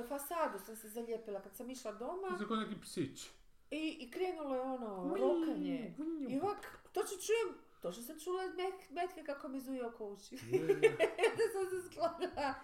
fasadu sam se zalijepila kad sam išla doma kao neki psić. i, i krenulo je ono rokanje. I ovak, točno čujem, točno sam čula met, metke kako mi zuje oko uši. da sam se sklonila. A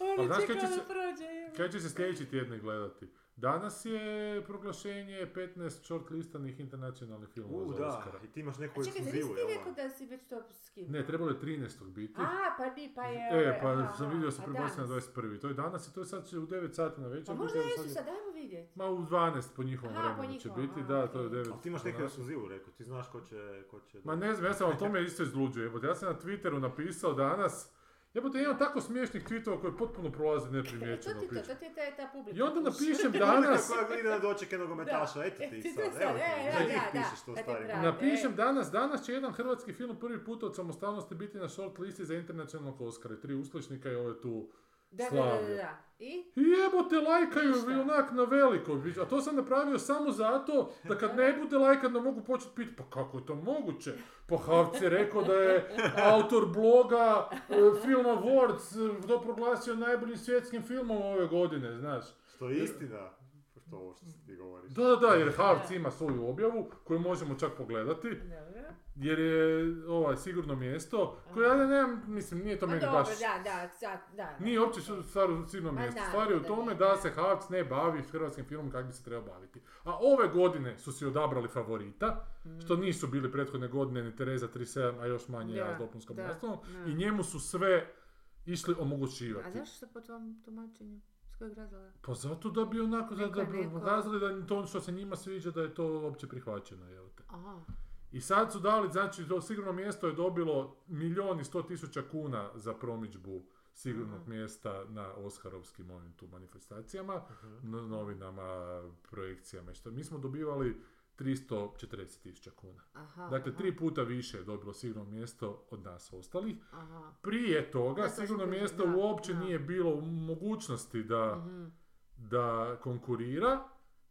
Ono čekala da se- prođe. Kaj će se sljedeći tjedni gledati? Danas je proglašenje 15 shortlistanih internacionalnih filmova U, za da, Oscara. i ti imaš neku čekaj, ekskluzivu, ti jel rekao da? si već to skinuo? Ne, trebalo je 13. biti. A, pa ni, pa je... E, pa aha, sam aha, vidio se prebacio na danas? 21. To je danas i to je sad će u 9 sati na večer. Pa možda evo jesu sad dajmo vidjeti. Ma u 12 po njihovom Aha, po vremenu će njihovom, biti, a, da, to je u okej. 9. Ali ti imaš po neku ekskluzivu, rekao, ti znaš ko će... Ko će Ma ne znam, ja sam vam to me isto izluđuje, jebote. Ja sam na Twitteru napisao danas, jebote, imam tako smiješnih tweetova koji potpuno prolaze E, to neprimjećeno ti to, to ti je ta, publika. I onda napišem Publika danas, koja ide na dočeke nogometaša, Da. eto E, ti ti sad, evo ti, e, za da, njih da, pišeš to ti pravi. napišem e. danas, danas će jedan hrvatski film prvi put od samostalnosti biti na short listi za internacionalnog Oscara. Tri uspješnika i ovo je tu Da, da, da, da. I? I jebote, lajkaju Ništa. i onak na veliko, a to sam napravio samo zato da kad ne bude lajkan da mogu početi pitati pa kako je to moguće? Pa Havc je rekao da je autor bloga e, Film Awards e, to proglasio najboljim svjetskim filmom ove godine, znaš. Što je istina. To ovo što ti govoriš. Da, da, da, jer Havc ima svoju objavu koju možemo čak pogledati, Dobro. jer je ovaj sigurno mjesto koje ja ne, nemam, mislim, nije to Ma meni dobro, baš... da, da, sad, da. Nije uopće stvar u sigurno Ma mjesto. da, Stvar je u da tome da da. se Havc ne bavi hrvatskim filmom kako bi se trebao baviti. A ove godine su si odabrali favorita, što nisu bili prethodne godine ni Tereza 37, a još manje ja Da, s dopunskom da, nastavom. da. I njemu su sve išli omogućivati. A zašto po tvom tumačenju? Kojeg razloga? Pa zato da bi onako, da, da bi pokazali da to što se njima sviđa da je to opće prihvaćeno, jel te. Aha. I sad su dali, znači to sigurno mjesto je dobilo milijun i sto tisuća kuna za promičbu sigurnog mjesta na Oskarovskim ovim tu manifestacijama, no- novinama, projekcijama i što. Mi smo dobivali 340 tisuća kuna. Aha. Dakle, aha, tri puta više je dobilo sigurno mjesto od nas ostalih. Aha. Prije toga Da, to sigurno kužila, mjesto da, uopće da. nije bilo u mogućnosti da Mhm. da konkurira,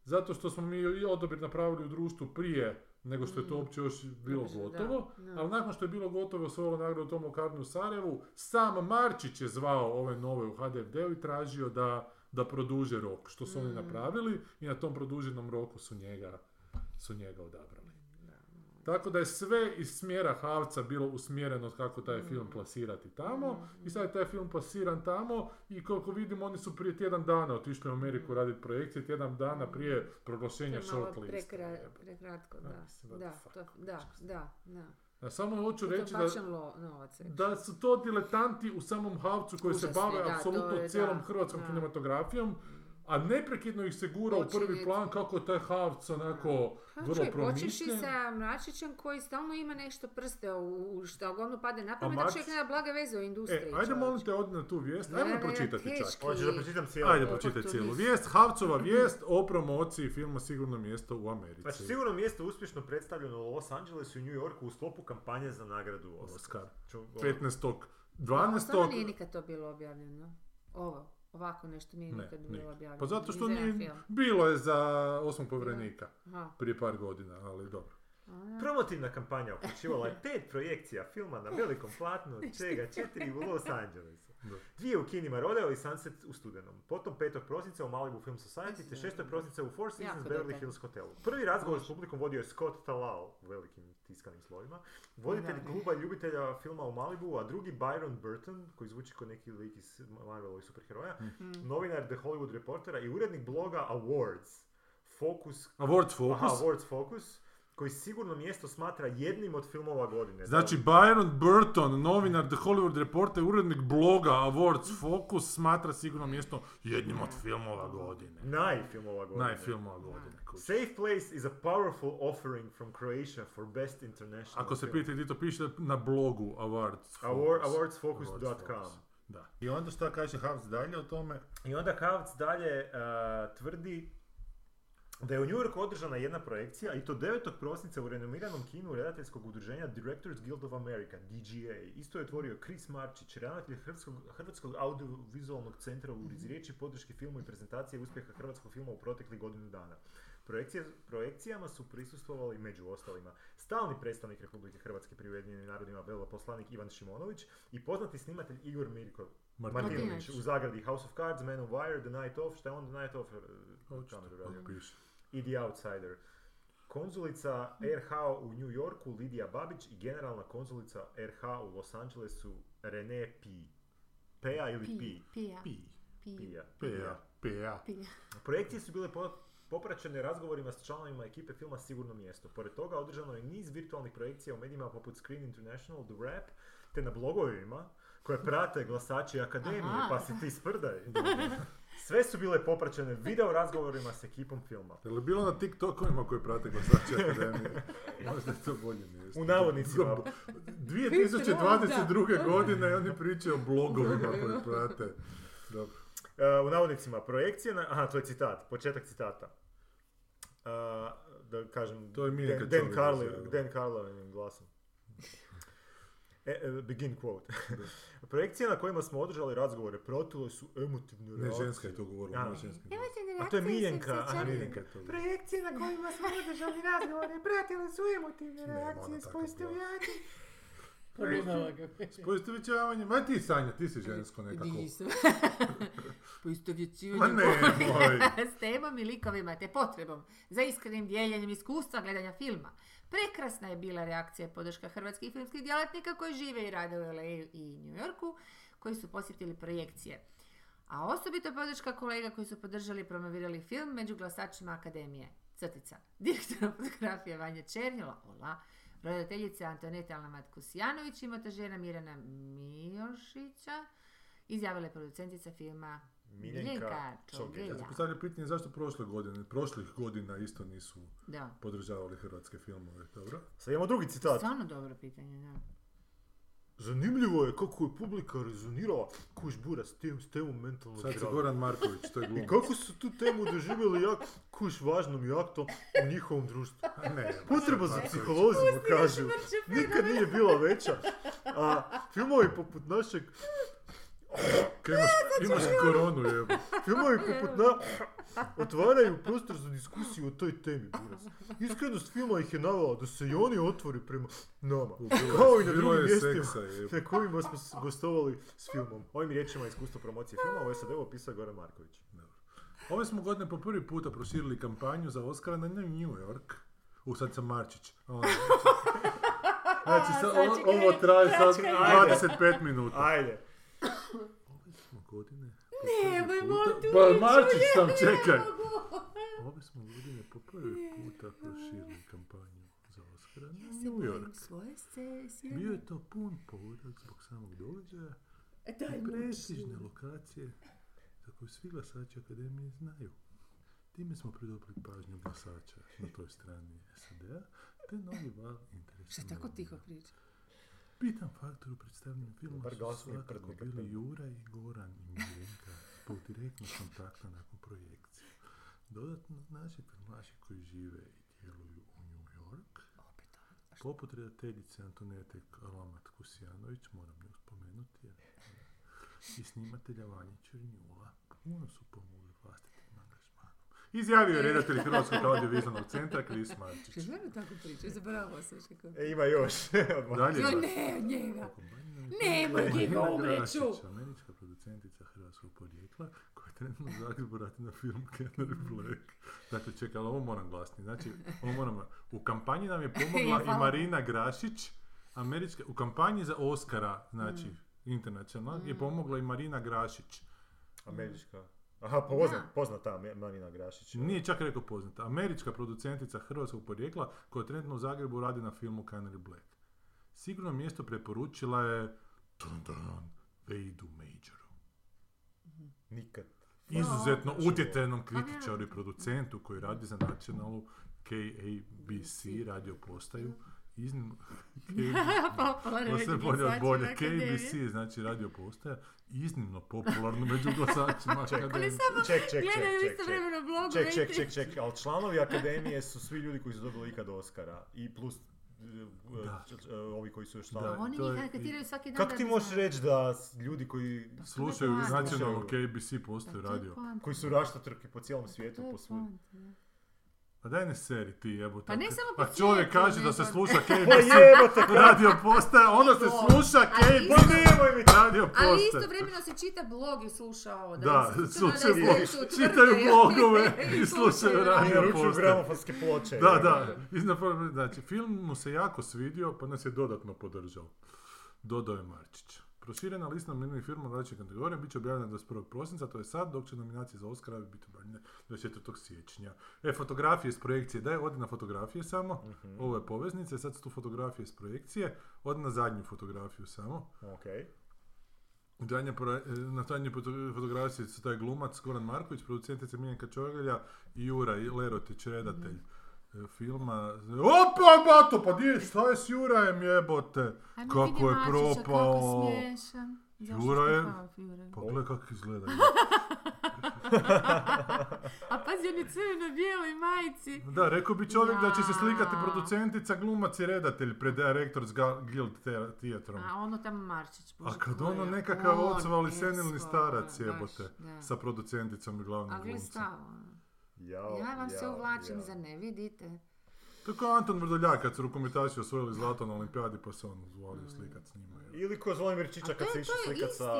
zato što smo mi i odabir napravili u društvu prije nego što je to Mm. uopće još bilo Dobro, da, gotovo, da. ali nakon što je bilo gotovo osvojilo nagradu u tom lokarnu u Sarajevu, sam Marčić je zvao ove nove u HDFD-u i tražio da, da produže rok, što su oni Mm. napravili i na tom produženom roku su njega, su njega odabrali. Tako da je sve iz smjera Havca bilo usmjereno kako taj film Mm. plasirati tamo i sad je taj film plasiran tamo i koliko vidimo oni su prije tjedan dana otišli u Ameriku raditi projekcije, tjedan dana prije proglašenja shortlista. prekratko, Da, da. to, da, da, da. Ja samo hoću reći da, lo- da su to diletanti u samom Havcu koji se Užasni, bave da, apsolutno je, cijelom da, hrvatskom da. kinematografijom, a neprekidno ih se gura u prvi plan kako je taj Havc onako Pa vrlo čovjek, počeš i sa Mračićem koji stalno ima nešto prste u, u što god mu pade na pamet, da čovjek nema blage veze o industriji. E, ajde molim te odi na tu vijest, ajmo ne, pročitati čak. Hoćeš da pročitam cijelo? Ajde, Ovo pročitaj cijelu vijest. Havcova vijest o promociji filma Sigurno mjesto u Americi. Znači, sigurno mjesto uspješno predstavljeno u Los Angelesu i New Yorku u sklopu kampanje za nagradu Oscar. Oscar. Ču- 15. Ovo stvarno 12. nije nikad to bilo objavljeno. Ovo, ovako nešto nije Ne, nikad nije. bilo objavljeno. Pa zato što nije, film. bilo je za osmog povjerenika prije par godina, ali dobro. Promotivna kampanja uključivala je pet projekcija filma na velikom platnu, od čega četiri u Los Angelesu. Da. Dvije u kinima Rodeo i Sunset u studenom. Potom 5. prosinca u Malibu Film Society te 6. prosinca u Four Seasons Jako Beverly detaljno. Hills hotelu. Prvi razgovor s publikom vodio je Scott Talal u velikim tiskanim slovima. Voditelj kluba ljubitelja filma u Malibu, a drugi Byron Burton, koji zvuči kao neki lik iz Marvelovih superheroja, Mhm. novinar The Hollywood Reportera i urednik bloga Awards. Focus Awards Focus. Aha, Awards Focus, koji sigurno mjesto smatra jednim od filmova godine. Znači, Byron Burton, novinar The Hollywood Reporter, urednik bloga Awards Focus, smatra sigurno mjesto jednim od filmova godine. najfilmova godine. Najfilmova godine. kući. Safe Place is a powerful offering from Croatia for best international Ako se film. pita gdje to piše na blogu Awards Award- Focus. awardsfocus.com. Awards Focus. Da. I onda šta kaže Havc dalje o tome? I onda Havc dalje uh, tvrdi da je u New Yorku održana jedna projekcija i to 9. prosinca u renomiranom kinu redateljskog udruženja Directors Guild of America, DGA. Isto je otvorio Chris Marčić, ravnatelj Hrvatskog, Hrvatskog audiovizualnog centra u riječi podrške filmu i prezentacije uspjeha hrvatskog filma u proteklih godinu dana. Projekcije, projekcijama su prisustvovali među ostalima stalni predstavnik Republike Hrvatske pri Ujedinjenim narodima veleposlanik Ivan Šimonović i poznati snimatelj Igor Mirko Martinović. Martinović u zagradi House of Cards, Man of Wire, The Night Of, šta je on The Night Of uh, Očito, i The Outsider. Konzulica RH u New Yorku Lidija Babić i generalna konzulica RH u Los Angelesu René P. Pea ili P? Pi, pija, Pi. pi, Pija. P.A. pija. Projekcije su bile po- popraćene razgovorima s članovima ekipe filma Sigurno mjesto. Pored toga održano je niz virtualnih projekcija u medijima poput Screen International, The Rap, te na blogovima koje prate glasači akademije, Aha. pa si ti sprdaj. Sve su bile popraćene video razgovorima s ekipom filma. Je li bilo na TikTokovima koji prate glasači akademije? Možda je to bolje mjesto. U navodnicima. 2022. godine oni pričaju o blogovima koji prate. Dobro. Uh, u navodnicima projekcije, na, aha, to je citat, početak citata. Uh, da kažem, To je Dan, Dan, Čolić Carli, izjavila. Dan Carlinovim glasom. E, e, begin quote. Projekcije na kojima smo održali razgovore protile su emotivne Ne, reakcije. ženska je to govorila, A. ne ženski. A to je Miljenka, aha, Miljenka Miljenka. je to. Projekcije na kojima smo održali razgovore pratile su emotivne Ne, reakcije ona s. S poistovjećavanjem, ma ti Sanja, ti si žensko nekako. Nisam. Ma Poistovjećivanjem nemoj. s temom i likovima te potrebom za iskrenim dijeljenjem iskustva gledanja filma. Prekrasna je bila reakcija podrška hrvatskih filmskih djelatnika koji žive i rade u LA i New Yorku, koji su posjetili projekcije. A osobito podrška kolega koji su podržali i promovirali film među glasačima Akademije. Crtica. Direktora fotografije Vanja Černjela, ola, redateljica Antoneta Alamat Kusjanović i montažera Mirana Mijošića, izjavila je producentica filma Miljenka Čogelja. Ja Čogelja. se postavlja pitanje zašto prošle godine, prošlih godina isto nisu Da. podržavali hrvatske filmove, dobro? Sad imamo drugi citat. Stvarno dobro pitanje, da. Zanimljivo je kako je publika rezonirala kuš bura s tem, s temom mentalnog Sad se zdravlja. Goran Marković, to je I gluma. kako su tu temu doživjeli jak kuš važnom i aktom u njihovom društvu. Ne, Potreba za psiholozima, kažu, nikad nije bila veća. A filmovi poput našeg, Kaj imaš, imaš koronu, jebo. filmovi poput na, otvaraju prostor za diskusiju o toj temi. buraz. Iskrenost filma ih je navela da se i oni otvori prema nama. Kao i na drugim je mjestima na kojima smo gostovali s filmom. Ovim riječima iskustvo promocije filma, u SAD-u opisao Goran Marković. Ove smo godine po prvi puta proširili kampanju za Oscara na New York. U, sad sam Marčić. Ono. Znači, sad, sad ovo, ovo traje sad točka. 25 minuta. Ajde. Godine... Nemoj, molim te, Pa Marčić sam, čekaj. Ove smo godine po prvi puta proširili kampanju za Oscara na Ja se New York. Bio je to pun pogodak zbog samog događaja E, i muči. prestižne lokacije za koju svi glasači Akademije znaju. Time smo pridobili pažnju glasača na toj strani SAD-a, te novi val interesa. Šta tako tiho priča? Bitan faktor u predstavljanju filma Bar su svakako bili. Jura i Goran i Miljenka zbog direktnog kontakta nakon projekcije. Dodatno, naši filmaši koji žive i djeluju u New York, poput redateljice Antonete Alamat Kusjanović, moram nju spomenuti, jer, i snimatelja Vanje Černjula, puno su pomogli. Izjavio je redatelj Hrvatskog audiovizualnog centra Kris Marčić. Što žena tako priča? Zaboravila sam još kako. E, ima još. Dalje, Jo, da. ne, od njega. Gigo, umrijeću. Grašić, Američka producentica hrvatskog porijekla koja trenutno u Zagrebu radi na film Canary Black. Dakle, čekaj, ali ovo moram glasniti. Znači, ovo moram... U kampanji nam je pomogla i. Marina Grašić, američka, u kampanji za Oscara, znači, Mm. internacionalno, je pomogla i Marina Grašić. Američka. Aha, poznat, poznata Marina Grašić. Nije čak rekao poznata. Američka producentica hrvatskog porijekla koja trenutno u Zagrebu radi na filmu Canary Black. Sigurno mjesto preporučila je dun, dun, Vejdu Majoru. Nikad. Izuzetno Čuo. utjecajnom kritičaru i producentu koji radi za nacionalnu KABC radio postaju. Iznimno, Popularno to se među bolje od bolje. KBC, znači radio postaja, iznimno popularno među glasačima Ali akademije. samo Ček, ček, ček, gledaju ček, istovremeno blogu. Ček, ček, ček, ček, ali članovi akademije su svi ljudi koji su dobili ikad Oscara i plus e, Da. e, ovi koji su još Da. članovi. Oni njih anketiraju svaki dan. Kako ti možeš reći da ljudi koji, Slušaju nacionalno Slušaju. KBC postoji Pa to je radio. koji su raštotrke po cijelom To svijetu, je po svu... Pa daj ne seri ti jebote. Pa ne samo po A čovjek kaže da se sluša Pa KBC jebote, kako- radio postaja, onda se sluša Ali KBC Pa radio Ali postaja. istovremeno se čita blog i sluša ovo. Da, slušaju da blog, čitaju blogove i slušaju radio postaje. gramofonske ploče. Da, da. Znači, film mu se jako svidio, pa nas je dodatno podržao. Dodao je Marčić. Proširena lista nominiranih filmova različitih kategorija bit će objavljena 21. prosinca, to je sad, dok će nominacije za Oscara biti objavljene 24. siječnja. E, fotografije iz projekcije, daj, odi na fotografije samo. Mhm. Ovo je poveznice, sad su tu fotografije iz projekcije. Odi na zadnju fotografiju samo. Okej. Zadnja pro- e, na foto- fotografiji su taj glumac Goran Marković, producentica Miljenka Čogelja i Jura Lerotić, redatelj Mhm. E, filma. Opa, bato, pa di šta je s Jurajem jebote? Ajmo Kako je propao. Kako smiješan. Jura je-? Pa gledaj kako izgleda. A pazi, on je crveno-bijeloj majici. Da, rekao bi čovjek da će se slikati Ja. producentica, glumac i redatelj pred Directors Guild te- Theatrom. A ono tamo Marčić. A Bože, kad koji ono nekakav ocvali e, senilni starac jebote, sa producenticom i glavnim A glumcem. stavo. Jao, Ja vam se jao, uvlačim, jao. za ne vidite. To je kao Anton Vrdoljak kad su rukometaši osvojili zlato na olimpijadi pa se on zvalio slikat s njima. je. Ili ko Zvonimir Čiča A kad se išao slikat sa...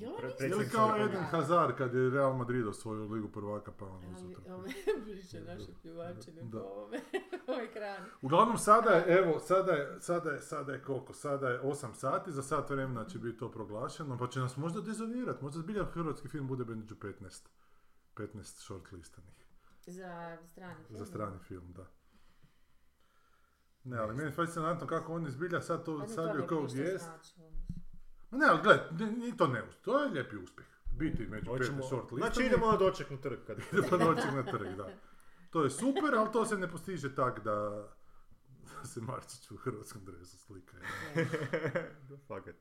Jel pre- isti? Ili kao. Eden Hazard kad je Real Madrid osvojio ligu prvaka pa on Ali uzeo ove priče naše pljuvačine po ovome, ekranu. Uglavnom sada je, evo, sada je, sada je, sada je koliko? Sada je 8 sati, za sat vremena će biti to proglašeno, pa će nas možda dezavirati, možda zbilja hrvatski film bude među 15, 15 shortlistanih Za strani film. za strani film, da. Ne, ali meni je fascinantno kako oni zbilja sad to ne kao vijest. znači. Ma ne, ali gledaj, ni- to ne uspije, to je lijepi uspjeh. Biti među 15 Hoćemo, shortlistanih. znači idemo na doček na trg kad Ide pa doći na trg, da. To je super, ali to se ne postiže tak da, da se Marčić u hrvatskom dresu slika. Fakat.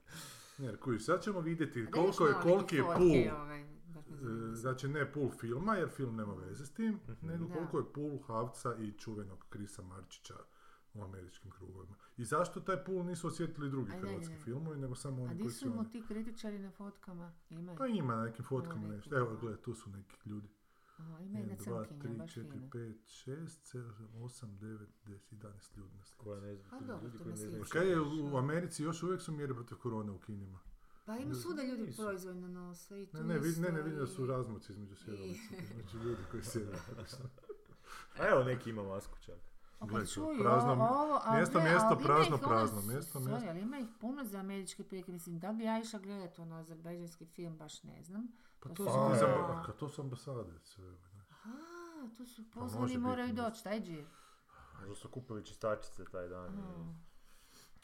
Ne, jer kužiš, sad ćemo vidjeti koliko je, koliki je pool, ovaj, e, znači ne pool filma, jer film nema veze s tim, nego Da. koliko je pool Havca i čuvenog Krisa Marčića u američkim krugovima. I zašto taj pool nisu osjetili drugi Aj, hrvatski filmovi, nego samo A oni koji su im oni. ti kritičari na fotkama? Ima, Pa ima na nekim fotkama neki, nešto. Evo, da. gledaj, tu su neki ljudi. Aha, ima jedna 1, 2, crnkinja, 3, baš 4, fina. 5, 6, 7, 8, 9, 10, 11 ljudi na slici. Koja ne znam, A dobro, ljudi koji ne šta Kaj je u Americi još uvijek su mjere protiv korone u kinima? Pa ima svuda ljudi Nisu. proizvoljno nose i tu Ne, ne, vid- ne, ne vidim da su razmoci između sjedalica, između ljudi koji sjede. A evo neki ima masku čak. Pa Gle, kad to, čuju prazno ovo, a mjesto, gle, mjesto, ali ima prazno, ih ono, prazno, mjesto, sorry, mjesto. ali ima ih puno za američke prilike, mislim, da li bi ja išla gledat ono azerbajdžanski film, baš ne znam. Pa To to su ono- Am- ka to su ambasade sve. Aha, tu su Pa pozvani, biti, moraju doći, taj džir. Možda su kupili čistačice taj dan. A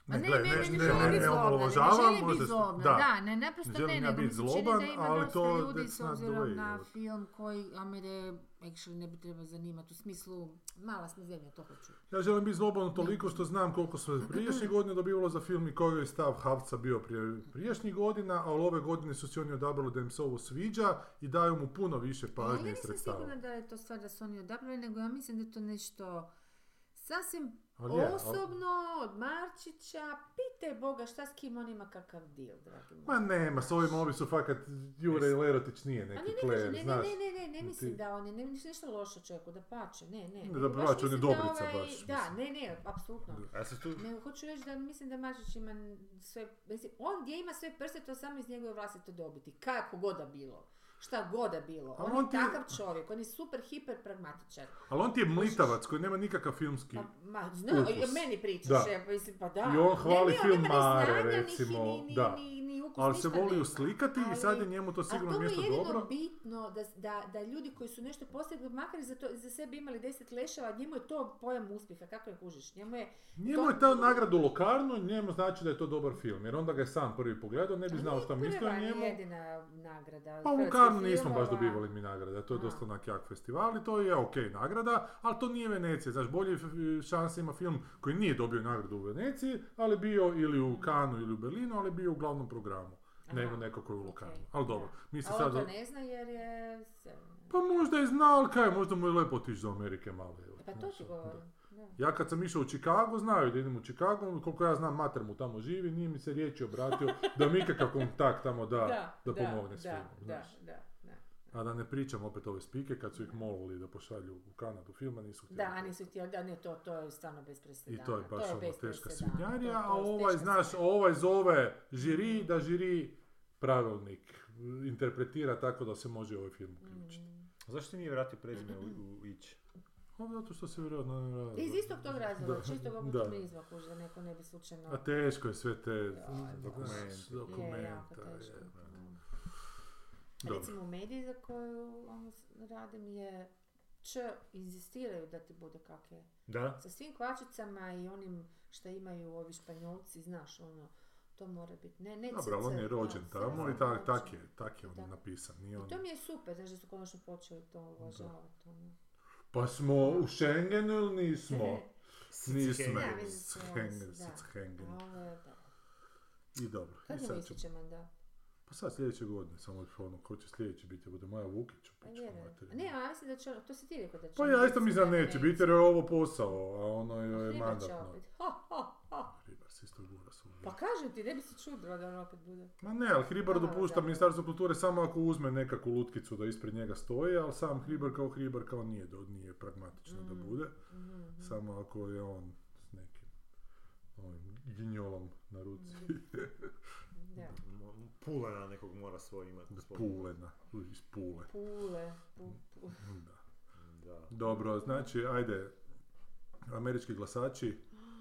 ne, ne, ne, ne, ne, ne, biti ne zlobna, ne omalovažavam, možda zlobna, da. da, ne, naprosto Ne ne, ja nego biti mi se čini zloban, da ima ali dosta to- ljudi that's s not the obzirom way, na evo. film koji Amere actually ne bi trebao zanimati, u smislu, mala smo zemlja, to hoću. Ja želim biti zloban toliko što znam koliko se priješnje godine dobivalo za film i koji je stav Havca bio prije priješnjih godina, a ove godine su si oni odabrali da im se ovo sviđa i daju mu puno više Ja pažnje i nisam sredstava. sigurna da je to stvar da su oni odabrali, nego ja mislim da je to nešto sasvim Ali je, ali- osobno od Marčića. Pitaj Boga šta s kim on ima kakav deal, dragi moj. Ma nema, s ovim ovi su fakat, Jure Lerotić nije A ne, neki ne, player, ne, ne, znaš. ne, ne, ne, ne mislim Ti- da on je, ne mislim ništa loše čovjeku, da pače, ne, ne. Ne, da pače, on je dobrica ovaj- baš, Da, mislim. ne, ne, apsolutno. Ja se tu... Nego hoću reći da mislim da Marčić ima sve, mislim, on gdje ima sve prste, to samo iz njegove vlastite dobiti, kako god da bilo. Šta god da bilo. Ali On, on je ti je- takav čovjek, on je super, hiper pragmatičan. Ali on ti je mlitavac koji nema nikakav filmski... Pa, ma, zna, Ukus. meni pričaš, Da. mislim, pa da. I on hvali Ne, ne, on film nema ni Mare, znanja, ni hi- recimo, ni, ni, da. ni, ukus, Ali se voli nema. uslikati i sad je Ali- njemu to sigurno to mu je mjesto jedino dobro. bitno da, da, da ljudi koji su nešto postigli, makar za, to, za sebe imali deset leševa, njemu je to pojam uspjeha, kako je kužiš? Njemu je... Njemu to- je ta nagradu lokarno, njemu znači da je to dobar film, jer onda ga je sam prvi pogledao, ne bi znao šta misli o njemu. jedina nagrada. Pa u Locarnu nismo baš dobivali mi nagrade, to je dosta onak jak festival i to je ok nagrada, ali to nije Venecija, znaš, bolje šanse ima film koji nije dobio nagradu u Veneciji, ali bio ili u Kanu ili u Berlinu, ali bio u glavnom programu, nego neko koji je u ok, Locarnu. Ali dobro, mi se sad... to ne zna jer je... Pa možda je znao, ali kaj, možda mu je lepo otići do Amerike malo. evo, Pa to ti da. govorim. Da. Ja kad sam išao u Chicago, znaju da idem u Chicago, koliko ja znam, mater mu tamo živi, nije mi se riječi obratio da mi ikakav kontakt tamo da, da, pomogne s da, filmom, da, da, da. A da ne pričam opet ove spike, kad su ih molili da pošalju u Kanadu filma, nisu htjeli. Da, nisu htjeli, da ne, to, to je stvarno bez I presedana. to je baš ono bez teška presedana, svinjarija, to- a to je ovaj, teška znaš, ovaj zove žiri da žiri pravilnik interpretira tako da se može ovaj film uključiti. Mm. Zašto nije vratio prezime u, u Ić? Pa zato što se vjerojatno ne radi. Iz istog tog razloga, Da, čistog da. oportunizma, kuž, da neko ne bi slučajno... A teško je sve te Je, dokumenta. jako teško. je. Mm. Dobro. Recimo u mediji za koju ono, radim je Č inzistiraju da ti bude kak je. Da? Sa svim kvačicama i onim što imaju ovi španjolci, znaš, ono, to mora biti. Ne, ne Dobro, on je rođen da, tamo i tak, tak je, tak je on Da. napisan. Nije I on... to mi je super, znaš da su konačno počeli to uvažavati. Ono. Pa smo u Schengenu ili nismo? Nismo. Ja, Schengen, da. Schengen. Da. I dobro. Kad I sad ćemo- mandat? Pa sad sljedeće godine, samo ono, ko će sljedeći biti, bude Maja Vukić. u Pa. A Ne, a mislim da će, to si ti rekao da će... Pa ja isto mislim da neće biti jer je ovo posao, a ono je mandatno. Ha, ha, ha. Ribar se isto gura svugdje. Pa kažem ti, ne bi se čudila da on opet bude. Ma ne, ali Hribar dopušta da. Ministarstvo kulture samo ako uzme nekakvu lutkicu da ispred njega stoji, ali sam Hribar kao Hribar kao nije, do- nije pragmatično da Mm. bude. Mhm. Samo ako je on s nekim ovim ginjolom na ruci. Da. Pulena nekog mora svoj imati. Pulena, iz Pule. Pule. pu- pu- Da. Da. Dobro, znači, ajde, američki glasači,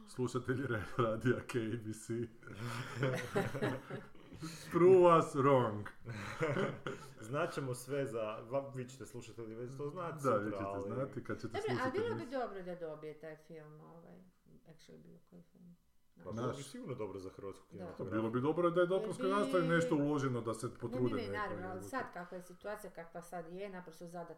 slušatelji ra- radija KBC. Prove us wrong. Znaćemo sve za, va- vi ćete slušati već to znati Da, sutra, vi ćete ali... znati kad ćete Dobro, a bilo bi dobro da dobije taj film, ovaj, actually bilo koji film. Pa Naš. bilo bi sigurno dobro za hrvatsku Da. Pa kinematografiju. bilo bi dobro da je dopunska Jer bi- nastava i nešto uloženo da se Ne, potrude ne, ne, neko, naravno, ali sad kakva je situacija, kakva sad je, naprosto zadat,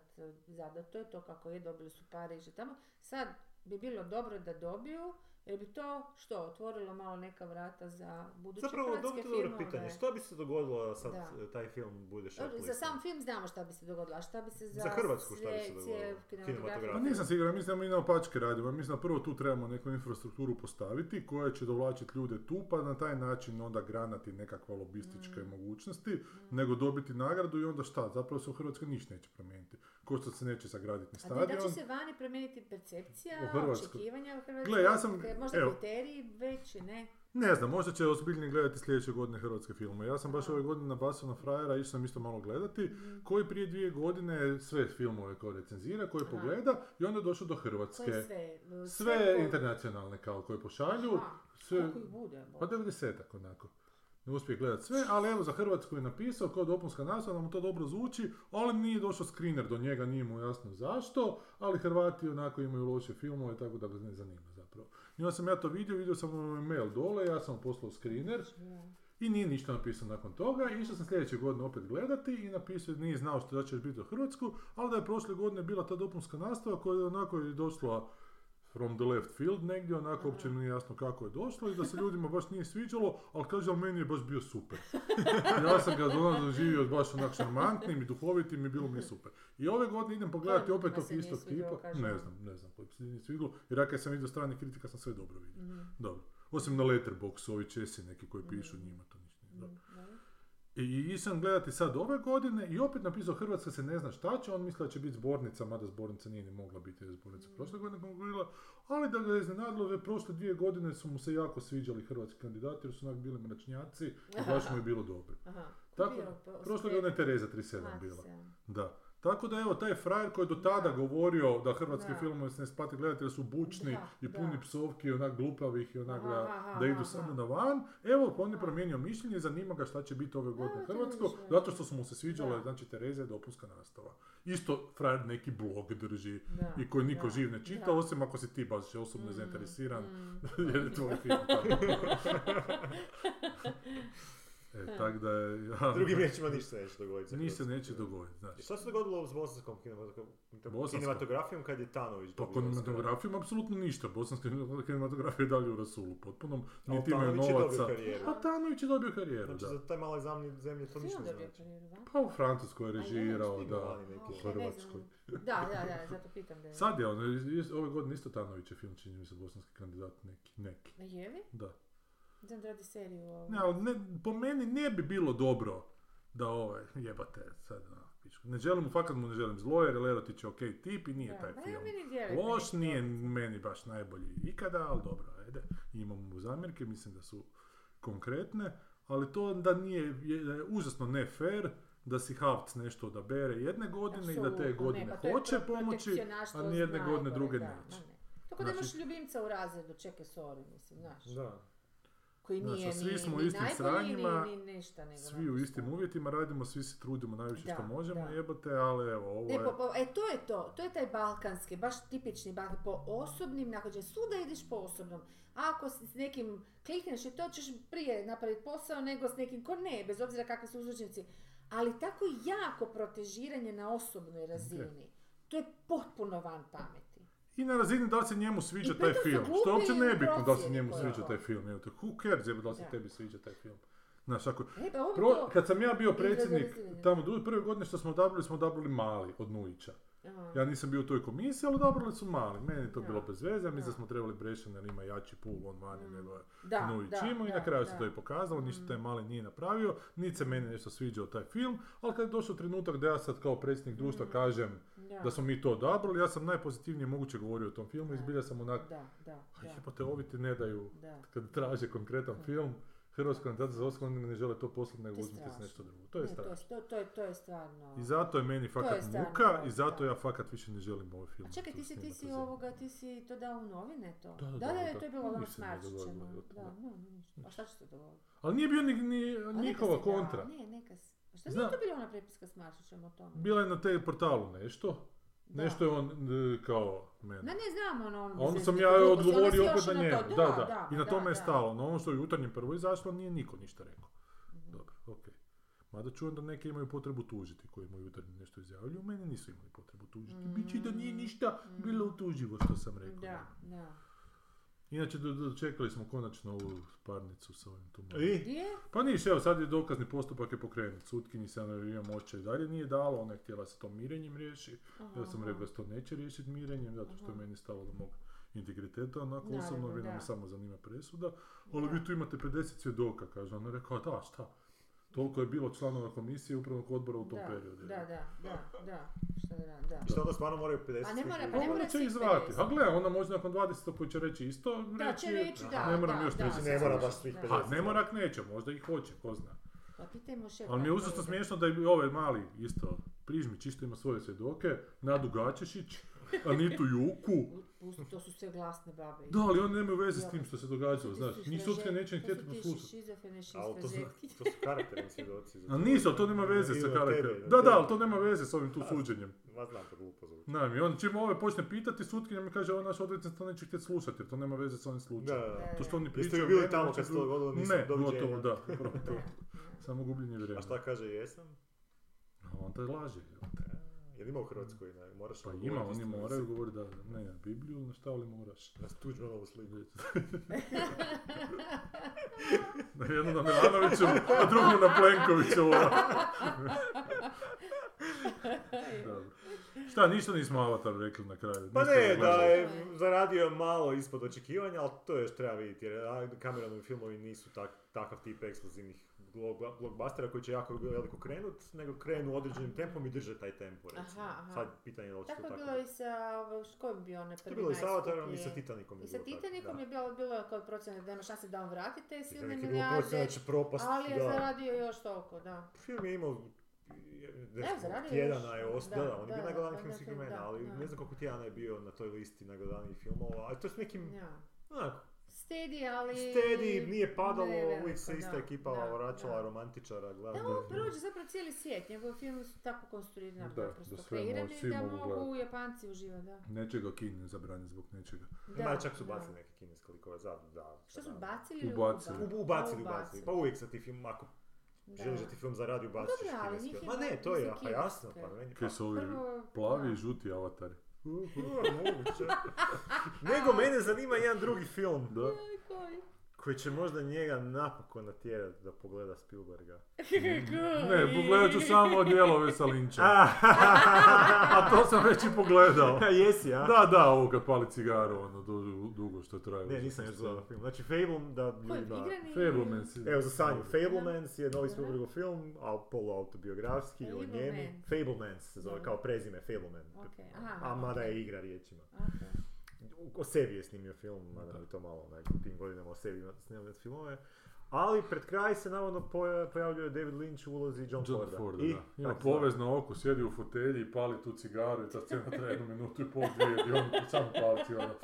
zadato je to kako je, dobili su Pariž i tamo. Sad bi bilo dobro da dobiju, jer bi to, što, otvorilo malo neka vrata za buduće Zapravo, hrvatske filmove. pitanje. Što bi se dogodilo da sad Da. taj film bude shortlistan? Za sam film znamo šta bi se dogodilo, a šta bi se za, Za Hrvatsku šta bi se dogodilo? Kinematografiju. Pa nisam siguran, mislim da mi na opačke radimo. Mislim da prvo tu trebamo neku infrastrukturu postaviti koja će dovlačiti ljude tu, pa na taj način onda granati nekakva lobističke Mm. mogućnosti, nego dobiti nagradu i onda šta? Zapravo se u Hrvatskoj ništa neće promijeniti. Ko što se neće sagraditi ni A da, da stadion. će se vani promijeniti percepcija, U očekivanja u Hrvatskoj, Gle, ja sam- možda evo. kriteriji veći, ne? Ne znam, možda će ozbiljnije gledati sljedeće godine hrvatske filmove. Ja sam baš ove godine nabasao na frajera, išao sam isto malo gledati, Mhm. koji prije dvije godine sve filmove koje recenzira, koje Aha. pogleda i onda je došao do Hrvatske. Koje sve? Sve po- internacionalne kao koje pošalju. Aha, Sve, Koliko ih bude? pa 90-ak onako. Ne uspije gledati sve, ali evo za Hrvatsku je napisao kao dopunska nastava, da mu to dobro zvuči, ali nije došao screener do njega, nije mu jasno zašto, ali Hrvati onako imaju loše filmove, tako da ga ne zanima zapravo. I onda sam ja to vidio, vidio sam mu mail dole, ja sam poslao screener i nije ništa napisao nakon toga. Išao sam sljedeće godine opet gledati i napisao, nije znao što da će biti u Hrvatsku, ali da je prošle godine bila ta dopunska nastava koja je onako došla from the left field negdje, onako uopće mi nije jasno kako je došlo i da se ljudima baš nije sviđalo, ali kaže, ali meni je baš bio super. ja sam ga ono doživio baš onak šarmantnim i duhovitim i bilo mi je super. I ove godine idem pogledati opet ljudima tog istog tipa. Ne znam, ne znam koliko se nije svidjelo. Jer ako sam vidio strane kritika sam sve dobro vidio. Mhm, Dobro. Osim na Letterboxu, ovi česi neki koji pišu Mhm. njima to ništa nije dobro. I išam gledati sad ove godine i opet napisao Hrvatska se ne zna šta će, on misli da će biti zbornica, mada zbornica nije ni mogla biti jer je zbornica prošle godine konkurirala, ali da ga je iznenadilo, ove prošle dvije godine su mu se jako sviđali hrvatski kandidati jer su onak bili mračnjaci i baš mu je bilo dobro. Aha. Tako, prošle godine je Tereza 37 Aha, bila. Da. Tako da evo, taj frajer koji je do tada Da. govorio da hrvatski Da. filmovi se ne spati gledati jer su bučni Da, i da. puni psovki i onak glupavih i onak Aha, da, aha, da idu aha. samo na van. Evo, pa on je promijenio mišljenje, zanima ga šta će biti ove godine Hrvatsko, da. zato što su mu se sviđale, Da. znači Tereza je dopunska nastava. Isto frajer neki blog drži Da, i koji niko da, živ ne čita, da. osim ako si ti baš osobno Mm, zainteresiran, mm. jer je tvoj film. E, tak da je... Ja, Drugim riječima ništa neće dogoditi. sa Ni se hrvatskim neće dogoditi, I znači. šta se dogodilo s bosanskom kinematogra- Bosanskom? kinematografijom kad je Tanović Pa kinematografijom apsolutno ništa. Bosanska kinematografija je dalje u rasulu potpunom. Ali Niti imaju je dobio novaca. karijeru. A Tanović je dobio karijeru, Znači da. za taj male zemlje, zemlje to ništa ne dobio znači. karijeru, da? Pa u Francuskoj je A režirao, da. U Hrvatskoj. Da, da, da, zato pitam da je. Sad je on, is- ove godine isto Tanović je film, čini mi se, bosanski kandidat neki. neki. A Je li? Da. Znam da radi seriju. Ne, ali ne, po meni ne bi bilo dobro da ovaj, jebate, sad, na, pičku. ne želim mu, fakat mu ne želim zlo, jer Lerotić je okej tip i nije Da, taj film. meni Loš nije meni baš najbolji ikada, ali dobro, ajde. Imamo mu zamjerke, mislim da su konkretne, ali to da nije, je, da je užasno ne fair da si Havc nešto odabere jedne godine i da te godine ne, pa hoće pro- pomoći, a nijedne godine druge da, neće. ne. Tako da Znači- imaš ljubimca u razredu, čekaj, sorry, mislim, znaš. Da. Koji Znaš, nije a svi smo u ni istim najbolji, sranjima, ni, ni ništa, nego Svi u istim uvjetima radimo, svi se trudimo najviše Da, što možemo, da. jebote, ali evo, ovo je... po, po- e, to je to, to je taj balkanski, baš tipični balkan, po osobnim nahođenjima, svuda ideš po osobnom. Ako s s nekim klikneš i to ćeš prije napraviti posao nego s nekim ko ne, bez obzira kakvi su uzročnici. Ali tako jako protežiranje na osobnoj razini, to je potpuno van pameti. I na razini da li se njemu sviđa taj film, što je uopće i nebitno da li se njemu sviđa to. taj film, evo te, who cares, jebe, da li se tebi sviđa taj film. Znaš, ako, E, pa Pro- to, kad sam ja bio predsjednik, tamo prve godine što smo odabrali, smo odabrali mali od Nujića. Ja nisam bio u toj komisiji, ali odabrali su mali. Meni je to Da. bilo bez veze, ja mislim Da. smo trebali Brešan jer ima jači pul on vani Mm. nego je Da, Nujić da, imao i da, na kraju se to i pokazalo, ništa Mm. taj mali nije napravio, niti se meni nešto sviđao taj film, ali kad je došao trenutak da ja sad kao predsjednik društva Mm. kažem Da. da smo mi to odabrali, ja sam najpozitivnije moguće govorio o tom filmu i zbilja sam onak, Da, da, jebote, ovi ti ne daju, da. kad traže konkretan Da. film, Hrvatska kandidata za Oscar, oni ne žele to poslati, nego je uzmite nešto drugo. To je Ne, strašno. to, to, je, to je stvarno... I zato je meni fakat je stvarno muka i zato da. ja fakat više ne želim ovaj film. A čekaj, ti si, ti si ovoga, ti si to dao u novine to? Da, da, da, da, da, da. to je bilo ono Ništa s se ne Marčićem. dogodilo, Da, da. no, ništa. A šta će se dogoditi? Ali nije bio ni, ni njihova kontra. Ne, neka si. A šta nije to bila ona prepiska s Marčićem o tome? Bila je na te portalu nešto. Nešto je on e, kao meni. Da, ne znam ono, ono... Onda bez sam ja odgovorio opet na njemu. to, Da, da. I na tome je stalo. No ono što je u jutarnjem prvo izašlo nije niko ništa rekao. Dobro, okej. Mada čujem da neki imaju potrebu tužiti koji mu jutarnji nešto izjavljuju. Meni nisu imali potrebu tužiti. Biće da nije ništa bilo utuživo što sam rekao. Mm. Da, da. Inače, do- dočekali smo konačno ovu parnicu sa ovim tumorom. I? Pa niš, evo sad je dokazni postupak je pokrenut. Sutkinji se ono imam očaj dalje nije dalo, ona je htjela se to mirenjem riješi. Ja sam rekao da se to neće riješiti mirenjem, zato što je meni stalo do mog integriteta, onako osobno, vi nam samo zanima presuda. Ali Da. vi tu imate 50 svjedoka, kaže. Ona je rekao, da, šta? Toliko je bilo članova komisije upravnog odbora u tom da, periodu. Da, da, da, da. Šta da, da. I šta onda stvarno moraju 50 A ne mora, pa ne mora će svih ih zvati. 50. A gle, ona može nakon 20 koji će reći isto, Da, reći, će reći da, ne moram da, još da, 30 Ne mora baš svih Da. 50. A ne mora, neće, možda i hoće, ko zna. Pa pitajmo šefa. Ali mi je ide. smiješno da i ovaj mali isto, Prižmić isto ima svoje svjedoke, Nadu Gačešić, Anitu Juku. Pusti, to su sve glasne babe. Da, ali oni nemaju veze s tim što se događalo, znaš. Njih sutke neće ni htjeti poslušati. Ali to su, to su karakterni svjedoci. A nisu, ali to nema veze sa karakterom. Da, da, ali to nema veze s ovim tu suđenjem. Ma znam to glupo zvuči. Znam, i on čim ove počne pitati, sutkinja mi kaže, ovo naš odvjetnik to neće htjeti slušati, jer to nema veze s ovim slučajem. da, da. To što oni Jeste pričaju... vi bili meni, tamo kad se to dogodilo? Nisam, Ne, gotovo, da, upravo to. Da. Samo gubljenje A vremena. šta kaže jesam? A on taj laže. jel? Jel ima u Hrvatskoj? Ne, moraš Pa ima, oni moraju govoriti da, ne, na Bibliju, na šta li moraš. Na Tuđmanovu sliku. Na jednu na Milanoviću, a drugu na Plenkoviću. Dobro. Šta, ništa nismo Avatar rekli na kraju. Pa ne, da je zaradio malo ispod očekivanja, ali to još treba vidjeti, jer Cameronovi filmovi nisu tak, takav tip ekskluzivnih blog- blockbustera koji će jako veliko krenut, nego krenu određenim tempom i drže taj tempo, recimo. Aha, aha. Sad pitanje je li to Tako je tako bilo i sa, ovo, s kojim bi onaj To prvi je bilo i sa Avatarom i sa Titanikom. I sa tako, Titanikom je bilo, bilo je kod procjene da nema šanse da on vrati te silne Titanic je bilo procjena milijarde, ali je zaradio još toliko, da. Film je imao je tjedana je ostao, da, on je bio da, najgledaniji da, film svih da, ali ne znam koliko tjedana je bio na toj listi najgledanijih filmova, ali to je s nekim, onako, Steady, ali... steady, nije padalo, ne uvijek se ista da, ekipa da, vraćala, da. romantičara, gledati. Da, on prođe zapravo cijeli svijet, njegovi filmi su tako konstruirani, Da, naprosto da sve kreirani, da mogu. Japanci uživati, da. Nečega Kin zabrani zbog nečega. Ima, čak su da. bacili neke kineske likove, za, da. Što su da. bacili ili Ubacili. ubacili? U- Ubacili, ubacili. Pa uvijek sa ti film, ako Da. želiš da ti film zaradi, ali kineski. njih Ma ne, to je, pa jasno, kineske. pa meni, pa Kaj su ovi plavi da. i žuti avatari. Nego mene zanima jedan drugi film, Da. Koji? Koji će možda njega napokon natjerati da pogleda Spielberga. Ne, pogledat ću samo dijelove sa Linča. A, to sam već i pogledao. jesi, a? Da, da, ovo kad pali cigaru, ono, du- dugo što traje. Ne, nisam još gledao film. Znači, Fable, da igrani? Fablemans. Evo za Sanju, Fablemans je novi. Spielbergov film, a poluautobiografski o njemu. Fableman. Fablemans se zove, kao prezime, Fableman. Ok, aha, A mada je igra riječima. Ok. O sebi je snimio film, mada mi to malo onak, u tim godinama o sebi snimio filmove. Ali pred kraj se navodno poja- pojavljuje David Lynch u ulozi John, John Forda. Ford, I, da. Ima tak zove. povez na oku, sjedi u fotelji i pali tu cigaru i ta scena traje jednu minutu i pol, dvije, i on sam palci, ono,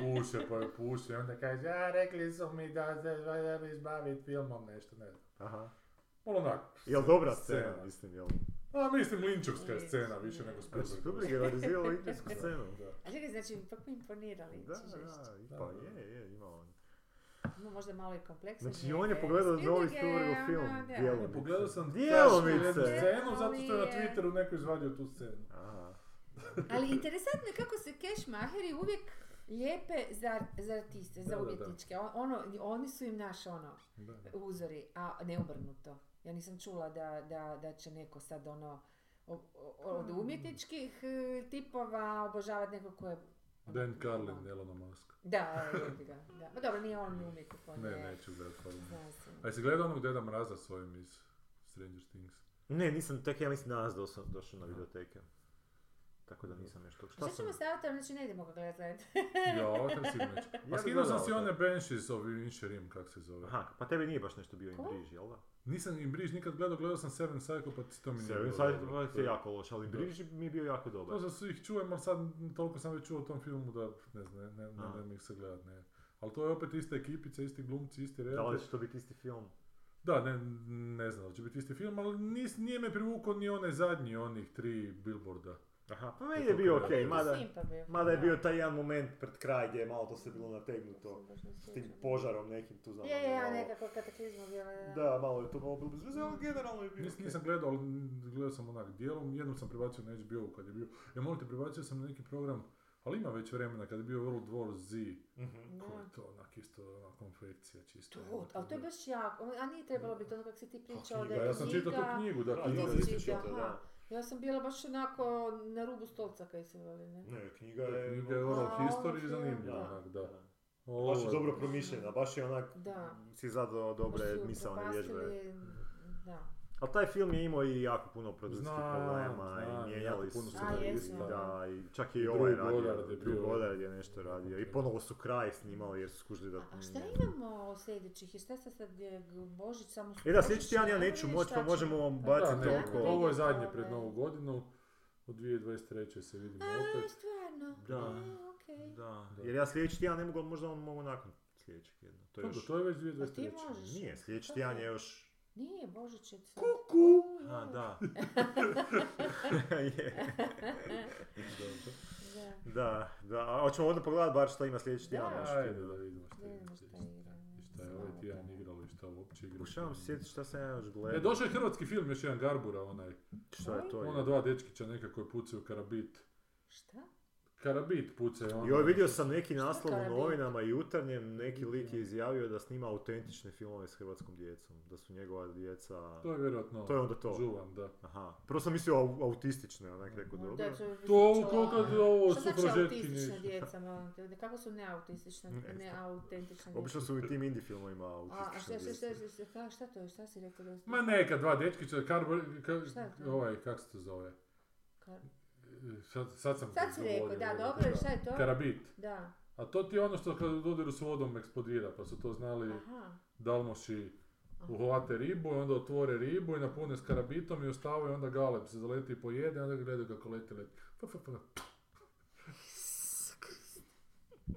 puše, pa je puše, i onda kaže, a rekli su mi da se valja izbaviti filmom, nešto, ne znam. Aha. Ono onak. Jel dobra Scena. scena, mislim, jel? A mislim Linčovska je scena, više nego Znači, Spielberg. Spielberg je realizirao Lynchevsku scenu. Da. A čekaj, znači, ipak mi imponirali. Da, češće. da, pa je, je, ima on. Ima možda malo i kompleksno. Znači, on je pogledao novi Spielbergov film, Djelomice. Ne, pogledao sam Djelomice. scenu zato što je na Twitteru neko izvadio tu scenu. Aha. Ali interesantno je kako se kešmaheri uvijek lijepe za, za artiste, za Da, da, da. umjetničke. On- Ono, oni su im naš ono, Da, da. uzori, a ne obrnuto. Ja nisam čula da, da, da će neko sad ono od umjetničkih e, tipova obožavati nekog ko je... Dan Carlin, Elon Musk. Da, jebi ga, da. Ma dobro, nije on ni umjetnik, on Ne, je... neću gledat Carlin. A jesi gledao onog Deda Mraza s ovim iz Stranger Things? Ne, nisam, tek ja mislim danas došao, došao na videoteke. Tako da nisam nešto... Šta ćemo s Avatarom, znači ne idemo ga gledati. Ja, Avatar sigurno neću. Ja skinuo sam si one. Banshees, ovi Inšerim, kak se zove. Aha, pa tebi nije baš nešto bio in Ko? briž, jel da? Nisam im briž nikad gledao, gledao sam Seven Psychopaths, to mi nije Seven dobro. je jako loš, ali Da. briž mi je bio jako dobar. To sam svih čujem, ali sad toliko sam već čuo o tom filmu da ne znam, ne, ne, ne, ih se gledat, ne. Ali to je opet ista ekipica, isti glumci, isti Da li će to biti isti film? Da, ne, ne znam da će biti isti film, ali nis, nije me privukao ni onaj zadnji, onih tri billboarda. Aha, pa meni je bio okej, Ok, mada, Simpa bio. mada je bio taj jedan moment pred kraj gdje je malo to sve bilo nategnuto. S tim požarom nekim tu znam. Je, je, ja malo- nekako kataklizma bila. Da, malo je to malo bilo bez veze, ali generalno je bio Nis, nisam gledao, ali gledao sam onak dijelom, jednom sam prebacio na HBO kad je bio. Ja molim te, prebacio sam na neki program, ali ima već vremena kad je bio World War Z. Mhm. Ko je to onak isto, konfekcija čisto. To, ali to je baš jako, a nije trebalo biti ono kako si ti pričao da knjiga, je ja sam čitao tu knjigu, da, knjiga. Ja sam bila baš onako na rubu stolca kaj se voli, ne? Ne, knjiga je... Knjiga je oral history ono zanimljiva, film, onak, da. da. Ovo Baš je dobro promišljena, baš je onak... Da. Si zadao dobre misalne vježbe. Da. Ali taj film je imao i jako puno produkcijskih problema i jako mijenjali puno su. scenarista. da, i čak i, I ovaj radio, je Drew bio- Goddard je nešto radio. I ponovo su kraj snimali jer su skužili da... A, a šta imamo sljedećih? I šta se sad je Božić samo su E da, sljedeći tjedan ja neću moći, pa možemo vam Da, baciti ne, toliko. ovo je zadnje pred Novu godinu. U 2023. se vidimo A, opet. stvarno? Da. A, okej. Da, Da. jer ja sljedeći tjedan ne mogu, možda on mogu nakon sljedećeg tjedna. To je još... to je već A ti 2023. možeš? Nije, sljedeći tjedan je je? još... Nije, Božić je sad. Kuku! A, da. je. Da. Da, da. A hoćemo onda pogledat bar šta ima sljedeći tjedan. Da. Ajde da vidimo šta Da je. šta ovaj tjedan igralo i šta uopće igralo. Pokušavam se sjetiti šta sam ja još E, gledao. došao je hrvatski film, još jedan Garbura, onaj. Šta je to? Ona dva dečkića neka koji pucaju karabit. Šta? Karabit pucaju. ono. Joj, vidio sam neki naslov u novinama i jutarnjem, neki lik je izjavio da snima autentične filmove s hrvatskom djecom, da su njegova djeca... To je vjerojatno To je onda to. Žuvan, da. Aha, prvo sam mislio au- autistične, onak rekao dobro. Da, to, To koliko ovo Šta znači autistična djeca, molim te? Kako su neautistična, Ne znam. neautentična djeca? Obično su u tim indie filmovima A, a autistične šta, šta, šta, šta, šta to je, šta si rekao da je? Ma neka, dva dečkića, Šta je to? ovaj, kak se to zove? Sad, sad sam Sad si rekao, govorio, da, dobro, šta je to? Karabit. Da, A to ti je ono što kad u dodiru s vodom eksplodira, pa su to znali aha. Dalmoši uhvate ribu i onda otvore ribu i napune s karabitom i ostavaju onda galeb se zaleti i pojede i onda gledaju kako leti leti. Fa, fa, fa.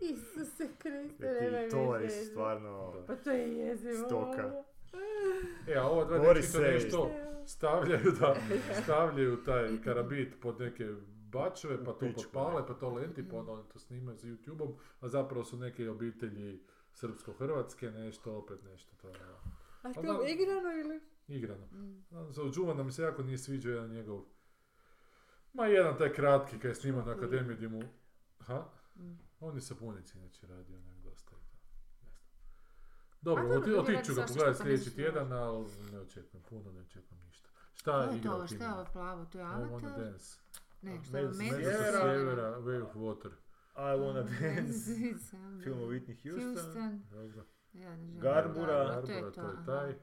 Isuse Kriste, nemoj To je stvarno... Pa to je jezivo. Stoka. E, a ova dva Sej. nešto stavljaju, da, stavljaju taj karabit pod neke bačeve, pa to potpale, pa to leti, pa onda oni to snimaju sa YouTube-om, a zapravo su neke obitelji srpsko-hrvatske, nešto, opet nešto, to je ono, A Pa to da. igrano ili? igrano. Mm. Za Đuvan da mi se jako nije sviđao jedan njegov, ma jedan taj kratki kad je snimao na akademiji gdje mu, ha? Mm. On je sapunici inače radio onak dosta i to. Ne znam. A Dobro, dobro, oti, ga pogledati sljedeći tjedan, ali ne očekujem puno, ne očekujem ništa. Šta je igra to? u Šta je ovo plavo? To je I wanna Avatar? dance. Ne, šta je sa Sjevera. Way of Water. I wanna dance. Film o Whitney Houston. Houston. Dobro. Ja ne želim. Garbura. To je Garbura, to. to je aha. taj.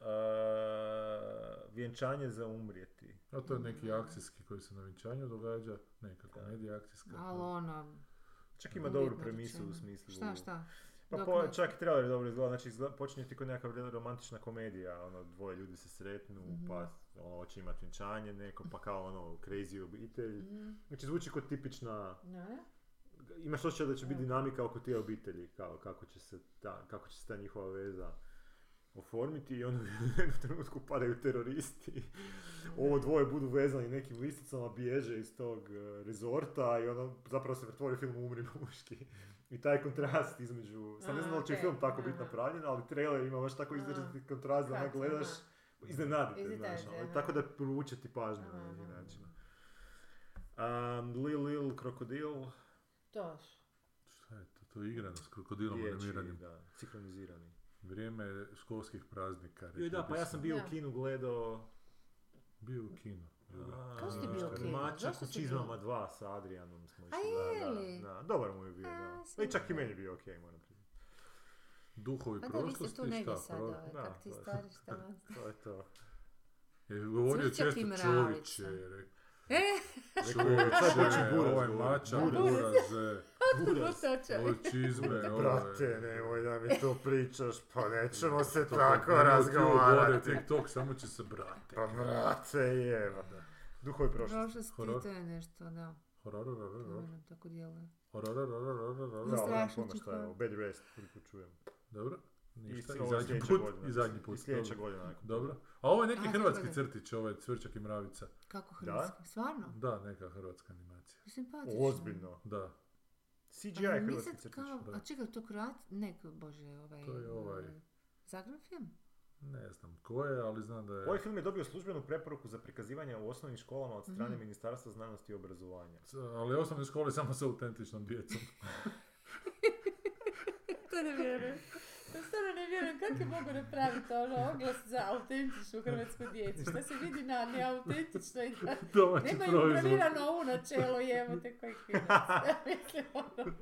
A, vjenčanje za umrijeti. A to je neki akcijski koji se na vjenčanju događa. Neka komedija akcijska. Ali ono... Čak ima dobru premisu u smislu... Šta, šta? Pa Dok po, ne- čak i trailer dobro izgleda, znači izgleda, počinje ti kao nekakva romantična komedija, ono, dvoje ljudi se sretnu, Mhm. pa ono, hoće imati vjenčanje neko, pa kao ono, crazy obitelj. Mhm. Znači zvuči kao tipična, Ne? imaš osjećaj da će biti dinamika oko te obitelji, kao kako će se ta, kako će se ta njihova veza oformiti i onda u jednom trenutku padaju teroristi. Ovo dvoje budu vezani nekim listicama, bježe iz tog eh, rezorta i ono zapravo se pretvori film Umri muški. I taj kontrast između, sad ne znam da li će A, film tako biti napravljen, ali trailer ima baš tako izraziti kontrast da onak gledaš, iznenadite, znaš, ali tako da privuče ti pažnju na neki način. Um, Lil Lil Krokodil, To. Šta je to? To je igrano s krokodilom animiranim. da, sinkronizirani. Vrijeme školskih praznika. Joj da, pa ja sam bio u kinu gledao Bio u kinu. Kako si ti bio? Mačak Zašto bio? čizmama 2 sa Adrianom smo išli. A je li? Da, dobar mu je bio, da. Sam I čak i meni je bio okej, moram priznati. Duhovi Pa da, vi ste prošlosti, tu negdje šta? sad, pro- ovaj, kak ti to je- stari, šta vam? To je to. Je govorio često čovječe, je rekao. E, ovaj mačak, Buraz. buraze, Butoča. ove. Brate, nemoj da mi to pričaš, pa nećemo se To tako ono razgovarati. obode TikTok, samo će se brate. Pa brate, je. Duhovi prošlosti. Prošlosti, Horor. to je nešto, da. Horororororor. To mene tako djeluje. Hororororororor. Da. Da, nemam strašno pojma ti šta je ovo, bed rest, koliko čujem. Dobro. I Ništa. I zadnji put. godina. I zadnji put. I sljedeća dobro. godina. nakon Dobro. A ovo je neki A, hrvatski dobro. crtić, ovaj cvrčak i mravica. Kako hrvatski? Stvarno? Da, neka hrvatska animacija. Simpatično. Ozbiljno. Da. CGI mi hrvatski crtić. kao, da. a čekaj, to Kroat, ne, bože, ovaj... To je ovaj- eh, Zagreb film? Ne znam ko je, ali znam da je... Ovaj film je dobio službenu preporuku za prikazivanje u osnovnim školama od strane Mhm. Ministarstva znanosti i obrazovanja. Ali osnovne škole samo sa autentičnom djecom. To ne vjerujem. To stvarno ne vjerujem kako je mogu napraviti ono oglas za autentičnu hrvatsku djecu. Šta se vidi na neautentičnoj i na... Domaći Nemaju proizvod. ugravirano u načelo jebote koji klinac. Mislim, ono.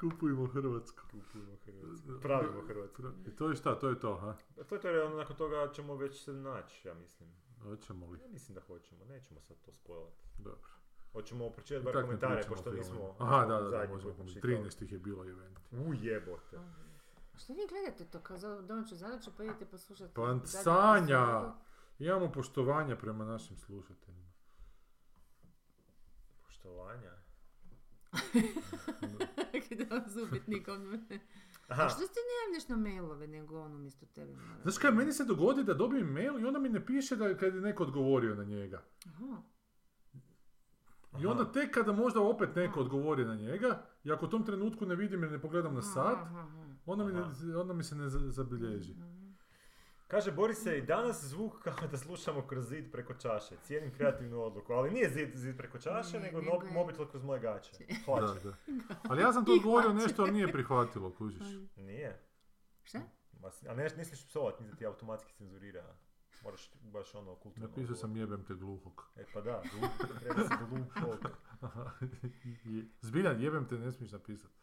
Kupujemo Hrvatsku. Kupujemo Hrvatsku. Pravimo Hrvatsku. I to je šta, to je to, ha? A To je to, jer ono, nakon toga ćemo već se naći, ja mislim. Hoćemo li? Ja mislim da hoćemo, nećemo sad to spojlati. Dobro. Hoćemo pročitati bar ne komentare, pošto nismo... Aha, da, da, da, možemo put pomoći. pročitali. 13 ih je bilo event. U jebote. A što vi gledate to kao za domaću zadaću pa idete poslušati? Pa Sanja! Imamo poštovanja prema našim slušateljima. Poštovanja. Kada vam zubitnikom. A Aha, što ti ne javljaš na mailove nego on umjesto tebe mora? Znaš kaj, meni se dogodi da dobijem mail i onda mi ne piše da je kad je neko odgovorio na njega. Aha. I onda tek kada možda opet neko odgovori na njega, i ako u tom trenutku ne vidim jer ne pogledam na sat, onda mi, ne, onda mi se ne za- zabilježi. kaže Boris se i danas zvuk kao da slušamo kroz zid preko čaše. Cijenim kreativnu odluku, ali nije zid, zid preko čaše, Ne, nego, no- mobitel kroz moje gaće. Da, da. Ali ja sam to odgovorio nešto, ali nije prihvatilo, kužiš. Nije. Šta? A ne, ne smiješ psovat, niti ti automatski cenzurira. Moraš baš ono kulturno. Napisao sam jebem te gluhog. E pa da, treba se. Je- Zbiljan, jebem te, ne smiješ napisati.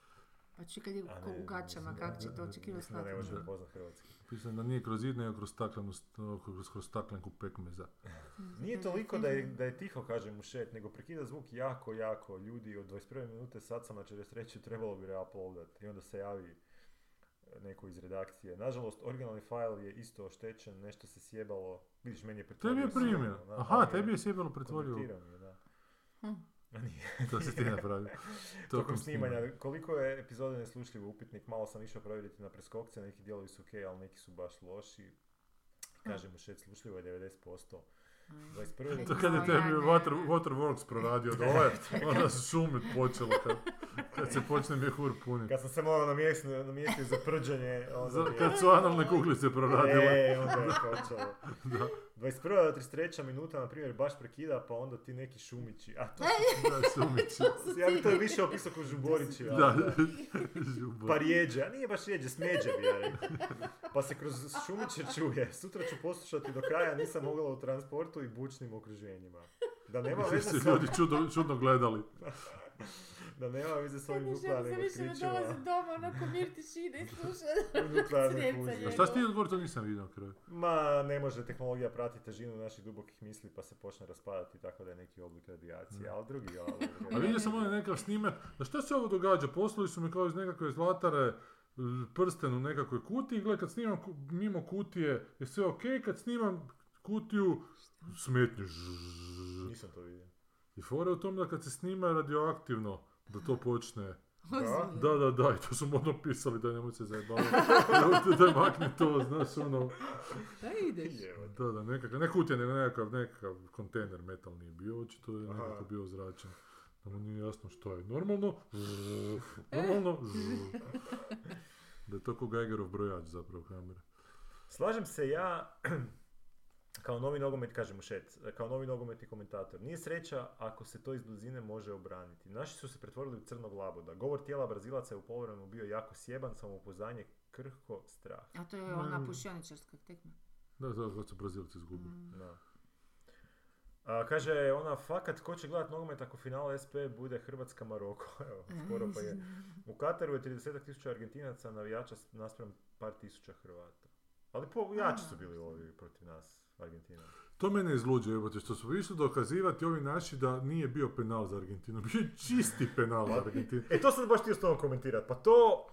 Pa čekaj kad je u da- kako će to očekivati Mislim da ne može shvatiti? prepoznat hrvatski. Pisam da nije kroz zid, nego kroz staklenu, st- kroz, kroz staklenku pekmeza. Nije toliko da je, da je tiho, kaže mu šet, nego prekida zvuk jako, jako. Ljudi, od 21. minute sad sam na 43. trebalo bi reuploadat. I onda se javi neko iz redakcije. Nažalost, originalni fail je isto oštećen, nešto se sjebalo. Vidiš, meni je pretvorio. Tebi je da, Aha, tebi je sjebalo pretvorio. da. Hm. Nije. To si ti napravio. Tokom snimanja, koliko je epizode neslušljivo upitnik, malo sam išao provjeriti na preskokce, neki dijelovi su ok, ali neki su baš loši. Kaže mu šet, slušljivo je 90%. 21. To kad je tebi. Water, Waterworks proradio dole, onda se šumit počelo kad, kad se počne mjehur puniti. Kad sam se morao namjestiti, namjestiti za prđanje, onda Za- je- Kad su analne kuglice proradile. E, onda je počelo. 21. do 33. minuta, na primjer, baš prekida, pa onda ti neki šumići. A to, Da, sumići. ja bi to više opisao kao žuborići. Da, da. žubo. Pa rijeđe, a nije baš rijeđe, smeđe bi ja rekao. Pa se kroz šumiće čuje. Sutra ću poslušati do kraja, nisam mogla u transportu i bučnim okruženjima. Da nema veze su s ljudi čudno, čudno gledali. da nema veze s ovim ne želim nuklearnim se više ne otkrićima. dolazi doma, onako mir tišine i sluša. A šta si ti odgovorio, to nisam vidio na kraju. Ma, ne može tehnologija pratiti težinu naših dubokih misli pa se počne raspadati tako da je neki oblik radijacije, ali drugi ali A vidio sam onaj nekakav snimak, da šta se ovo događa, poslali su mi kao iz nekakve zlatare e, prsten u nekakvoj kutiji, gle kad snimam mimo kutije je sve ok, kad snimam kutiju smetnju. Nisam to vidio. I fora je u tom da kad se snima radioaktivno, da to počne. Da? Da, da, da, i to su mu odmah pisali da nemoj se zajebavati. da, da makni to, znaš, ono. Da ideš. Da, da, nekakav, ne kutija, nego nekakav, nekakav kontejner metalni je bio, očito je nekako bio zračen. Da mu nije jasno što je. Normalno, normalno. Da je to ko Geigerov brojač zapravo kamera. Slažem se ja, kao novi nogomet, kažem u šet, kao novi nogometni komentator. Nije sreća ako se to iz blizine može obraniti. Naši su se pretvorili u crnog laboda. Govor tijela Brazilaca je u polovremenu bio jako sjeban, samopouzdanje krhko, strah. A to je ona Mm. pušioničarska tekma. Da, da, kad su Brazilci izgubili. Mm. Da. A, kaže ona, fakat, ko će gledat nogomet ako finale SP bude Hrvatska Maroko? Evo, skoro pa je. U Kataru je 30 tisuća Argentinaca navijača naspram par tisuća Hrvata. Ali po, jači su bili ovi protiv nas, Argentina. To mene izluđuje, evo te, što su išli dokazivati ovi naši da nije bio penal za Argentinu. Bio je čisti penal za Argentinu. E, to sam baš htio s tobom komentirati. Pa to...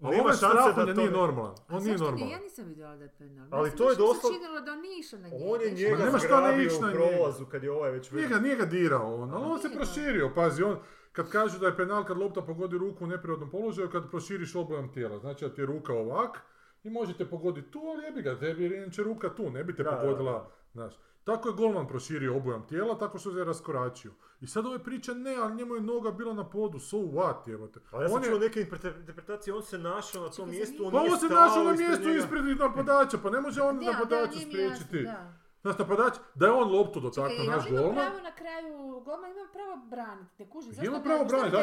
A nema ovaj šanse da to nije normalan. On nije normalan. Ja nisam vidjela da je penal. Ali Ja to je doslovno- činilo da on nije išao na njega. On je išao- njega Ma nema šta ne ići na prolazu kad je ovaj već... Nije ga, nije ga dirao on, ali on se Nije. proširio, pazi, on, kad kažu da je penal kad lopta pogodi ruku u neprirodnom položaju, kad proširiš obojam tijela, znači da ti je ruka ovak i možete pogoditi tu, ali jebi ga, tebi je inače ruka tu, ne bi te Da, pogodila, da. znaš. Tako je golman proširio obojam tijela, tako što se je raskoračio. I sad ove priča ne, ali njemu je noga bila na podu, so what, jebote. Ali ja sam On je- čuo neke interpreta- interpretacije, on se našao na tom mjestu, on Pa nije on se našao na mjestu njega. ispred napadača, pa ne može on Da, da, napadača jasno, spriječiti. da. Znaš, napadač, da je on loptu Čekaj, dotaknuo naš on ima golman, pravo na kraju, golman ima pravo braniti, ne kuži, zašto ima pravo braniti,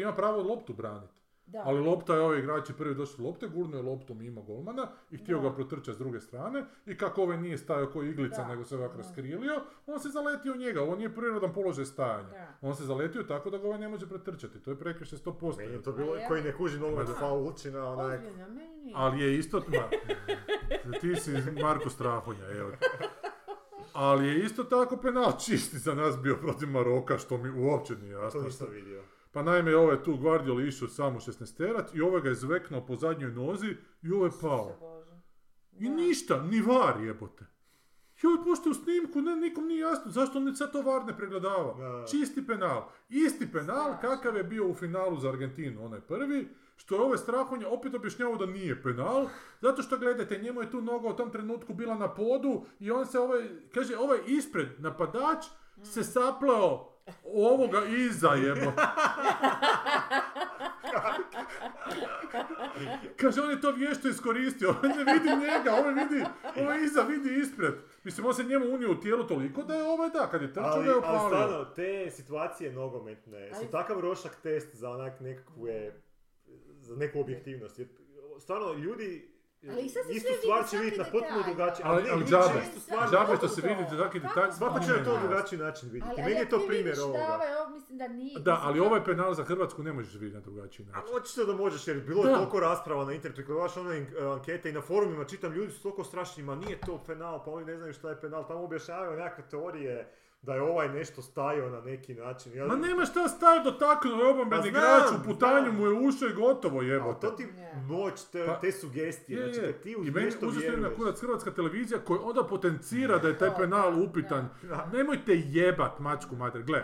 ima pravo loptu braniti. Da. Ali lopta je ovaj igrač je prvi došao do lopte, gurnuo je loptom mimo golmana i htio Da. ga protrčati s druge strane i kako ovaj nije stajao ko iglica Da, nego se ovako raskrilio, on se zaletio u njega, on nije prirodan položaj stajanja. Da. On se zaletio tako da ga ovaj ne može pretrčati, to je prekršaj 100%. Meni je to bilo, ja- koji ne kuži nogomet, Da. faul uči na onak... Ozbiljno, meni nije. Ali je isto, ma, ti si Marko Strahonja, evo. Ali je isto tako penal čisti za nas bio protiv Maroka, što mi uopće nije To jasno. nisam vidio. Pa naime, ovaj je tu Guardiol išao samo 16 i ovaj ga je zveknuo po zadnjoj nozi i ovaj je pao. I ništa, ni var jebote. I ovaj pušte u snimku, ne, nikom nije jasno zašto on sad to var ne pregledava. Da. Čisti penal. Isti penal kakav je bio u finalu za Argentinu, onaj prvi, što je ovaj Strahonja opet objašnjavao da nije penal, zato što gledajte, njemu je tu noga u tom trenutku bila na podu i on se ovaj, kaže, ovaj ispred napadač se sapleo ovoga iza jebo. Kaže, on je to vješto iskoristio, on ne vidi njega, ovaj vidi, ovaj iza vidi ispred. Mislim, on se njemu unio u tijelo toliko da je ovaj da, kad je trčao Ali, da je ali opalio. stvarno, te situacije nogometne su Ali- takav rošak test za onak nekakve, za neku objektivnost. Jer stvarno ljudi Ali sad se istu sve stvar vidi, će vidjeti na potpuno drugačiji. Ali, ali džabe, džabe što se vidi Kako detalj. to? Svako će na to drugačiji način vidjeti. Ali, Meni ali je to primjer vidiš da ovoga. ovaj, ovo mislim da nije. Da, ali ovaj penal za Hrvatsku ne možeš vidjeti na drugačiji A način. očito da možeš jer bilo je toliko rasprava na internetu, gledaš one uh, ankete i na forumima čitam, ljudi su toliko strašni, ma nije to penal, pa oni ne znaju šta je penal, tamo objašnjavaju nekakve teorije da je ovaj nešto stajao na neki način. Ja, Ma nema šta staje dotaknuo je obrambeni Pa igrač, u putanju znam. mu je ušao i gotovo jebote. to ti moć, te, Pa- te sugestije, Je, znači je. kad ti u I meni nešto na vjeruješ. kurac hrvatska televizija koja onda potencira da je taj Da, penal da, upitan. da. Nemojte jebat mačku mater. Gle,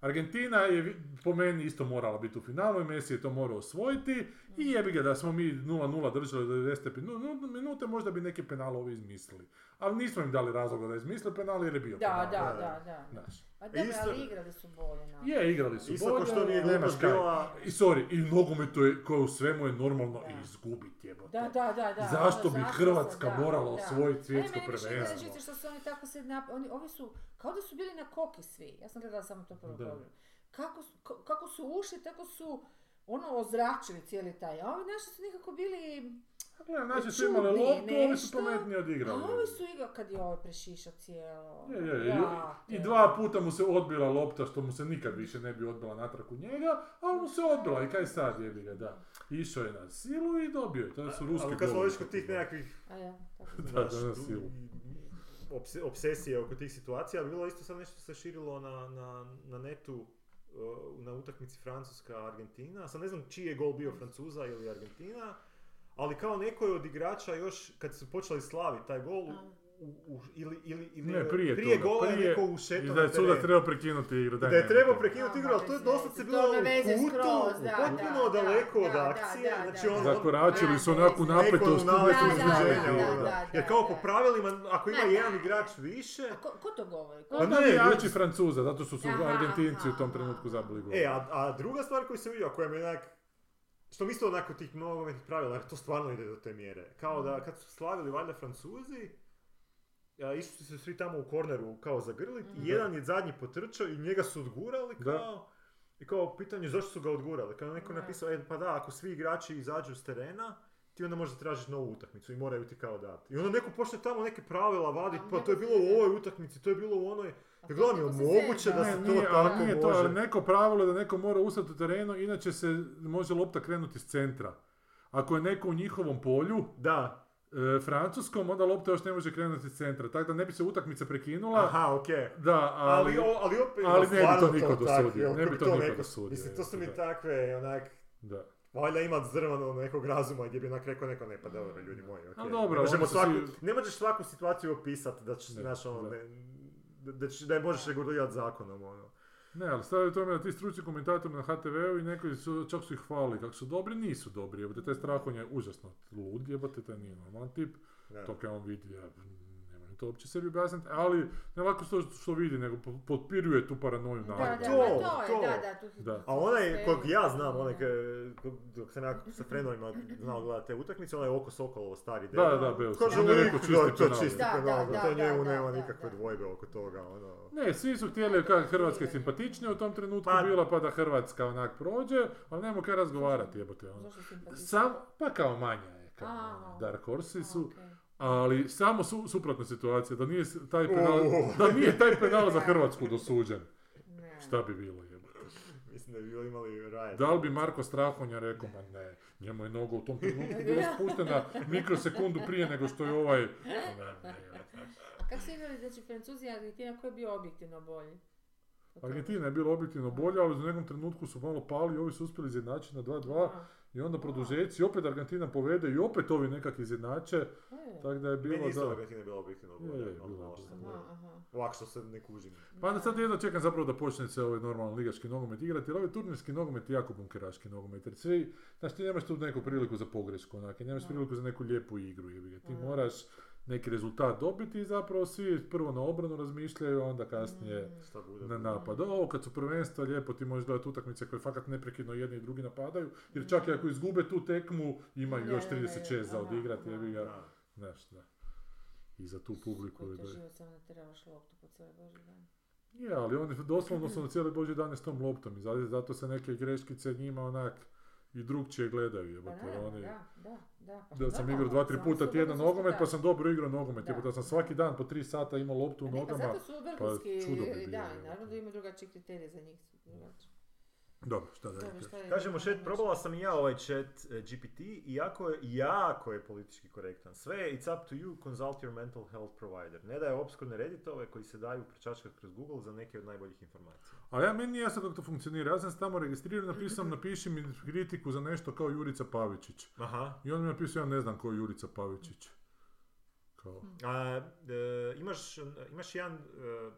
Argentina je po meni isto morala biti u finalu i Messi je to morao osvojiti i jebi ga da smo mi 0-0 držali do 90 pinu- nu- minute možda bi neki penal ovi izmislili. Ali nismo im dali razloga da izmisle penal jer je bio Da, penal. da, da. da, da. Znaš. Pa dobro, Isto- ali igrali su bolje. na. Je, igrali su Isto ko bolje, što nije nemaš kaj. bila- I sorry, i nogometu je, koje u svemu je normalno Da. izgubiti jebote. Da, da, da, da. Zašto ono, bi zašto Hrvatska se- da, morala da. osvojiti svjetsko više ide prvenstvo? žice što su oni tako se nap... oni, ovi su, kao da su bili na koki svi. Ja sam gledala samo to prvo Da. Kako, kako su ušli, tako su ono ozračili cijeli taj. A ovi naši su nekako bili... Gle, naši su imali loptu, ovi su pametnije odigrali. A ovi su igrali kad je ovaj prešiša cijelo. Je, je, i, Ja, i dva puta mu se odbila lopta što mu se nikad više ne bi odbila natrag u njega, ali mu se odbila i kaj sad jebi ga, da. Išao je na silu i dobio je, to su ruski Ali kad smo već kod tih nekakvih A ja, tako Da, da, na silu. obsesije oko tih situacija, bilo je isto sad nešto se širilo na, na, na netu na utakmici Francuska-Argentina, sad ne znam čiji je gol bio Francuza ili Argentina, ali kao neko je od igrača još, kad su počeli slaviti taj gol, u, u, ili, ili, ili Ne, prije, toga, gola je prije, neko I ušetao da je sudac trebao prekinuti igru. Da daj, je trebao prekinuti igru, ali to je doslovce veze, bilo u kutu, da, potpuno da, daleko da, od da, akcije, da, znači da, da. Zakoračili su Da, onakvu da, napetost Neko da, da, da, da. Jer kao po pravilima, ako ima Da, jedan da. igrač više, A ko, ko to govori? Ko Pa ne, ljudi- Francuza, zato što su Aha, Argentinci u tom trenutku zabili gol. E, a, a druga stvar koju sam vidio, koja mi je onak, što mi isto onako tih nogometnih pravila, jer to stvarno ide do te mjere. Kao da kad su slavili valjda Francuzi, a, išli su se svi tamo u korneru kao zagrlit i jedan je zadnji potrčao i njega su odgurali Da. kao, i kao pitanje zašto su ga odgurali. Kao neko Da. napisao, e pa da, ako svi igrači izađu s terena, ti onda možeš tražiti novu utakmicu i moraju ti kao dati. I onda neko počne tamo neke pravila vaditi, pa to je bilo u ovoj utakmici, to je bilo u onoj. Ja gledam, je moguće da se Ne, to nije, tako nije to, može? ali neko pravilo je da neko mora ustati u terenu, inače se može lopta krenuti iz centra. Ako je neko u njihovom polju, Da, e, francuskom, onda lopta još ne može krenuti iz centra. Tako da ne bi se utakmica prekinula. aha, okej. Da, ali... Ali, o- ali opet, ali ne bi to niko dosudio, ne bi to niko dosudio, Mislim, to su mi da. takve, onak, Da. Valjda ima zrvano nekog razuma gdje bi onak rekao neko ne, pa dobro ljudi moji, okej. Ali dobro, ne, možemo svaku, ne možeš svaku situaciju opisati da, će, Ne, znaš, ono, da. ne, da, da, će- da je možeš regulirati zakonom, ono. Ne, ali stavljaju tome da ti stručni komentatori na HTV-u i neki su, čak su ih hvalili kako su dobri, nisu dobri, jebote, taj Strahon je užasno lud, jebote, taj nije normalan tip, Da. to kad on vidi, ja ne to uopće sebi objasniti, ali ne lako što, što vidi, nego po- potpiruje tu paranoju Da, naroda. da, To, to je, to. da, da. Tu, Da. A onaj kog ja znam, onaj dok sam ja sa frenovima znao gledati te utakmice, onaj oko Sokolovo stari Da, deda. da, Beus. Kaže, On je rekao čisti da, penal. čisti Da, penal, da, da, to da, njemu da, nema da, nikakve da. dvojbe oko toga, ono. Ne, svi su htjeli kako Hrvatska je simpatičnija u tom trenutku Pa- bila, pa da Hrvatska onak prođe, ali nema kaj razgovarati, jebote. Ono. Sam, pa kao manja je, kao A, ono, Dark Horse A, su, okej. Ali samo su, suprotna situacija, da nije taj penal, Uh. da nije taj penal za Hrvatsku dosuđen. Ne. Šta bi bilo, jebote? Mislim da bi bili imali rajet. Da li bi Marko Strahonja rekao, ma ne, njemu je noga u tom trenutku bila spuštena mikrosekundu prije nego što je ovaj... Ne. A kako su igrali, znači, Francuzi i Argentina, ko je bio objektivno bolji? Argentina je bila objektivno bolja, ali u nekom trenutku su malo pali, ovi su uspjeli izjednačiti na 2-2 A, i onda produžeci, opet Argentina povede i opet ovi nekak izjednače, e. tako da je Meni bilo isto da... Argentina bila objektivno Je, bolja, ono, što. Ovako što se ne kužim. Pa onda sad jedno čekam zapravo da počne se ovaj normalan ligaški nogomet igrati, jer ovaj turnirski nogomet je jako bunkeraški nogomet, jer svi, znaš ti nemaš tu neku priliku za pogrešku, onak, nemaš Da. priliku za neku lijepu igru, ti moraš neki rezultat dobiti i zapravo svi prvo na obranu razmišljaju, a onda kasnije Mm. Na napad. Ovo kad su prvenstva lijepo ti možeš gledati utakmice koje fakat neprekidno jedni i drugi napadaju, jer čak i ako izgube tu tekmu imaju Ne, još ne, ne, 36 za odigrati, jebi ga, znaš, da. I za tu publiku da... život samo natjeravaš loptu po cijeli boži dan. Je, ali oni doslovno su na cijeli boži dan s tom loptom i zato, zato se neke greškice njima onak i drugčije gledaju, Pa oni... da, da, da. Pa Da sam normalno, igrao dva, tri puta tjedno vrhunski, nogomet, pa sam dobro igrao nogomet, Da. jebote, da sam svaki dan po tri sata imao loptu u pa nogama. vrhunski, čudo bi bilo, da, naravno da ima drugačije kriterije za njih. drugačije. Dobro, šta da je- Kažemo šet, probala sam i ja ovaj chat eh, GPT i jako je, jako je politički korektan. Sve je it's up to you, consult your mental health provider. Ne daje obskurne redditove koji se daju prečačkati kroz Google za neke od najboljih informacija. Ali ja meni nije jasno kako to funkcionira. Ja sam se tamo registriran, napisao sam, napiši mi kritiku za nešto kao Jurica Pavičić. Aha. I on mi napisao, ja ne znam ko je Jurica Pavičić. Kao, A, e, imaš, imaš jedan, e,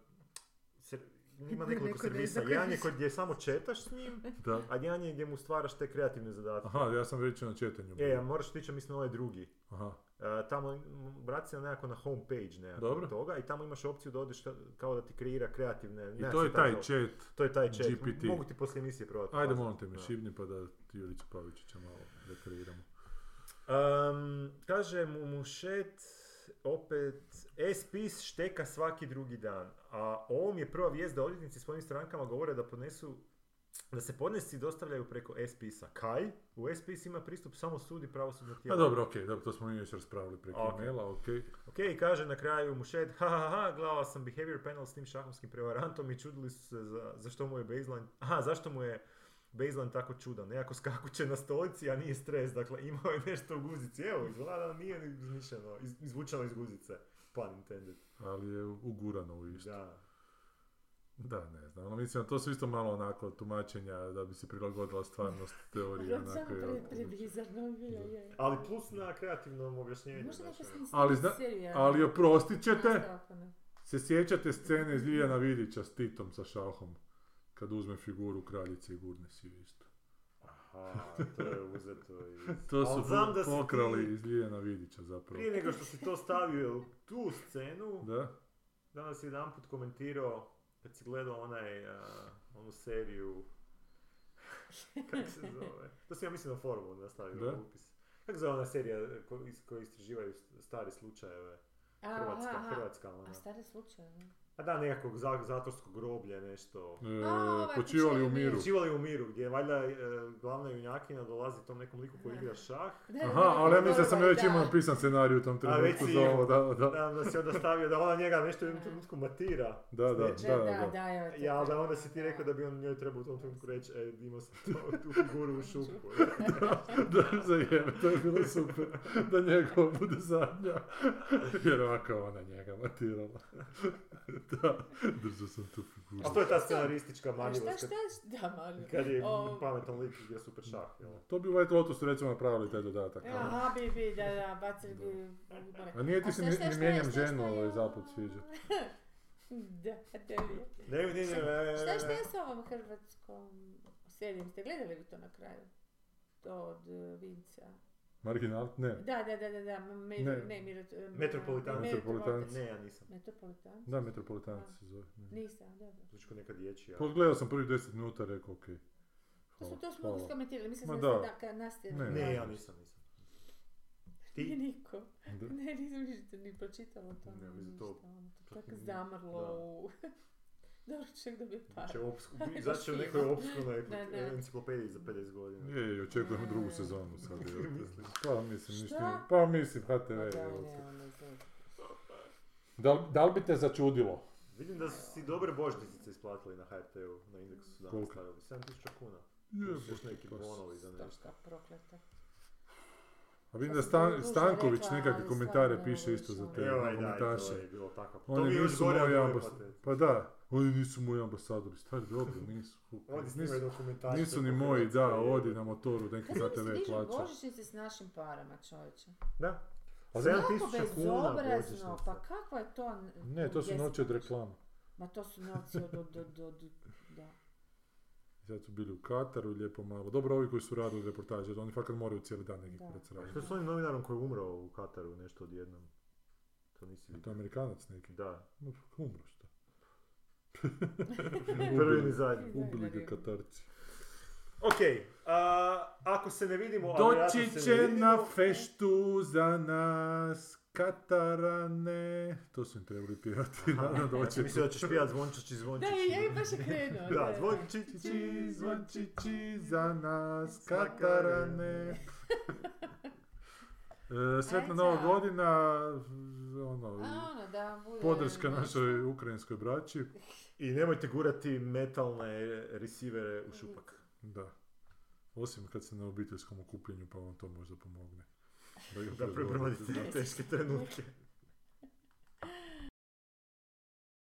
ima nekoliko Neko ne servisa. Jedan je kod gdje samo četaš s njim, da. a jedan je gdje mu stvaraš te kreativne zadatke. Aha, ja sam već na četanju. E, bio. a moraš tići, mislim, ovaj drugi. Aha, E, tamo, vrati se na nekako na homepage nekako Dobro. toga i tamo imaš opciju da odeš ka- kao da ti kreira kreativne... i to je taj tako- chat. To je taj chat. GPT. Mogu ti poslije emisije probati. Ajde, molim te Da. šibni pa da ti Jurica Pavičića malo rekreiramo. Um, kaže mu Mušet opet e-spis šteka svaki drugi dan. A ovo mi je prva vijest da odvjetnici svojim strankama govore da podnesu da se podnesci dostavljaju preko e-spisa. Kaj? U e-spis ima pristup samo sud i pravosudno A tijelo. dobro, okej, dobro, to smo mi već raspravili preko Ok. maila, okej. Ok, kaže na kraju Mušet, ha ha ha, gledala sam behavior panel s tim šahovskim prevarantom i čudili su se za, zašto mu je baseline, aha, zašto mu je baseline tako čudan, nekako skakuće na stolici, a nije stres, dakle imao je nešto u guzici, evo, izgleda da nije izmišljeno, iz, izvučeno iz guzice, pun intended. Ali je ugurano u isto. Da. Da, ne znam, ali mislim, to su isto malo onako tumačenja da bi se prilagodila stvarnost onako, samo jel? pre, prebizarno bilo je. Ali plus na kreativnom objašnjenju. Možda neka znači, Ali zna-. Ali oprostit ćete, se sjećate scene iz Ljiljana Vidića s Titom sa šahom, kad uzme figuru kraljice i gurne si ju isto. Aha, to je uzeto iz... To su znam da pokrali ti- iz Ljiljana Vidića zapravo. Prije nego što si to stavio u tu scenu, Da? danas si jedan put komentirao kad si gledao onaj, a, onu seriju, kako se zove, to sam ja mislim na forumu nastavio Da. upis. Kako zove ona serija ko, iz, koji istraživaju stari slučajeve, Hrvatska, aha, aha. Hrvatska ona. A stare slučaje, ne? A da, nekakvog za- zatvorskog groblja, nešto. E, A, ovaj, počivali u miru. Počivali u miru, gdje valjda e, glavna junjakina dolazi tom nekom liku koji igra šah. Da, da, Aha, da, ali ja mislim da sam već da. imao napisan scenarij u tom trenutku za ovo, da, da. Da, da si onda stavio da ona njega nešto u jednom trenutku matira. Da, da, da, Da, da. da, da. Ja, ali da onda si ti rekao da bi on njoj trebao u tom trenutku reći, e, imao sam to, tu figuru u šupu. Da, zajebe, to je bilo super. Da njegova bude zadnja. Jer ovako ona njega matirala. da, držao sam tu figuru. A to je ta scenaristička šta, manjivost šta, kad, da, Mario. kad je O, pametan lik igra super šah, jel? To bi u White Lotusu recimo napravili taj dodatak. Evo, Aha, bi, bi, da, da, bacili bi... A nije ti se šta, šta, šta, mijenjam šta, šta ženu ovaj zapad sviđa. Da, tebi je. Ne, ne, ne, ne, ne, ne, Šta, šta ne. je s ovom hrvatskom serijom? Ste gledali vi to na kraju? To od uh, Vinca. Marginal? Ne. Da, da, da, da, da, me, Ne. ne, Miro, Metropolitan. Metropolitan. Ne, ja nisam. Metropolitan? Da, Metropolitanci se zove. Ne. Nisam, dobro. Zvuči neka dječja. Pogledao sam prvih 10 minuta, rekao okej. To, su, to smo hvala. skomentirali, mislim Ma da da. ste da, kad nastavili. Ne, Ne, ja nisam, nisam. Nije Ti? niko. Da. Ne, nisam ništa ni pročitala to. Ne, mislim, to- ono, tako ni- zamrlo da. Dobro, čovjek dobije par. Će obsku, Ali izaći će u nekoj Da, da. enciklopediji za 50 godina. Je, je, očekujemo drugu Ne. sezonu sad. Misliš? Pa mislim, ništa. Šta? Pa mislim, HTV. Pa da, ne, ono, znam. Da, li- da li bi te začudilo? Vidim da su si dobre božnice isplatili na HRT-u, na indeksu su danas stavili. 7000 kuna. Je, neki pa bonovi za nešto. Stoška prokleta. A vidim Ja da Stan, Stanković nekakve komentare piše isto za te to komentaše. je bilo tako. To Oni mi je još nisu gore od moji ambasadori. Pa da, oni nisu moji ambasadori. Stari, dobro, nisu. Oni nisu, nisu ni po moji, Hrvatskoj, da, je. odi na motoru, neki za dižu plaća. božićnice s našim parama, čovječe? Da. Kako 7000 kuna bezobrazno, božićnica. pa kakva je to... n- Ne, to su noći od reklama. Ma to su novci od, od, od, od, da. Sad su bili u Kataru i lijepo malo. Dobro, ovi koji su radili reportaže, jer oni fakat moraju cijeli dan neki Da. kurac A raditi. što je s onim novinarom koji je umro u Kataru nešto odjednom? To nisi To je vidio. Amerikanac neki. Da. No, Umro što. Prvi ni zadnji. Ubili ga Katarci. Ok, a, ako se ne vidimo, Doći će vidimo, na feštu za nas Katarane. To su im trebali pjevati. Naravno, Ja doći sam mislio da ćeš pijat zvončići Da, zvončići. i ja baš je krenuo. Da, zvončići. Zvončići, zvončići za nas Katarane. E, Sretna nova godina, ono, ono, da, bude... podrška našoj ukrajinskoj braći. I nemojte gurati metalne resivere u šupak. Da. Osim kad se na obiteljskom okupljenju, pa vam to možda pomogne. Ga Da prebrodite, prebrodite da. teške trenutke.